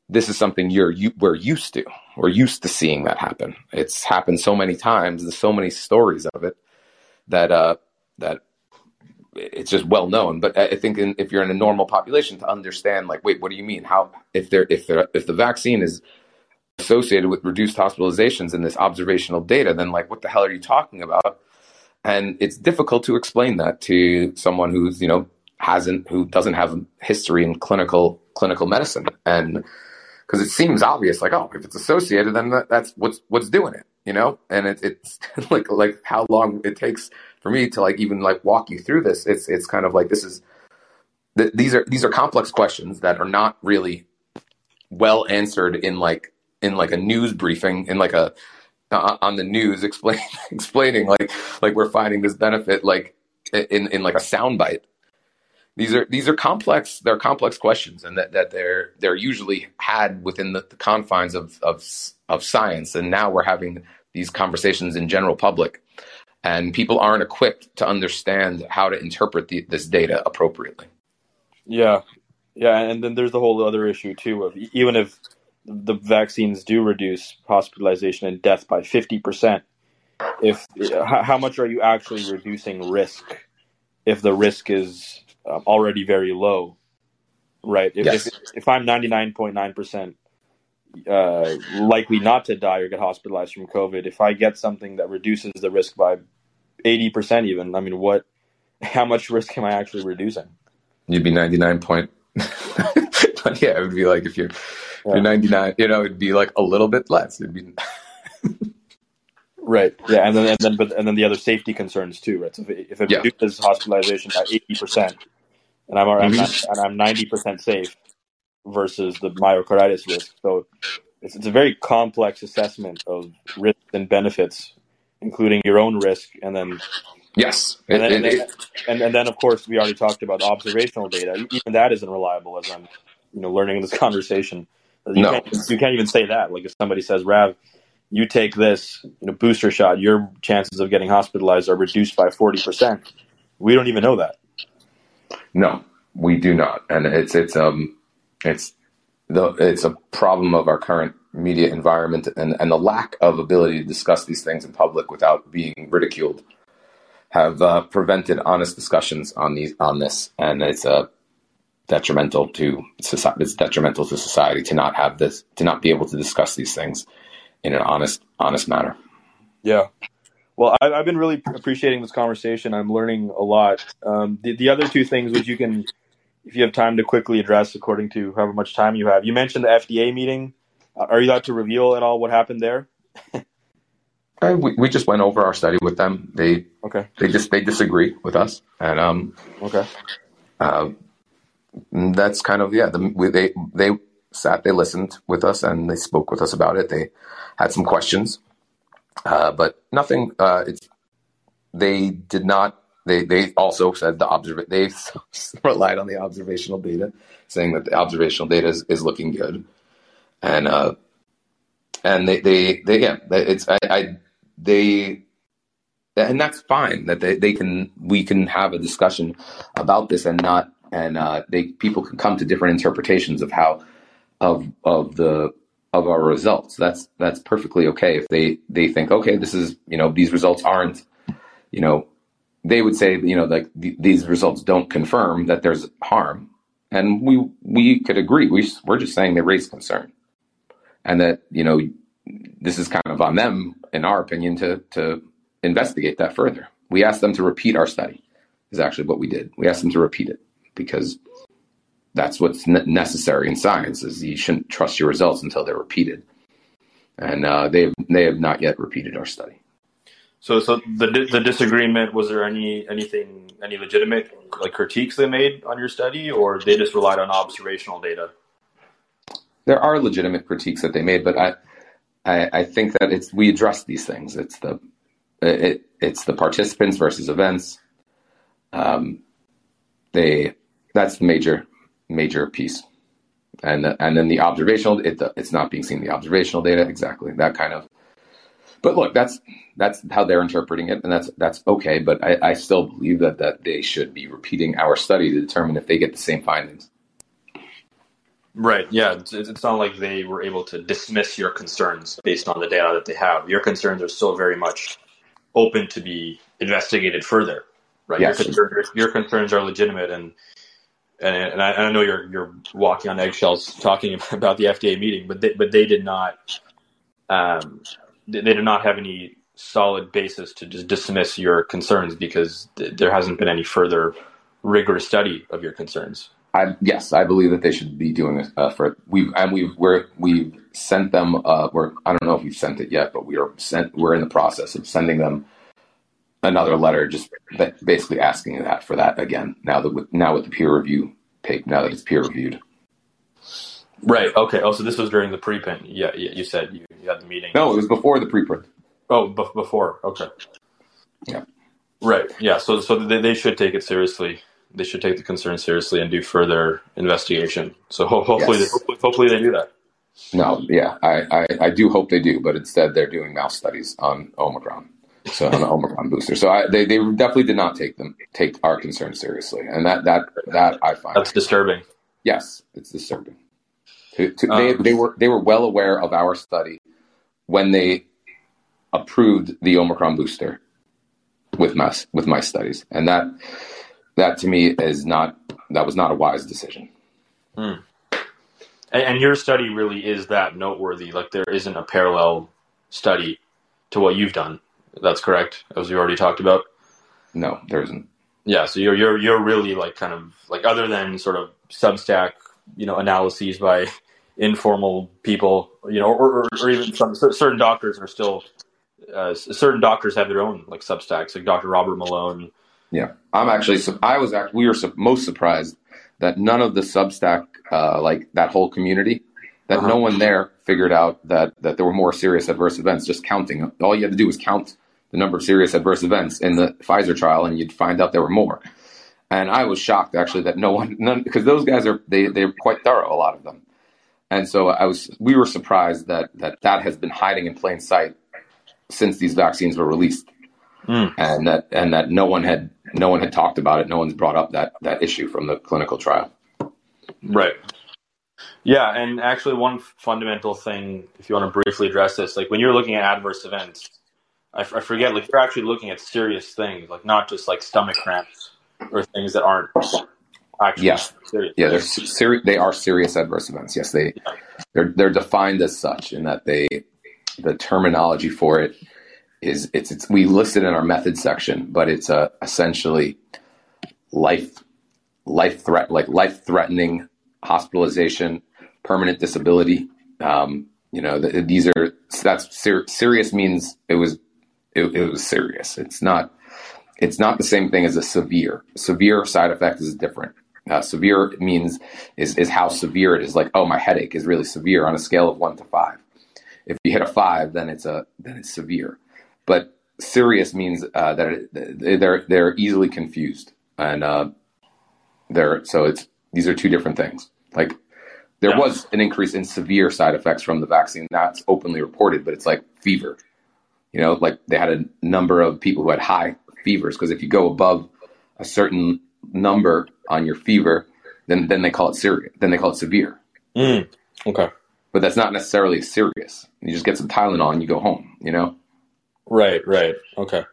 this is something you're you, we're used to. We're used to seeing that happen. It's happened so many times. There's so many stories of it that uh, that it's just well known. But I think in, if you're in a normal population, to understand like, wait, what do you mean? How if there if there if the vaccine is associated with reduced hospitalizations in this observational data, then like, what the hell are you talking about? And it's difficult to explain that to someone who's you know hasn't who doesn't have history in clinical clinical medicine. And because it seems obvious like oh if it's associated then that, that's what's what's doing it you know? And it, it's like like how long it takes for me to like even like walk you through this it's it's kind of like this is th- these are these are complex questions that are not really well answered in like in like a news briefing in like a uh, on the news explain, explaining like like we're finding this benefit like in in like a soundbite these are these are complex they're complex questions and that, that they're they're usually had within the, the confines of, of of science. And now we're having these conversations in general public. And people aren't equipped to understand how to interpret the, this data appropriately. Yeah. Yeah. And then there's the whole other issue too of even if the vaccines do reduce hospitalization and death by 50% if how much are you actually reducing risk if the risk is um, already very low, right? If, yes. if, if I'm 99.9% uh, likely not to die or get hospitalized from COVID, if I get something that reduces the risk by 80% even, I mean, what, how much risk am I actually reducing? You'd be 99 point. yeah, it would be like if you're, yeah. you're 99, you know, it'd be like a little bit less. It'd be. Right. Yeah, and then and then but and then the other safety concerns too, right? So if it, if it yeah. reduces hospitalization by eighty percent, and I'm I'm, mm-hmm. and I'm ninety percent safe versus the myocarditis risk. So it's, it's a very complex assessment of risks and benefits, including your own risk, and then yes, and then, and, then, and, and then of course we already talked about observational data. Even that isn't reliable, as I'm you know learning in this conversation. You, no. can't, you can't even say that. Like if somebody says, "Rav, you take this you know, booster shot, your chances of getting hospitalized are reduced by forty percent." We don't even know that. No, we do not, and it's it's um it's the it's a problem of our current media environment and and the lack of ability to discuss these things in public without being ridiculed have uh, prevented honest discussions on these on this, and it's uh, detrimental to society. It's detrimental to society to not have this, to not be able to discuss these things in an honest, honest manner. Yeah, well, I, have been really appreciating this conversation. I'm learning a lot. Um, the, the other two things which you can, if you have time to quickly address according to however much time you have, you mentioned the FDA meeting. Uh, are you allowed to reveal at all what happened there? uh, we, we just went over our study with them. They okay. They just they disagree with us, and um, okay. Uh, that's kind of yeah. The, we, they they sat, they listened with us, and they spoke with us about it. They had some questions uh, but nothing. Uh, it's they did not. They they also said the observ. They relied on the observational data, saying that the observational data is, is looking good, and uh, and they they they yeah. It's I, I they and that's fine. That they, they can we can have a discussion about this and not and uh, they people can come to different interpretations of how of of the of our results. That's that's perfectly okay if they they think okay this is you know these results aren't you know they would say you know like th- these results don't confirm that there's harm and we we could agree we we're just saying they raise concern and that you know this is kind of on them in our opinion to to investigate that further. We asked them to repeat our study. Is actually what we did. We asked them to repeat it because that's what's necessary in science. Is you shouldn't trust your results until they're repeated, and uh, they they have not yet repeated our study. So, so the the disagreement was there any anything any legitimate like critiques they made on your study, or they just relied on observational data? There are legitimate critiques that they made, but I I, I think that it's we address these things. It's the it, it's the participants versus events. Um, they that's the major major piece, and and then the observational it, it's not being seen the observational data exactly that kind of. But look, that's that's how they're interpreting it, and that's that's okay. But I, I still believe that that they should be repeating our study to determine if they get the same findings. Right. Yeah. It's, it's not like they were able to dismiss your concerns based on the data that they have. Your concerns are still very much open to be investigated further. Right. Yes. Your, concerns, your concerns are legitimate, and and, and I, I, know you're you're walking on eggshells talking about the FDA meeting, but they, but they did not um, they did not have any solid basis to just dismiss your concerns because th- there hasn't been any further rigorous study of your concerns. I, yes, I believe that they should be doing this uh, for we and we've we're, we've sent them. Uh, we're I don't know if we've sent it yet, but we are sent. We're in the process of sending them another letter, just basically asking that for that again. Now that with now with the peer review paper, now that it's peer reviewed. Right. Okay. Oh, so this was during the preprint. Yeah, yeah. You said you, you had the meeting. No, it was before the preprint. Oh, b- before. Okay. Yeah. Right. Yeah. So so they, they should take it seriously they should take the concern seriously and do further investigation. So ho- hopefully, yes. they, hopefully, they do that. No, yeah, I, I, I, do hope they do, but instead they're doing mouse studies on Omicron, so on the Omicron booster. So I, they, they definitely did not take them take our concerns seriously, and that that that I find that's disturbing. Yes, it's disturbing. To, to, um, they they were they were well aware of our study when they approved the Omicron booster with my with my studies, and that that to me is not that was not a wise decision. Hmm. And, and, your study really is that noteworthy. Like there isn't a parallel study to what you've done. That's correct, as we already talked about. No, there isn't. Yeah, so you're you're you're really like kind of like other than sort of Substack, you know, analyses by informal people, you know, or, or, or even some certain doctors are still uh, certain doctors have their own like Substacks, like Dr. Robert Malone yeah, I'm actually. I was actually. We were most surprised that none of the Substack, uh, like that whole community, that uh-huh. no one there figured out that that there were more serious adverse events. Just counting, all you had to do was count the number of serious adverse events in the Pfizer trial, and you'd find out there were more. And I was shocked actually that no one, because those guys are they they're quite thorough, a lot of them. And so I was, we were surprised that that that has been hiding in plain sight since these vaccines were released, mm. and that and that no one had no one had talked about it. No one's brought up that that issue from the clinical trial. Right. Yeah, and actually, one fundamental thing, if you want to briefly address this, like when you're looking at adverse events, I, f- I forget, like you're actually looking at serious things, like not just like stomach cramps or things that aren't actually yes. serious. Yeah, they're ser- they are serious adverse events. Yes, they yeah. they're they're defined as such in that they the terminology for it is it's it's we listed in our method section, but it's uh, essentially life life threat like life threatening hospitalization, permanent disability. Um, you know, the, these are that's ser- serious means it was it, it was serious. It's not it's not the same thing as a severe. Severe side effect is different. Uh, severe means is is how severe it is. Like, oh, my headache is really severe on a scale of one to five. If you hit a five, then it's a then it's severe but serious means uh, that it, they're they're easily confused, and uh, they're so it's these are two different things. Like there yeah. was an increase in severe side effects from the vaccine that's openly reported, but it's like fever. You know, like they had a number of people who had high fevers because if you go above a certain number on your fever, then then they call it serious. Then they call it severe. Mm. Okay. But that's not necessarily serious. You just get some Tylenol and you go home. You know. Right. Right. Okay.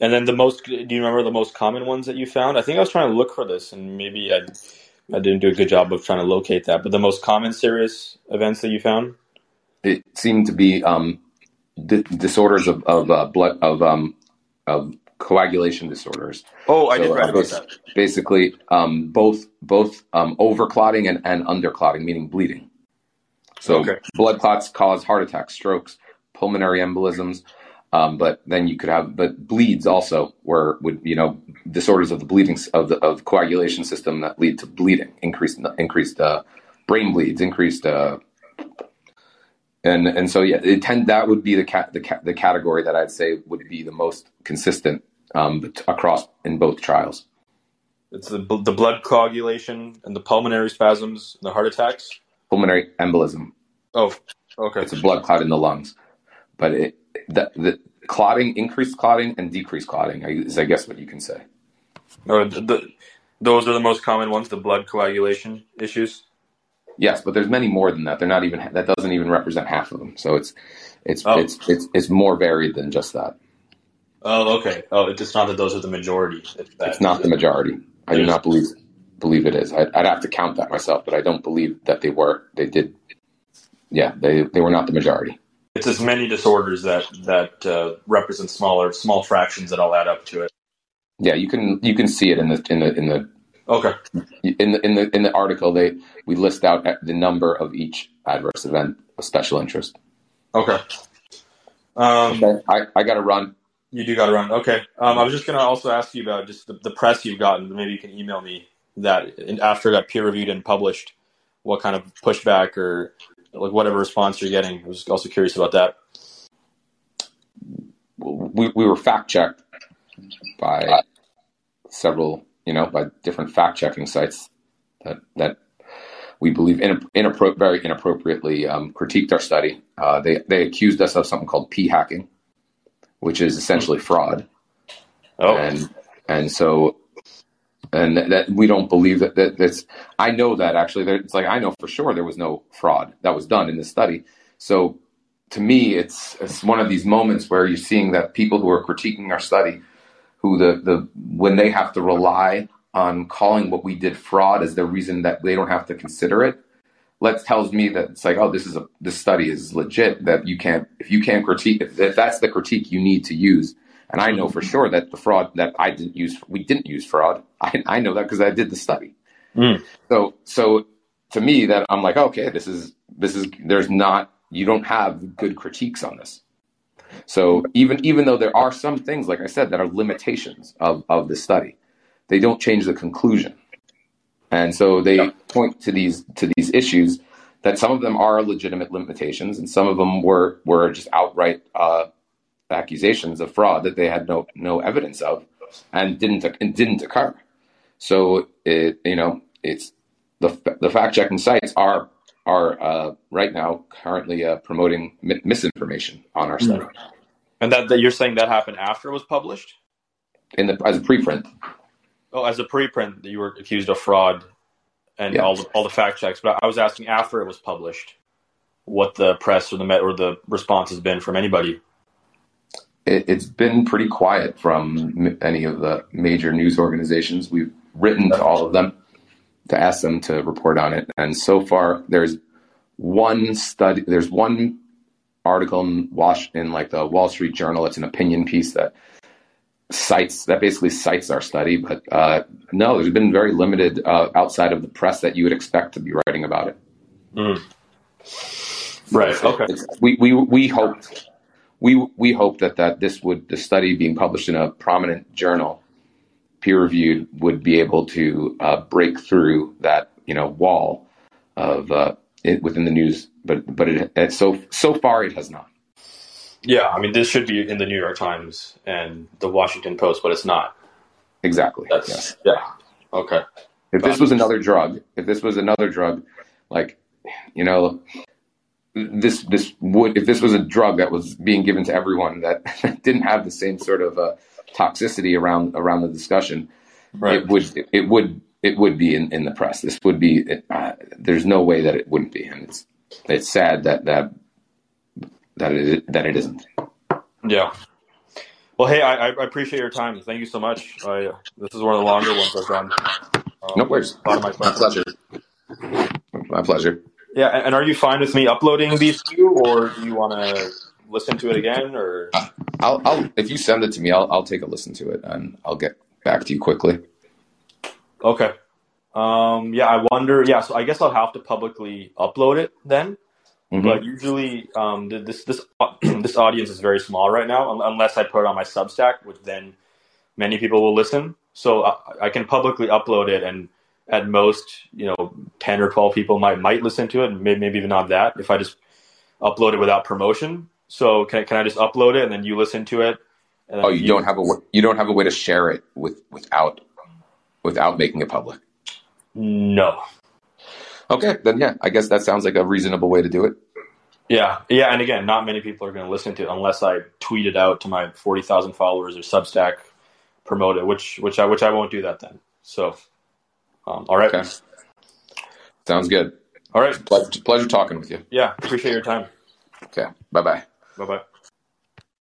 And then the most, do you remember the most common ones that you found? I think I was trying to look for this, and maybe I, I didn't do a good job of trying to locate that. But the most common serious events that you found? It seemed to be um, di- disorders of, of uh, blood of um, of coagulation disorders. Oh, I did So, read uh, about that. Basically, um, both both um, overclotting and, and underclotting, meaning bleeding. So Okay. blood clots cause heart attacks, strokes, pulmonary embolisms. Um, but then you could have, but bleeds also were would you know disorders of the bleeding of the of coagulation system that lead to bleeding, increased increased uh, brain bleeds, increased uh, and and so yeah, it tend that would be the cat the ca- the category that I'd say would be the most consistent um, across in both trials. It's the, the blood coagulation and the pulmonary spasms and the heart attacks. Pulmonary embolism. Oh, okay. It's a blood clot in the lungs, but it the, the clotting, increased clotting, and decreased clotting is I guess what you can say. Or the, the, those are the most common ones, the blood coagulation issues. Yes, but there's many more than that. They're not even that doesn't even represent half of them. So it's it's Oh. it's it's it's more varied than just that. Oh, okay. Oh, it's not that those are the majority. It's, that- It's not the majority. I do not believe believe it is. I'd, I'd have to count that myself, but I don't believe that they were. They did. Yeah, they they were not the majority. It's as many disorders that that uh, represent smaller small fractions that all add up to it. Yeah, you can you can see it in the in the in the Okay. in the in the in the article. They we list out the number of each adverse event of special interest. Okay. Um, Okay, I I got to run. You do got to run. Okay. Um, I was just going to also ask you about just the, the press you've gotten. Maybe you can email me that after it got peer reviewed and published, what kind of pushback or like whatever response you're getting. I was also curious about that. we, we were fact checked by several, you know, by different fact checking sites that that we believe in, inappro- very inappropriately um, critiqued our study. Uh, they they accused us of something called p hacking, which is essentially fraud, Oh, and and so. And that, that we don't believe that, that that's. I know that actually. There, it's like I know for sure there was no fraud that was done in this study. So to me, it's it's one of these moments where you're seeing that people who are critiquing our study, who the the when they have to rely on calling what we did fraud as the reason that they don't have to consider it, let tells me that it's like, oh, this is a this study is legit. That you can't if you can't critique if, if that's the critique you need to use. And I know for sure that the fraud that I didn't use, we didn't use fraud. I, I know that because I did the study. Mm. So so to me that I'm like, okay, this is this is there's not you don't have good critiques on this. So even even though there are some things, like I said, that are limitations of, of the study, they don't change the conclusion. And so they Yeah. point to these to these issues that some of them are legitimate limitations, and some of them were were just outright uh, accusations of fraud that they had no no evidence of, and didn't and didn't occur. So it you know it's the the fact checking sites are are uh, right now currently uh, promoting mi- misinformation on our study and that, that you're saying that happened after it was published? in the as a preprint. Oh, as a preprint, that you were accused of fraud and Yeah. all the, all the fact checks. But I was asking after it was published, what the press or the met or the response has been from anybody. It, it's been pretty quiet from m- any of the major news organizations. We've written to all of them to ask them to report on it, and so far there's one study. There's one article in Wash in like the Wall Street Journal. It's an opinion piece that cites that basically cites our study, but uh, no, there's been very limited uh, outside of the press that you would expect to be writing about it. Right. So Okay. it's- we we we hoped we we hoped that that this would the study being published in a prominent journal, peer reviewed, would be able to uh, break through that you know wall of uh, it, within the news, but but it, it so so far it has not. Yeah, I mean, this should be in the New York Times and the Washington Post, but it's not. Exactly. Yes. yeah. Okay. If this was another drug, if this was another drug, like you know, this this would if this was a drug that was being given to everyone that didn't have the same sort of uh, toxicity around around the discussion, right. it would it would it would be in, in the press. This would be uh, there's no way that it wouldn't be, and it's it's sad that that that it that it isn't. Yeah. Well, hey, I, I appreciate your time. Thank you so much. I, this is one of the longer ones I've done. Um, no worries. My, my pleasure. My pleasure. Yeah, and are you fine with me uploading these two, or do you want to listen to it again? Or I'll, I'll if you send it to me, I'll, I'll take a listen to it, and I'll get back to you quickly. Okay. Um, yeah, I wonder. Yeah, so I guess I'll have to publicly upload it then. Mm-hmm. But usually, um, this this this audience is very small right now, unless I put it on my Substack, which then many people will listen. So I, I can publicly upload it, and at most, you know, ten or twelve people might might listen to it, maybe, maybe even not that. If I just upload it without promotion, so can can I just upload it and then you listen to it? oh, you, you don't have a you don't have a way to share it with without without making it public. No, Okay, then yeah, I guess that sounds like a reasonable way to do it. Yeah, yeah, and again, not many people are going to listen to it unless I tweet it out to my forty thousand followers or Substack, promote it, which which I which I won't do that then. So, um, all right, okay. sounds good. All right, pleasure, pleasure talking with you. Yeah, appreciate your time. Okay, bye bye. Bye bye.